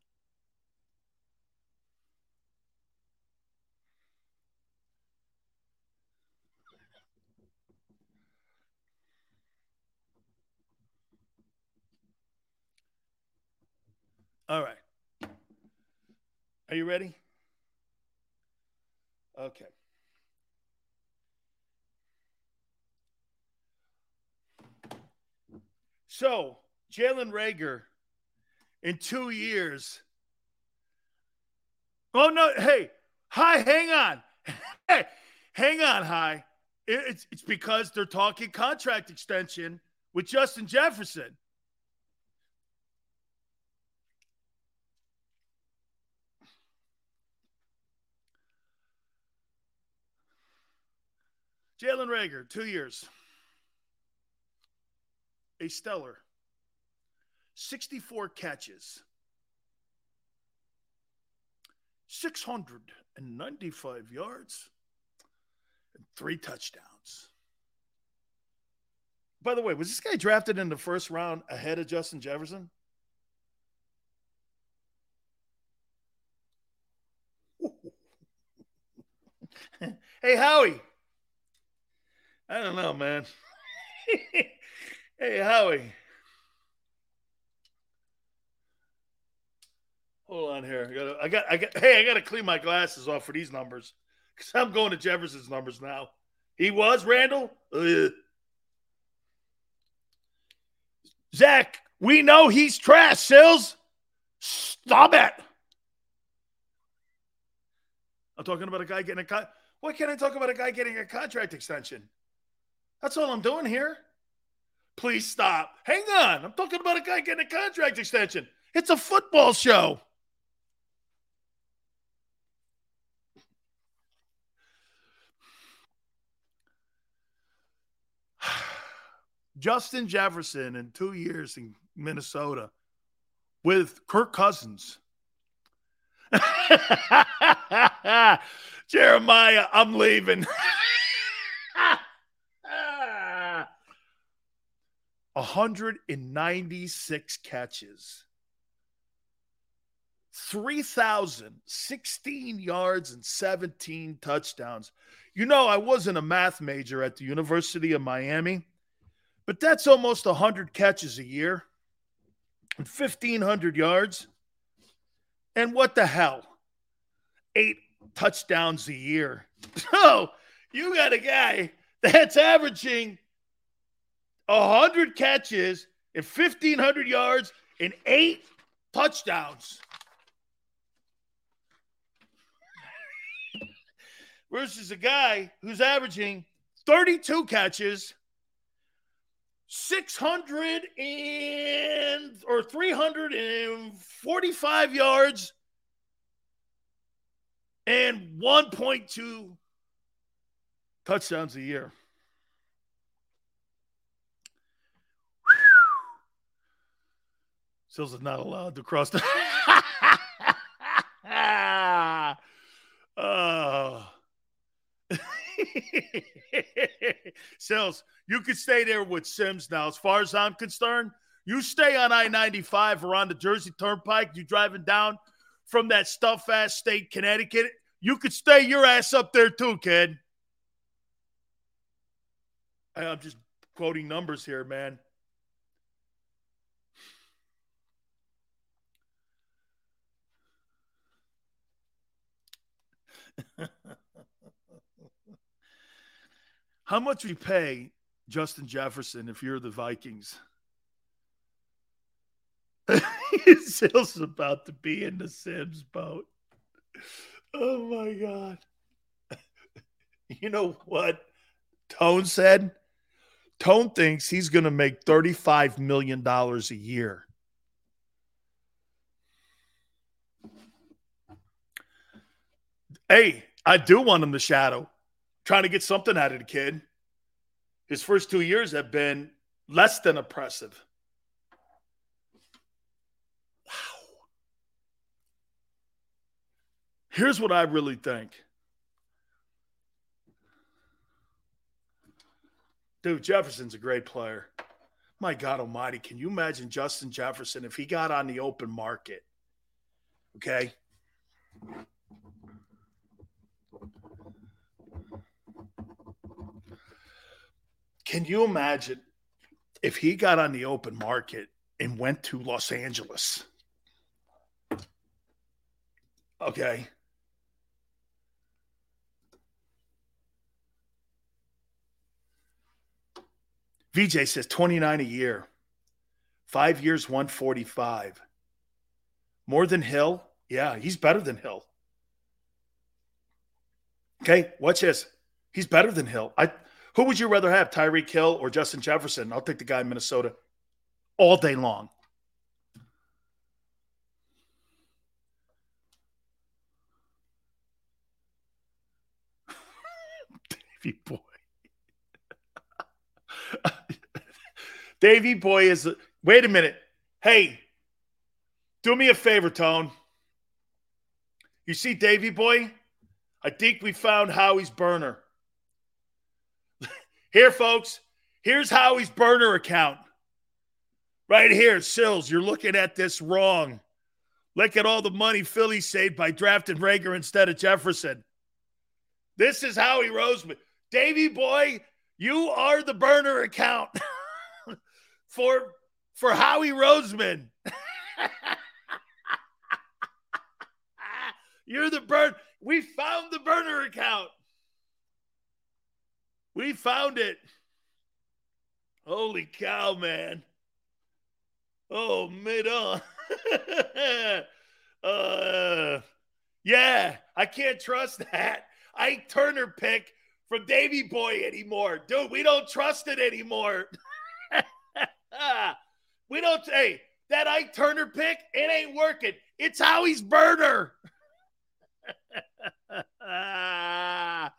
All right. Are you ready? Okay. So, Jalen Reagor in two years. Oh, no. Hey, hi, hang on. Hey, hang on, hi. It's, it's because they're talking contract extension with Justin Jefferson. Jalen Reagor, two years. A stellar. 64 catches. 695 yards and three touchdowns. By the way, was this guy drafted in the first round ahead of Justin Jefferson? hey, Howie. I don't know, man. hey, Howie. Hold on here. I got, I got, I got. Hey, I got to clean my glasses off for these numbers because I'm going to Jefferson's numbers now. He was Randall. Ugh. Zach, we know he's trash. Sills, stop it. I'm talking about a guy getting a cut. Why can't I talk about a guy getting a contract extension? That's all I'm doing here. Please stop. Hang on. I'm talking about a guy getting a contract extension. It's a football show. Justin Jefferson in two years in Minnesota with Kirk Cousins. Jeremiah, I'm leaving. 196 catches, 3,016 yards, and 17 touchdowns. You know, I wasn't a math major at the University of Miami, but that's almost 100 catches a year and 1,500 yards. And what the hell? Eight touchdowns a year. So oh, you got a guy that's averaging 100 catches and 1,500 yards and eight touchdowns. Versus a guy who's averaging 32 catches, 600 and or 345 yards and 1.2 touchdowns a year. Sills is not allowed to cross the. oh. Sills, you can stay there with Simms now. As far as I'm concerned, you stay on I 95 or on the Jersey Turnpike. You driving down from that stuff ass state, Connecticut. You could stay your ass up there too, kid. I'm just quoting numbers here, man. How much we pay Justin Jefferson if you're the Vikings? Sills about to be in the Simms boat. Oh my God. You know what Tone said? Tone thinks he's going to make $35 million a year. Hey, I do want him to shadow, trying to get something out of the kid. His first two years have been less than impressive. Wow. Here's what I really think. Dude, Jefferson's a great player. My God Almighty, can you imagine Justin Jefferson if he got on the open market? Okay. Can you imagine if he got on the open market and went to Los Angeles? Okay. VJ says 29 a year, five years, 145. More than Hill? Yeah, he's better than Hill. Okay, watch this. He's better than Hill. I who would you rather have, Tyreek Hill or Justin Jefferson? I'll take the guy in Minnesota all day long. Davy boy. Davy Boy is. Wait a minute. Hey, do me a favor, Tone. You see Davy Boy? I think we found Howie's burner. Here, folks. Here's Howie's burner account. Right here, Sills. You're looking at this wrong. Look at all the money Philly saved by drafting Reagor instead of Jefferson. This is Howie Roseman. Davy boy, you are the burner account for for Howie Roseman. You're the burn. We found the burner account. We found it. Holy cow, man. Oh, mid on. uh, yeah, I can't trust that. Ike Turner pick from Davy Boy anymore. Dude, we don't trust it anymore. we don't, hey, that Ike Turner pick, it ain't working. It's Howie's burner.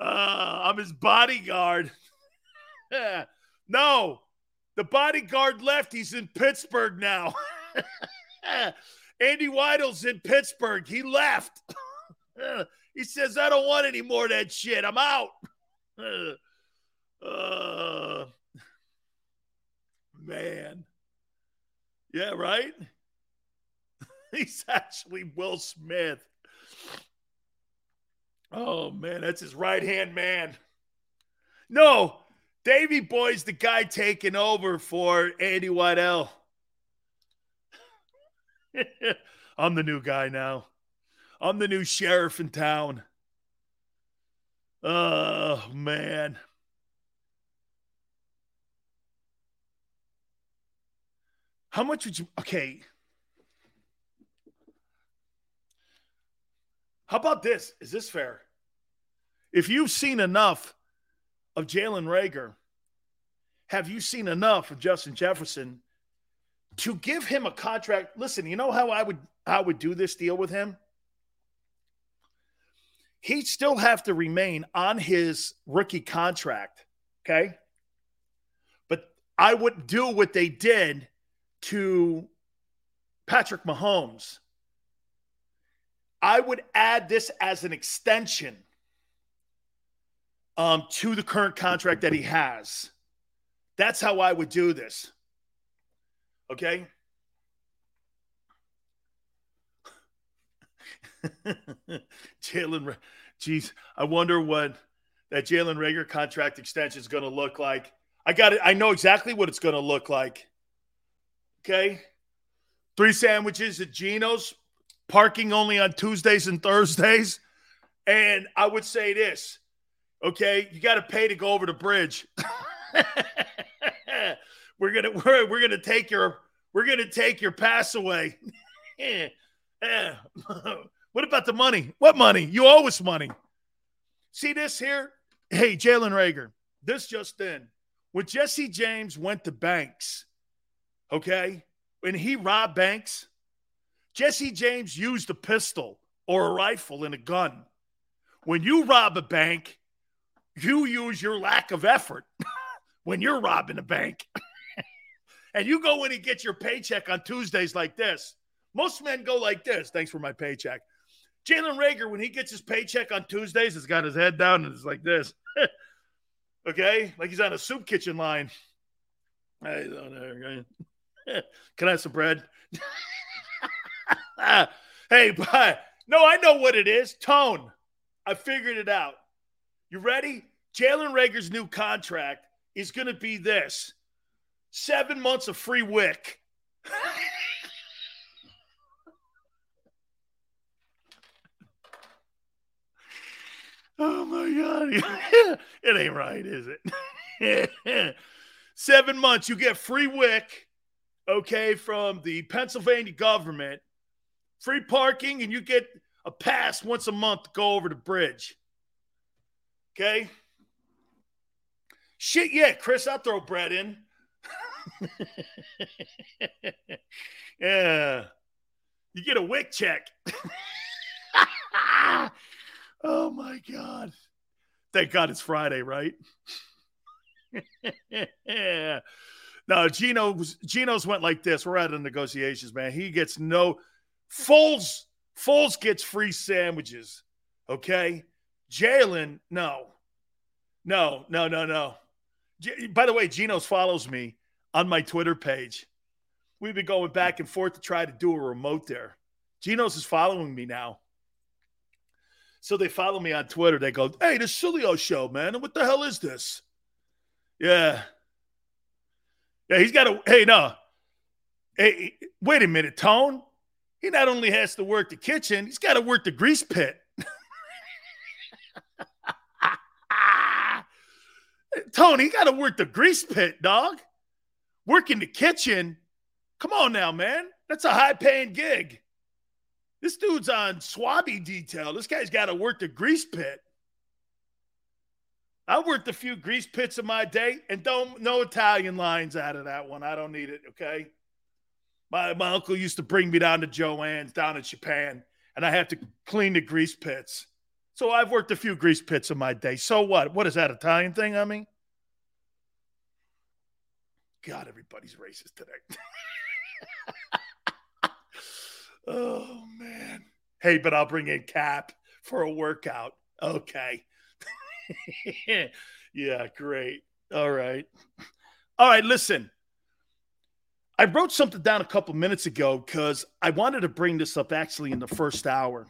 uh, I'm his bodyguard. no, the bodyguard left. He's in Pittsburgh now. Andy Weidl's in Pittsburgh. He left. he says, I don't want any more of that shit. I'm out. Uh, man. Yeah, right? He's actually Will Smith. Oh, man. That's his right hand man. No, Davy Boy's the guy taking over for Andy Weidl. I'm the new guy now. I'm the new sheriff in town. Oh, man. How much would you. Okay. How about this? Is this fair? If you've seen enough of Jalen Reagor, have you seen enough of Justin Jefferson to give him a contract? Listen, you know how I would I would do this deal with him? He'd still have to remain on his rookie contract, okay? But I would do what they did to Patrick Mahomes. I would add this as an extension um, to the current contract that he has. That's how I would do this. Okay. Jalen, geez, I wonder what that Jalen Reagor contract extension is going to look like. I got it. I know exactly what it's going to look like. Okay. Three sandwiches at Geno's, parking only on Tuesdays and Thursdays. And I would say this okay, you got to pay to go over the bridge. we're gonna we're, we're gonna take your we're gonna take your pass away. what about the money? What money? You owe us money. See this here? Hey, Jalen Reagor. this just in. When Jesse James went to Banks, okay, when he robbed Banks, Jesse James used a pistol or a rifle and a gun. When you rob a bank, you use your lack of effort when you're robbing a bank. and you go in and get your paycheck on Tuesdays like this. Most men go like this. Thanks for my paycheck. Jalen Reagor, when he gets his paycheck on Tuesdays, has got his head down and it's like this. okay? Like he's on a soup kitchen line. Hey, Can I have some bread? hey, but no, I know what it is. Tone. I figured it out. You ready? Jalen Reagor's new contract is going to be this seven months of free WIC. oh my God. it ain't right, is it? seven months, you get free WIC, okay, from the Pennsylvania government, free parking, and you get a pass once a month to go over the bridge. Okay? Shit, yeah, Chris, I'll throw Brett in. yeah. You get a WIC check. oh my God. Thank God it's Friday, right? yeah. Now Geno's Geno's went like this. We're out of negotiations, man. He gets no Foles. Foles gets free sandwiches. Okay. Jalen, no. No, no, no, no. G- By the way, Geno's follows me on my Twitter page. We've been going back and forth to try to do a remote there. Geno's is following me now. So they follow me on Twitter. They go, Hey, the Sileo show, man. What the hell is this? Yeah. Yeah, he's got a hey, no. Hey, wait a minute, Tone. He not only has to work the kitchen, he's got to work the grease pit. Tony, got to work the grease pit, dog. Work in the kitchen. Come on now, man. That's a high paying gig. This dude's on swabby detail. This guy's got to work the grease pit. I worked a few grease pits in my day, and don't no Italian lines out of that one. I don't need it. Okay. My my uncle used to bring me down to Joanne's down in Japan, and I had to clean the grease pits. So I've worked a few grease pits in my day. So what? What is that Italian thing? I mean, God, everybody's racist today. oh man. Hey, but I'll bring in Cap for a workout. Okay. yeah, great. All right. All right, listen. I wrote something down a couple minutes ago because I wanted to bring this up actually in the first hour.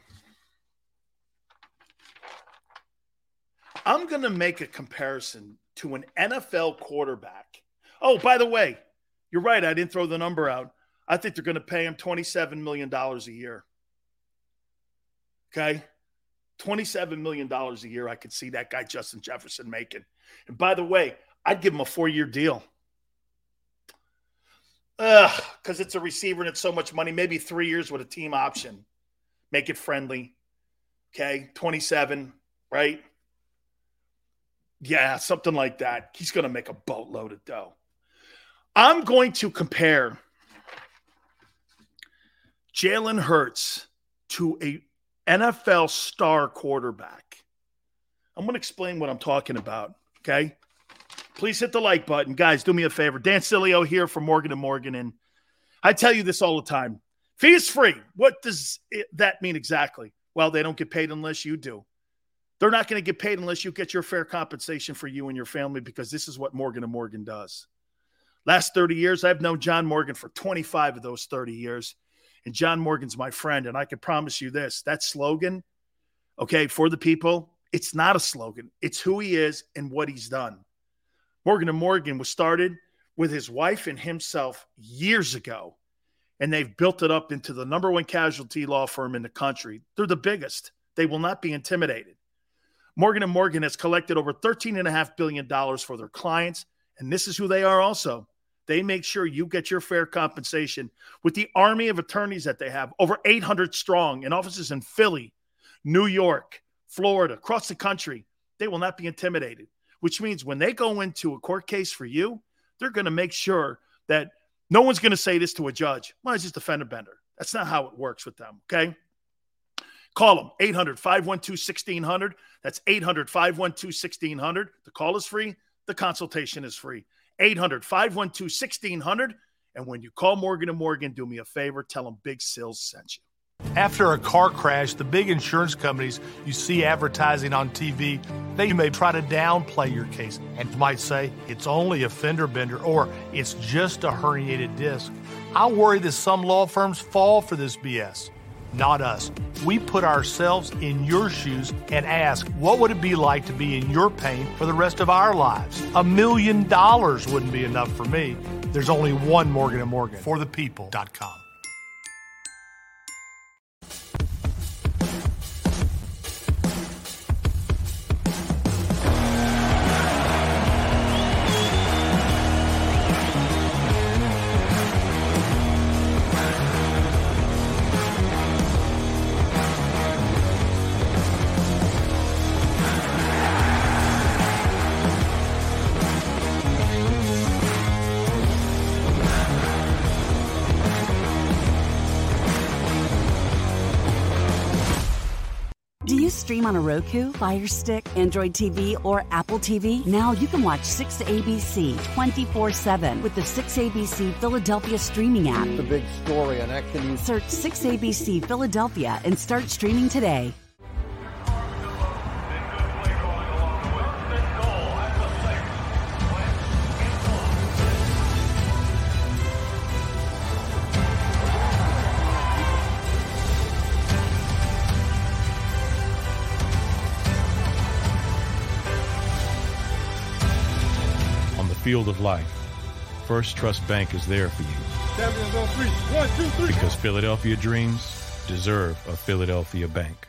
I'm going to make a comparison to an NFL quarterback. Oh, by the way, you're right. I didn't throw the number out. I think they're going to pay him $27 million a year. Okay. $27 million a year. I could see that guy, Justin Jefferson, making. And by the way, I'd give him a four year deal. Ugh, because it's a receiver and it's so much money. Maybe three years with a team option. Make it friendly. Okay. 27, right? Yeah, something like that. He's going to make a boatload of dough. I'm going to compare Jalen Hurts to a NFL star quarterback. I'm going to explain what I'm talking about. Okay. Please hit the like button. Guys, do me a favor. Dan Sileo here from Morgan and Morgan. And I tell you this all the time fee is free. What does it, that mean exactly? Well, they don't get paid unless you do. They're not going to get paid unless you get your fair compensation for you and your family because this is what Morgan and Morgan does. Last 30 years, I've known John Morgan for 25 of those 30 years. And John Morgan's my friend. And I can promise you this that slogan, okay, for the people, it's not a slogan. It's who he is and what he's done. Morgan and Morgan was started with his wife and himself years ago. And they've built it up into the number one casualty law firm in the country. They're the biggest. They will not be intimidated. Morgan and Morgan has collected over $13.5 billion for their clients. And this is who they are also. They make sure you get your fair compensation with the army of attorneys that they have, over 800 strong in offices in Philly, New York, Florida, across the country. They will not be intimidated, which means when they go into a court case for you, they're going to make sure that no one's going to say this to a judge. Well, it's just a fender bender. That's not how it works with them. Okay. Call them 800 512 1600. That's 800 512 1600. The call is free, the consultation is free. 800 512 1600. And when you call Morgan and Morgan, do me a favor, tell them Big Sills sent you. After a car crash, the big insurance companies you see advertising on TV, they may try to downplay your case and might say it's only a fender bender or it's just a herniated disc. I worry that some law firms fall for this BS. Not us. We put ourselves in your shoes and ask, what would it be like to be in your pain for the rest of our lives? A million dollars wouldn't be enough for me. There's only one Morgan & Morgan for the people.com. Roku, Fire Stick, Android TV, or Apple TV? Now you can watch 6ABC 24 7 with the 6ABC Philadelphia streaming app. The big story on Action News. Search 6ABC Philadelphia and start streaming today. Field of life, First Trust Bank is there for you oh, three. One, two, three. because Philadelphia dreams deserve a Philadelphia bank.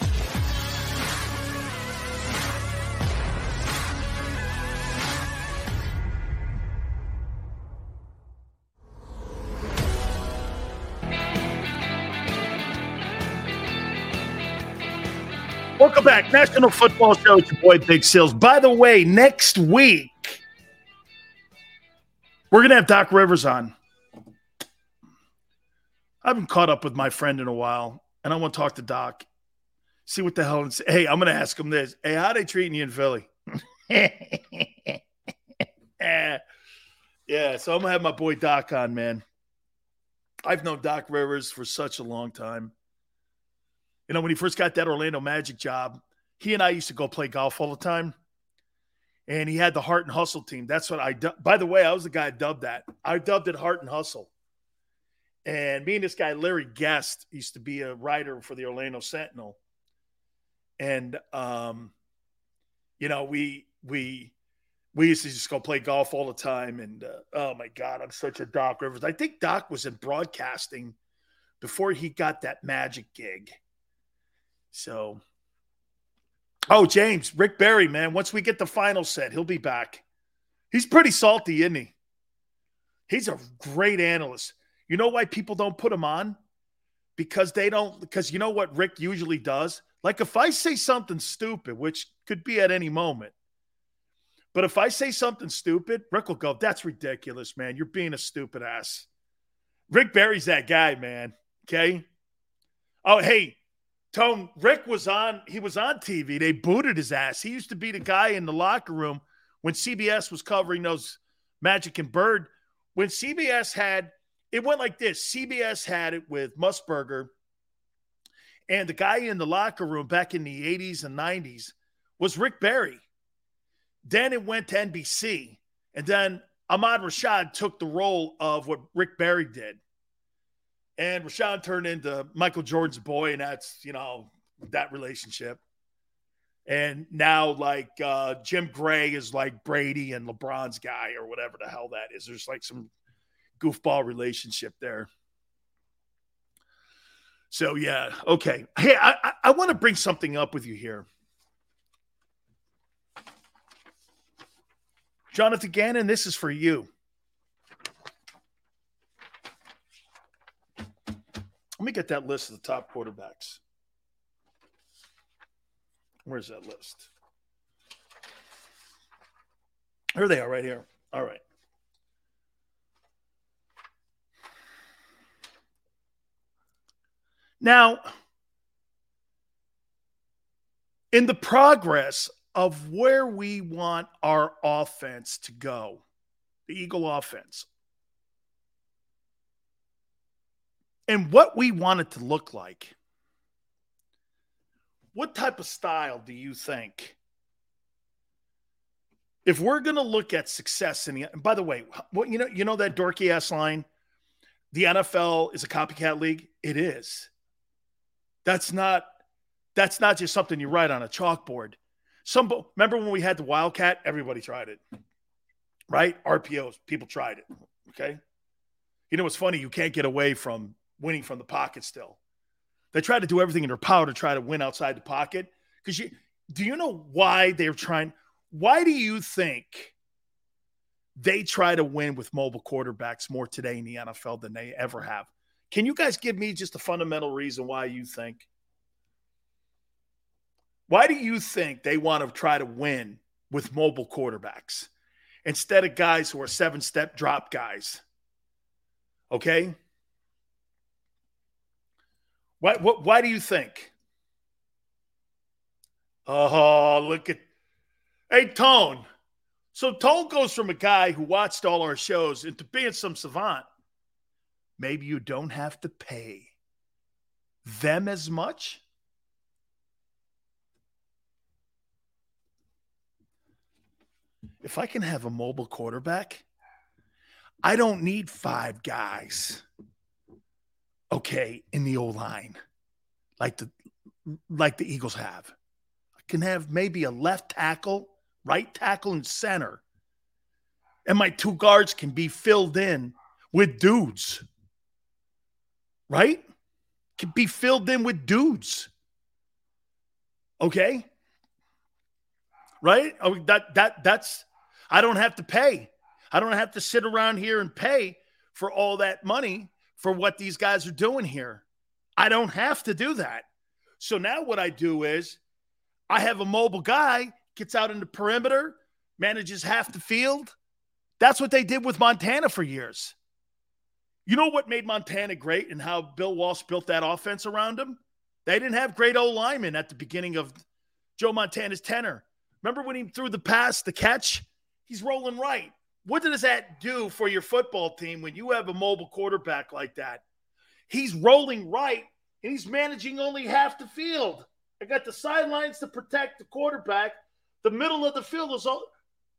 Welcome back. National Football Show. It's your boy Big Sills. By the way, next week, we're going to have Doc Rivers on. I haven't caught up with my friend in a while, and I want to talk to Doc. See what the hell. Say, hey, I'm going to ask him this. Hey, how they treating you in Philly? Yeah, so I'm going to have my boy Doc on, man. I've known Doc Rivers for such a long time. You know, when he first got that Orlando Magic job, he and I used to go play golf all the time. And he had the Heart and Hustle team. That's what I, du- by the way, I was the guy that dubbed that. I dubbed it Heart and Hustle. And me and this guy, Larry Guest, used to be a writer for the Orlando Sentinel. And, um, you know, we, we, we used to just go play golf all the time. And, uh, oh my God, I'm such a Doc Rivers. I think Doc was in broadcasting before he got that Magic gig. So, oh, James, Rick Barry, man, once we get the final set, he'll be back. He's pretty salty, isn't he? He's a great analyst. You know why people don't put him on? Because they don't, because you know what Rick usually does? Like if I say something stupid, which could be at any moment, but if I say something stupid, Rick will go, That's ridiculous, man. You're being a stupid ass. Rick Barry's that guy, man. Okay. Oh, hey, Tone, Rick was on, he was on TV. They booted his ass. He used to be the guy in the locker room when CBS was covering those Magic and Bird. When CBS had, it went like this CBS had it with Musburger, and the guy in the locker room back in the 80s and 90s was Rick Barry. Then it went to NBC, and then Ahmad Rashad took the role of what Rick Barry did. And Rashad turned into Michael Jordan's boy, and that's, you know, that relationship. And now, like, uh, Jim Gray is like Brady and LeBron's guy, or whatever the hell that is. There's like some goofball relationship there. So, yeah. Okay. Hey, I, I, I want to bring something up with you here. Jonathan Gannon, this is for you. Let me get that list of the top quarterbacks. Where's that list? Here they are, right here. All right. Now, in the progress of where we want our offense to go, the Eagle offense, and what we want it to look like, what type of style do you think? If we're going to look at success in the, and by the way, what you know, you know that dorky ass line, the NFL is a copycat league. It is. That's not that's not just something you write on a chalkboard. Some remember when we had the Wildcat, everybody tried it. Right? RPOs, people tried it. Okay? You know what's funny? You can't get away from winning from the pocket still. They try to do everything in their power to try to win outside the pocket. Because you do you know why they're trying? Why do you think they try to win with mobile quarterbacks more today in the NFL than they ever have? Can you guys give me just a fundamental reason why you think? Why do you think they want to try to win with mobile quarterbacks instead of guys who are seven step drop guys? Okay. Why, what, why do you think? Oh, look at. Hey, Tone. So Tone goes from a guy who watched all our shows into being some savant maybe you don't have to pay them as much. If I can have a mobile quarterback, I don't need five guys. Okay, in the O line, like the like the Eagles have. I can have maybe a left tackle, right tackle, and center. And my two guards can be filled in with dudes right? Can be filled in with dudes. Okay? Right? Oh, that that that's I don't have to pay. I don't have to sit around here and pay for all that money for what these guys are doing here. I don't have to do that. So now what I do is I have a mobile guy, gets out in the perimeter, manages half the field. That's what they did with Montana for years. You know what made Montana great and how Bill Walsh built that offense around him? They didn't have great O linemen at the beginning of Joe Montana's tenure. Remember when he threw the pass, the catch? He's rolling right. What does that do for your football team when you have a mobile quarterback like that? He's rolling right and he's managing only half the field. I got the sidelines to protect the quarterback. The middle of the field is all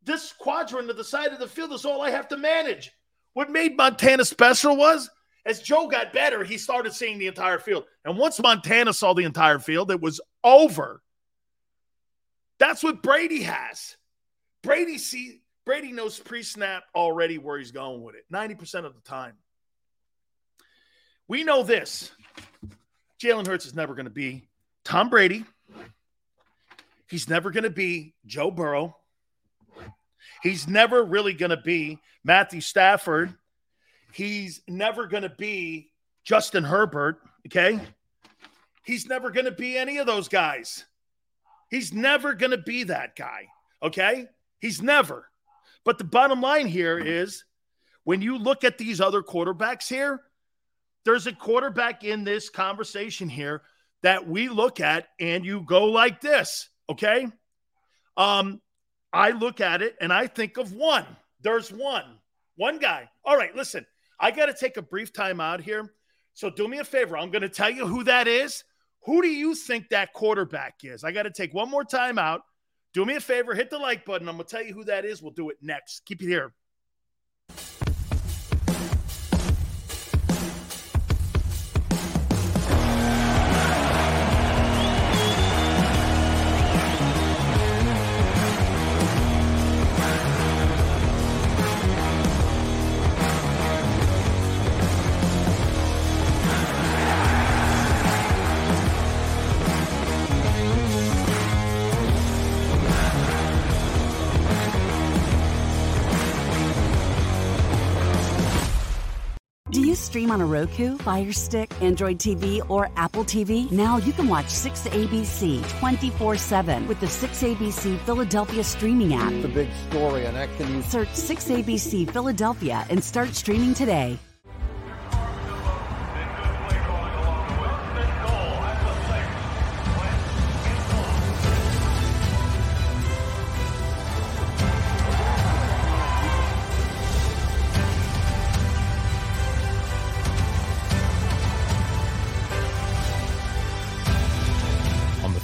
this quadrant of the side of the field is all I have to manage. What made Montana special was as Joe got better, he started seeing the entire field. And once Montana saw the entire field, it was over. That's what Brady has. Brady see Brady knows pre-snap already where he's going with it. 90% of the time. We know this. Jalen Hurts is never going to be Tom Brady. He's never going to be Joe Burrow. He's never really going to be Matthew Stafford. He's never going to be Justin Herbert. Okay. He's never going to be any of those guys. He's never going to be that guy. Okay. He's never. But the bottom line here is when you look at these other quarterbacks here, there's a quarterback in this conversation here that we look at and you go like this. Okay. Um, I look at it and I think of one. There's one, one guy. All right, listen, I got to take a brief time out here. So do me a favor. I'm going to tell you who that is. Who do you think that quarterback is? I got to take one more time out. Do me a favor, hit the like button. I'm going to tell you who that is. We'll do it next. Keep it here. Stream on a Roku, Fire Stick, Android TV, or Apple TV? Now you can watch 6ABC 24 7 with the 6ABC Philadelphia streaming app. The big story on Action Search 6ABC Philadelphia and start streaming today.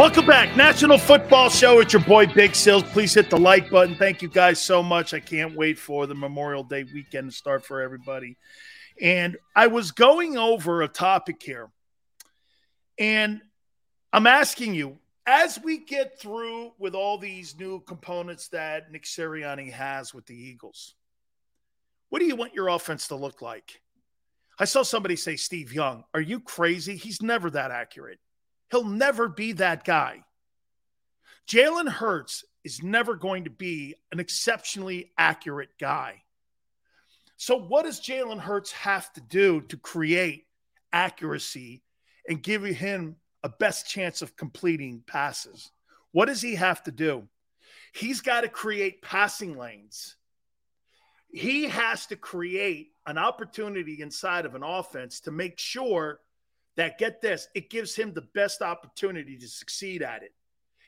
Welcome back. National Football Show. It's your boy Big Sills. Please hit the like button. Thank you guys so much. I can't wait for the Memorial Day weekend to start for everybody. And I was going over a topic here. And I'm asking you, as we get through with all these new components that Nick Sirianni has with the Eagles, what do you want your offense to look like? I saw somebody say Steve Young. Are you crazy? He's never that accurate. He'll never be that guy. Jalen Hurts is never going to be an exceptionally accurate guy. So, what does Jalen Hurts have to do to create accuracy and give him a best chance of completing passes? What does he have to do? He's got to create passing lanes. He has to create an opportunity inside of an offense to make sure that get this, it gives him the best opportunity to succeed at it.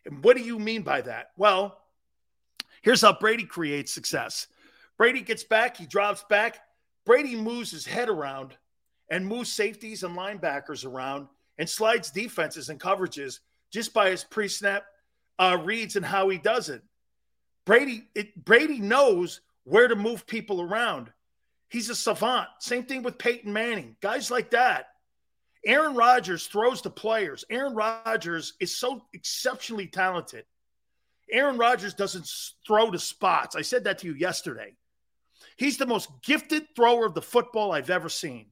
And what do you mean by that? Well, here's how Brady creates success. Brady gets back, he drops back. Brady moves his head around and moves safeties and linebackers around and slides defenses and coverages just by his pre-snap uh, reads and how he does it. Brady, it, Brady knows where to move people around. He's a savant. Same thing with Peyton Manning. Guys like that. Aaron Rodgers throws to players. Aaron Rodgers is so exceptionally talented. Aaron Rodgers doesn't throw to spots. I said that to you yesterday. He's the most gifted thrower of the football I've ever seen.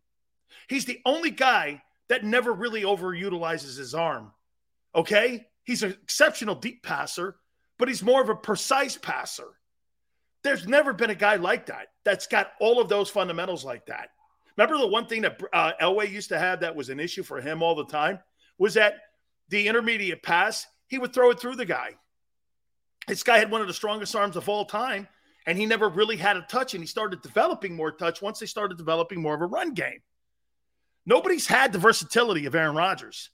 He's the only guy that never really overutilizes his arm. Okay? He's an exceptional deep passer, but he's more of a precise passer. There's never been a guy like that that's got all of those fundamentals like that. Remember the one thing that uh, Elway used to have that was an issue for him all the time was that the intermediate pass, he would throw it through the guy. This guy had one of the strongest arms of all time, and he never really had a touch, and he started developing more touch once they started developing more of a run game. Nobody's had the versatility of Aaron Rodgers.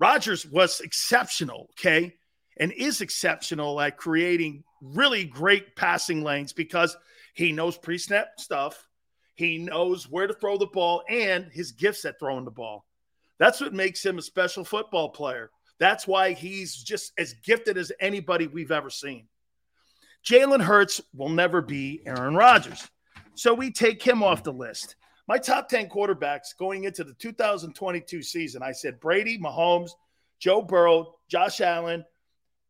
Rodgers was exceptional, okay, and is exceptional at creating really great passing lanes because he knows pre snap stuff. He knows where to throw the ball and his gifts at throwing the ball. That's what makes him a special football player. That's why he's just as gifted as anybody we've ever seen. Jalen Hurts will never be Aaron Rodgers. So we take him off the list. My top 10 quarterbacks going into the 2022 season, I said Brady, Mahomes, Joe Burrow, Josh Allen,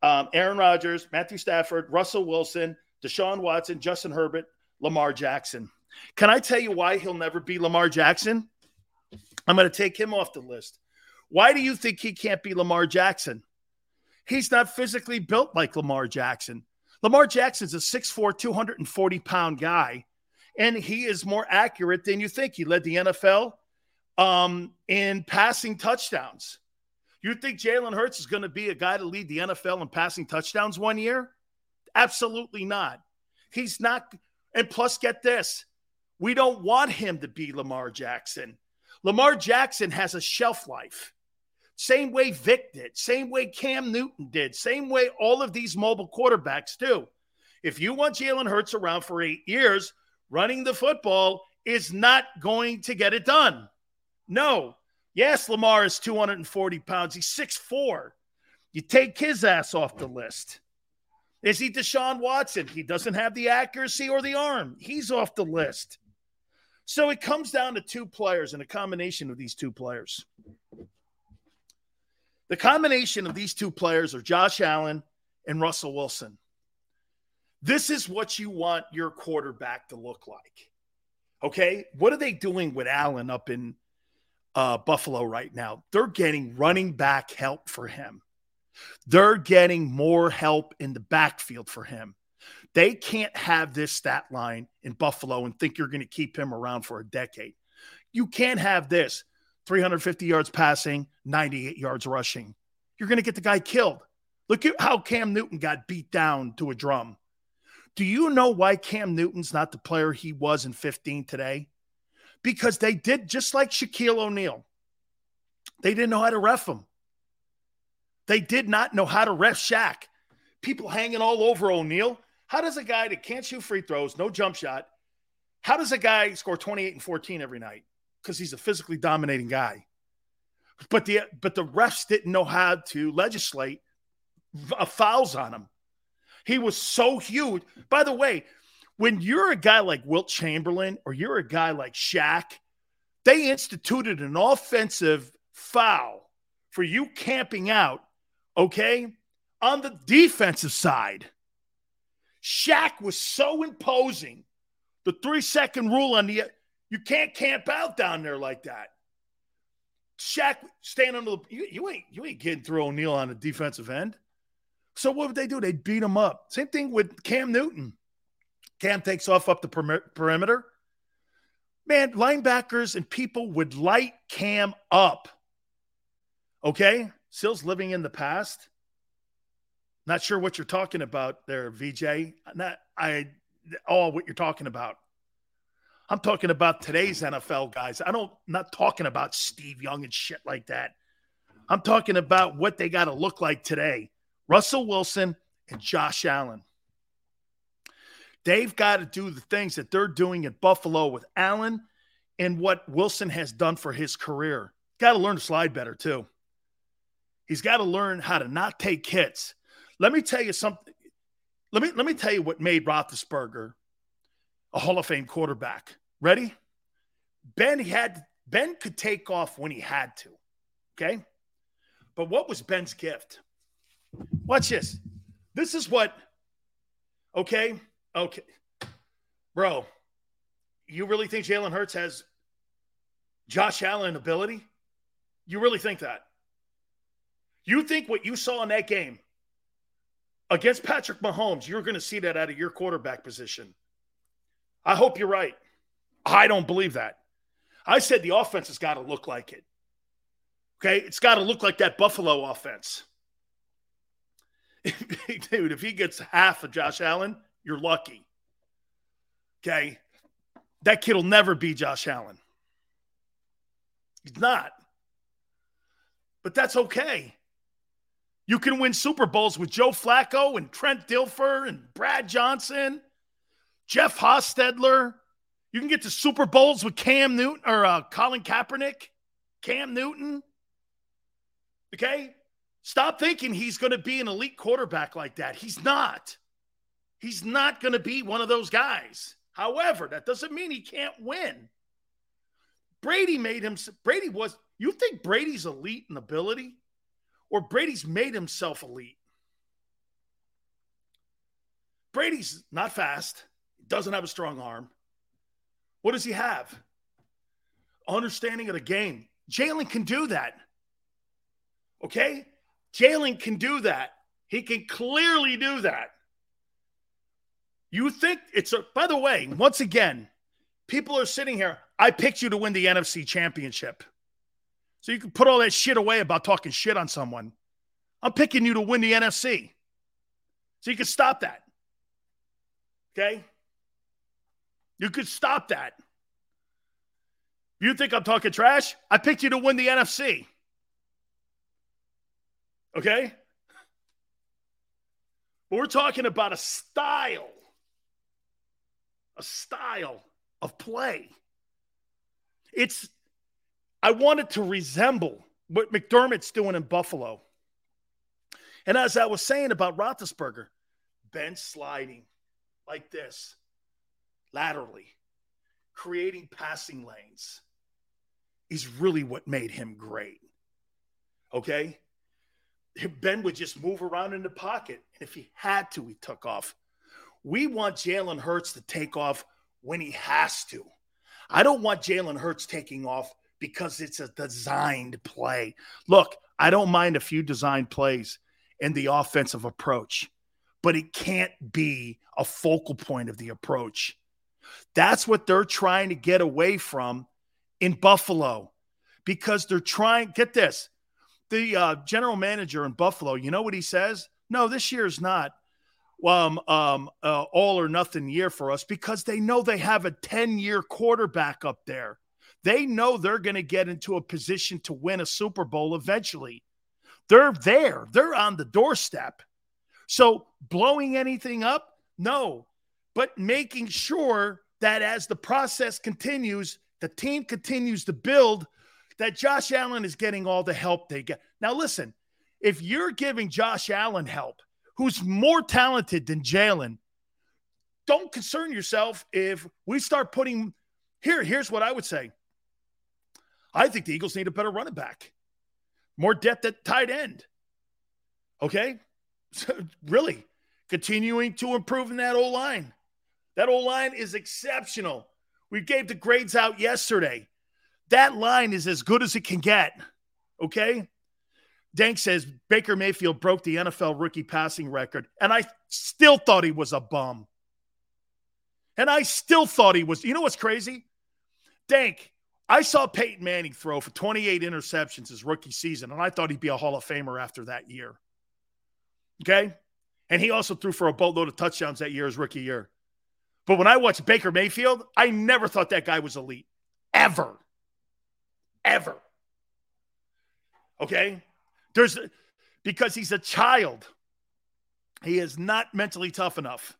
um, Aaron Rodgers, Matthew Stafford, Russell Wilson, Deshaun Watson, Justin Herbert, Lamar Jackson. Can I tell you why he'll never be Lamar Jackson? I'm going to take him off the list. Why do you think he can't be Lamar Jackson? He's not physically built like Lamar Jackson. Lamar Jackson's a 6'4, 240 pound guy, and he is more accurate than you think. He led the NFL um, in passing touchdowns. You think Jalen Hurts is going to be a guy to lead the NFL in passing touchdowns one year? Absolutely not. He's not. And plus, get this we don't want him to be Lamar Jackson. Lamar Jackson has a shelf life. Same way Vic did, same way Cam Newton did, same way all of these mobile quarterbacks do. If you want Jalen Hurts around for eight years, running the football is not going to get it done. No. Yes, Lamar is 240 pounds. He's 6'4. You take his ass off the list. Is he Deshaun Watson? He doesn't have the accuracy or the arm. He's off the list. So it comes down to two players and a combination of these two players. The combination of these two players are Josh Allen and Russell Wilson. This is what you want your quarterback to look like. Okay. What are they doing with Allen up in uh, Buffalo right now? They're getting running back help for him. They're getting more help in the backfield for him. They can't have this stat line in Buffalo and think you're going to keep him around for a decade. You can't have this 350 yards passing, 98 yards rushing. You're going to get the guy killed. Look at how Cam Newton got beat down to a drum. Do you know why Cam Newton's not the player he was in 15 today? Because they did just like Shaquille O'Neal. They didn't know how to ref him. They did not know how to ref Shaq. People hanging all over O'Neal. How does a guy that can't shoot free throws, no jump shot, how does a guy score 28 and 14 every night? because he's a physically dominating guy. But the but the refs didn't know how to legislate fouls on him. He was so huge. By the way, when you're a guy like Wilt Chamberlain or you're a guy like Shaq, they instituted an offensive foul for you camping out, okay, on the defensive side. Shaq was so imposing. The three second rule on the you can't camp out down there like that. Shaq standing under the you, you ain't you ain't getting through O'Neal on the defensive end. So what would they do? They'd beat him up. Same thing with Cam Newton. Cam takes off up the perimeter. Man, linebackers and people would light Cam up. Okay? Sill's living in the past. Not sure what you're talking about there, VJ. Not I all what you're talking about. I'm talking about today's NFL guys. I don't not talking about Steve Young and shit like that. I'm talking about what they got to look like today. Russell Wilson and Josh Allen. They've got to do the things that they're doing at Buffalo with Allen and what Wilson has done for his career. Got to learn to slide better too. He's got to learn how to not take hits. Let me tell you something. Let me let me tell you what made Roethlisberger a Hall of Fame quarterback. Ready? Ben had Ben could take off when he had to. Okay? But what was Ben's gift? Watch this. This is what Okay? Okay. Bro, you really think Jalen Hurts has Josh Allen ability? You really think that? You think what you saw in that game against Patrick Mahomes, you're going to see that out of your quarterback position. I hope you're right. I don't believe that. I said the offense has got to look like it. Okay. It's got to look like that Buffalo offense. Dude, if he gets half of Josh Allen, you're lucky. Okay. That kid will never be Josh Allen. He's not. But that's okay. You can win Super Bowls with Joe Flacco and Trent Dilfer and Brad Johnson, Jeff Hostetler, you can get to Super Bowls with Cam Newton or uh, Colin Kaepernick, Cam Newton. Okay? Stop thinking he's going to be an elite quarterback like that. He's not. He's not going to be one of those guys. However, that doesn't mean he can't win. Brady made him, Brady was, you think Brady's elite in ability or Brady's made himself elite? Brady's not fast, doesn't have a strong arm. What does he have? Understanding of the game. Jalen can do that. Okay? Jalen can do that. He can clearly do that. You think it's a, by the way, once again, people are sitting here. I picked you to win the NFC championship. So you can put all that shit away about talking shit on someone. I'm picking you to win the NFC. So you can stop that. Okay? You could stop that. You think I'm talking trash? I picked you to win the NFC. Okay? But we're talking about a style, a style of play. It's, I want it to resemble what McDermott's doing in Buffalo. And as I was saying about Roethlisberger, bench sliding like this, laterally, creating passing lanes is really what made him great. Okay? Ben would just move around in the pocket. And if he had to, he took off. We want Jalen Hurts to take off when he has to. I don't want Jalen Hurts taking off because it's a designed play. Look, I don't mind a few designed plays in the offensive approach, but it can't be a focal point of the approach. That's what they're trying to get away from in Buffalo because they're trying, get this, the uh, general manager in Buffalo, you know what he says? No, this year is not um, um, uh, all or nothing year for us because they know they have a 10 year quarterback up there. They know they're going to get into a position to win a Super Bowl eventually. They're there, they're on the doorstep. So, blowing anything up? No, but making sure that as the process continues, the team continues to build that Josh Allen is getting all the help they get. Now, listen, if you're giving Josh Allen help, who's more talented than Jalen, don't concern yourself if we start putting here. Here's what I would say I think the Eagles need a better running back, more depth at tight end. Okay. So really continuing to improve in that O line. That O line is exceptional. We gave the grades out yesterday. That line is as good as it can get. Okay. Dank says Baker Mayfield broke the NFL rookie passing record, and I still thought he was a bum. And I still thought he was. You know what's crazy? Dank, I saw Peyton Manning throw for 28 interceptions his rookie season, and I thought he'd be a Hall of Famer after that year. Okay. And he also threw for a boatload of touchdowns that year, his rookie year. But when I watched Baker Mayfield, I never thought that guy was elite. Ever. Ever. Okay? There's because he's a child. He is not mentally tough enough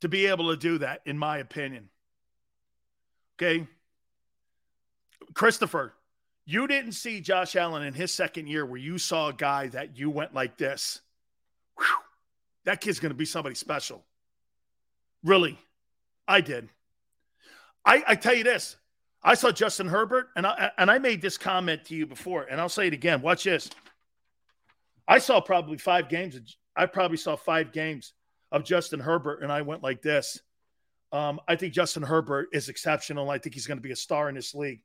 to be able to do that, in my opinion. Okay. Christopher, you didn't see Josh Allen in his second year where you saw a guy that you went like this. Whew, that kid's going to be somebody special. Really, I did. I, I tell you this I saw Justin Herbert, and I and I made this comment to you before, and I'll say it again. Watch this. I saw probably five games. I probably saw five games of Justin Herbert, and I went like this. Um, I think Justin Herbert is exceptional. I think he's going to be a star in this league.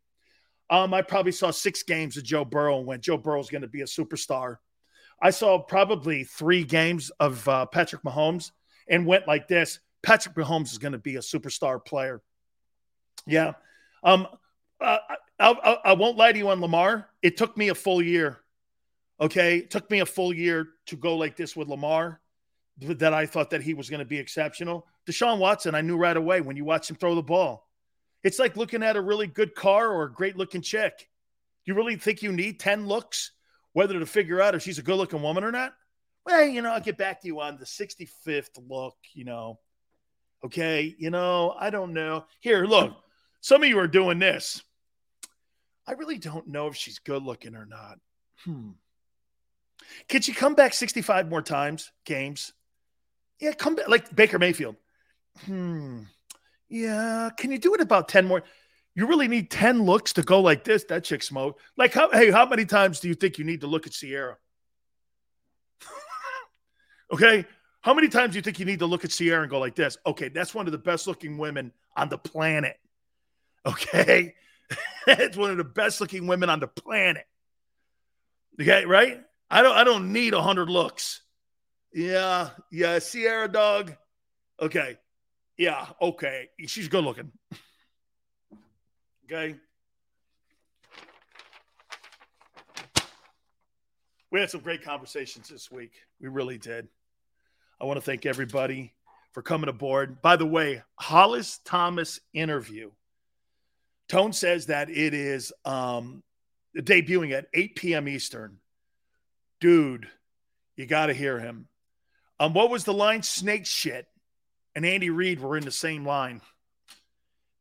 Um, I probably saw six games of Joe Burrow and went, Joe Burrow is going to be a superstar. I saw probably three games of uh, Patrick Mahomes and went like this. Patrick Mahomes is going to be a superstar player. Yeah. Um, uh, I, I, I, won't lie to you on Lamar. It took me a full year. Okay. It took me a full year to go like this with Lamar that I thought that he was going to be exceptional. Deshaun Watson, I knew right away when you watch him throw the ball. It's like looking at a really good car or a great looking chick. You really think you need 10 looks, whether to figure out if she's a good looking woman or not? Well, you know, I'll get back to you on the 65th look, you know. Okay. You know, I don't know. Here, look, some of you are doing this. I really don't know if she's good looking or not. Hmm. Could she come back 65 more times, games? Yeah, come back like Baker Mayfield. Hmm. Yeah, can you do it about 10 more? You really need 10 looks to go like this. That chick smoke. Like, how, hey, how many times do you think you need to look at Sierra? okay. How many times do you think you need to look at Sierra and go like this? Okay, that's one of the best looking women on the planet. Okay. it's one of the best looking women on the planet. Okay, right? I don't I don't need a hundred looks. Yeah, yeah, Sierra dog. Okay. Yeah, okay. She's good looking. Okay. We had some great conversations this week. We really did. I want to thank everybody for coming aboard. By the way, Hollis Thomas interview. Tone says that it is um, debuting at 8 p.m. Eastern. Dude, you got to hear him. Um, what was the line? Snake shit. And Andy Reid were in the same line.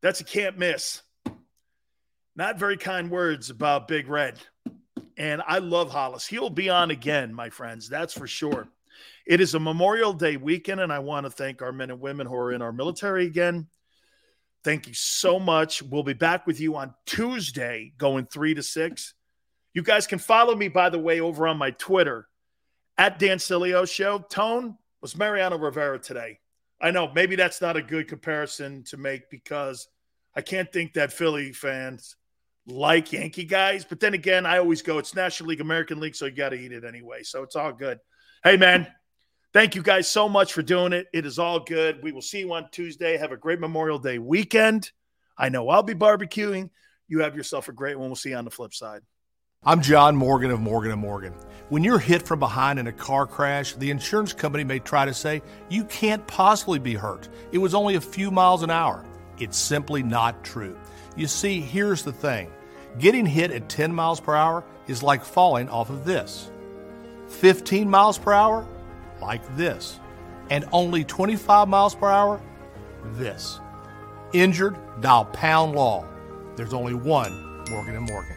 That's a can't miss. Not very kind words about Big Red. And I love Hollis. He'll be on again, my friends. That's for sure. It is a Memorial Day weekend, and I want to thank our men and women who are in our military again. Thank you so much. We'll be back with you on Tuesday, going three to six. You guys can follow me, by the way, over on my Twitter at Dan Show. Tone was Mariano Rivera today. I know maybe that's not a good comparison to make because I can't think that Philly fans like Yankee guys. But then again, I always go, it's National League, American League, so you got to eat it anyway. So it's all good. Hey, man, thank you guys so much for doing it. It is all good. We will see you on Tuesday. Have a great Memorial Day weekend. I know I'll be barbecuing. You have yourself a great one. We'll see you on the flip side. I'm John Morgan of Morgan & Morgan. When you're hit from behind in a car crash, the insurance company may try to say you can't possibly be hurt. It was only a few miles an hour. It's simply not true. You see, here's the thing. Getting hit at 10 miles per hour is like falling off of this. 15 miles per hour, like this. And only 25 miles per hour, this. Injured, dial pound law. There's only one Morgan & Morgan.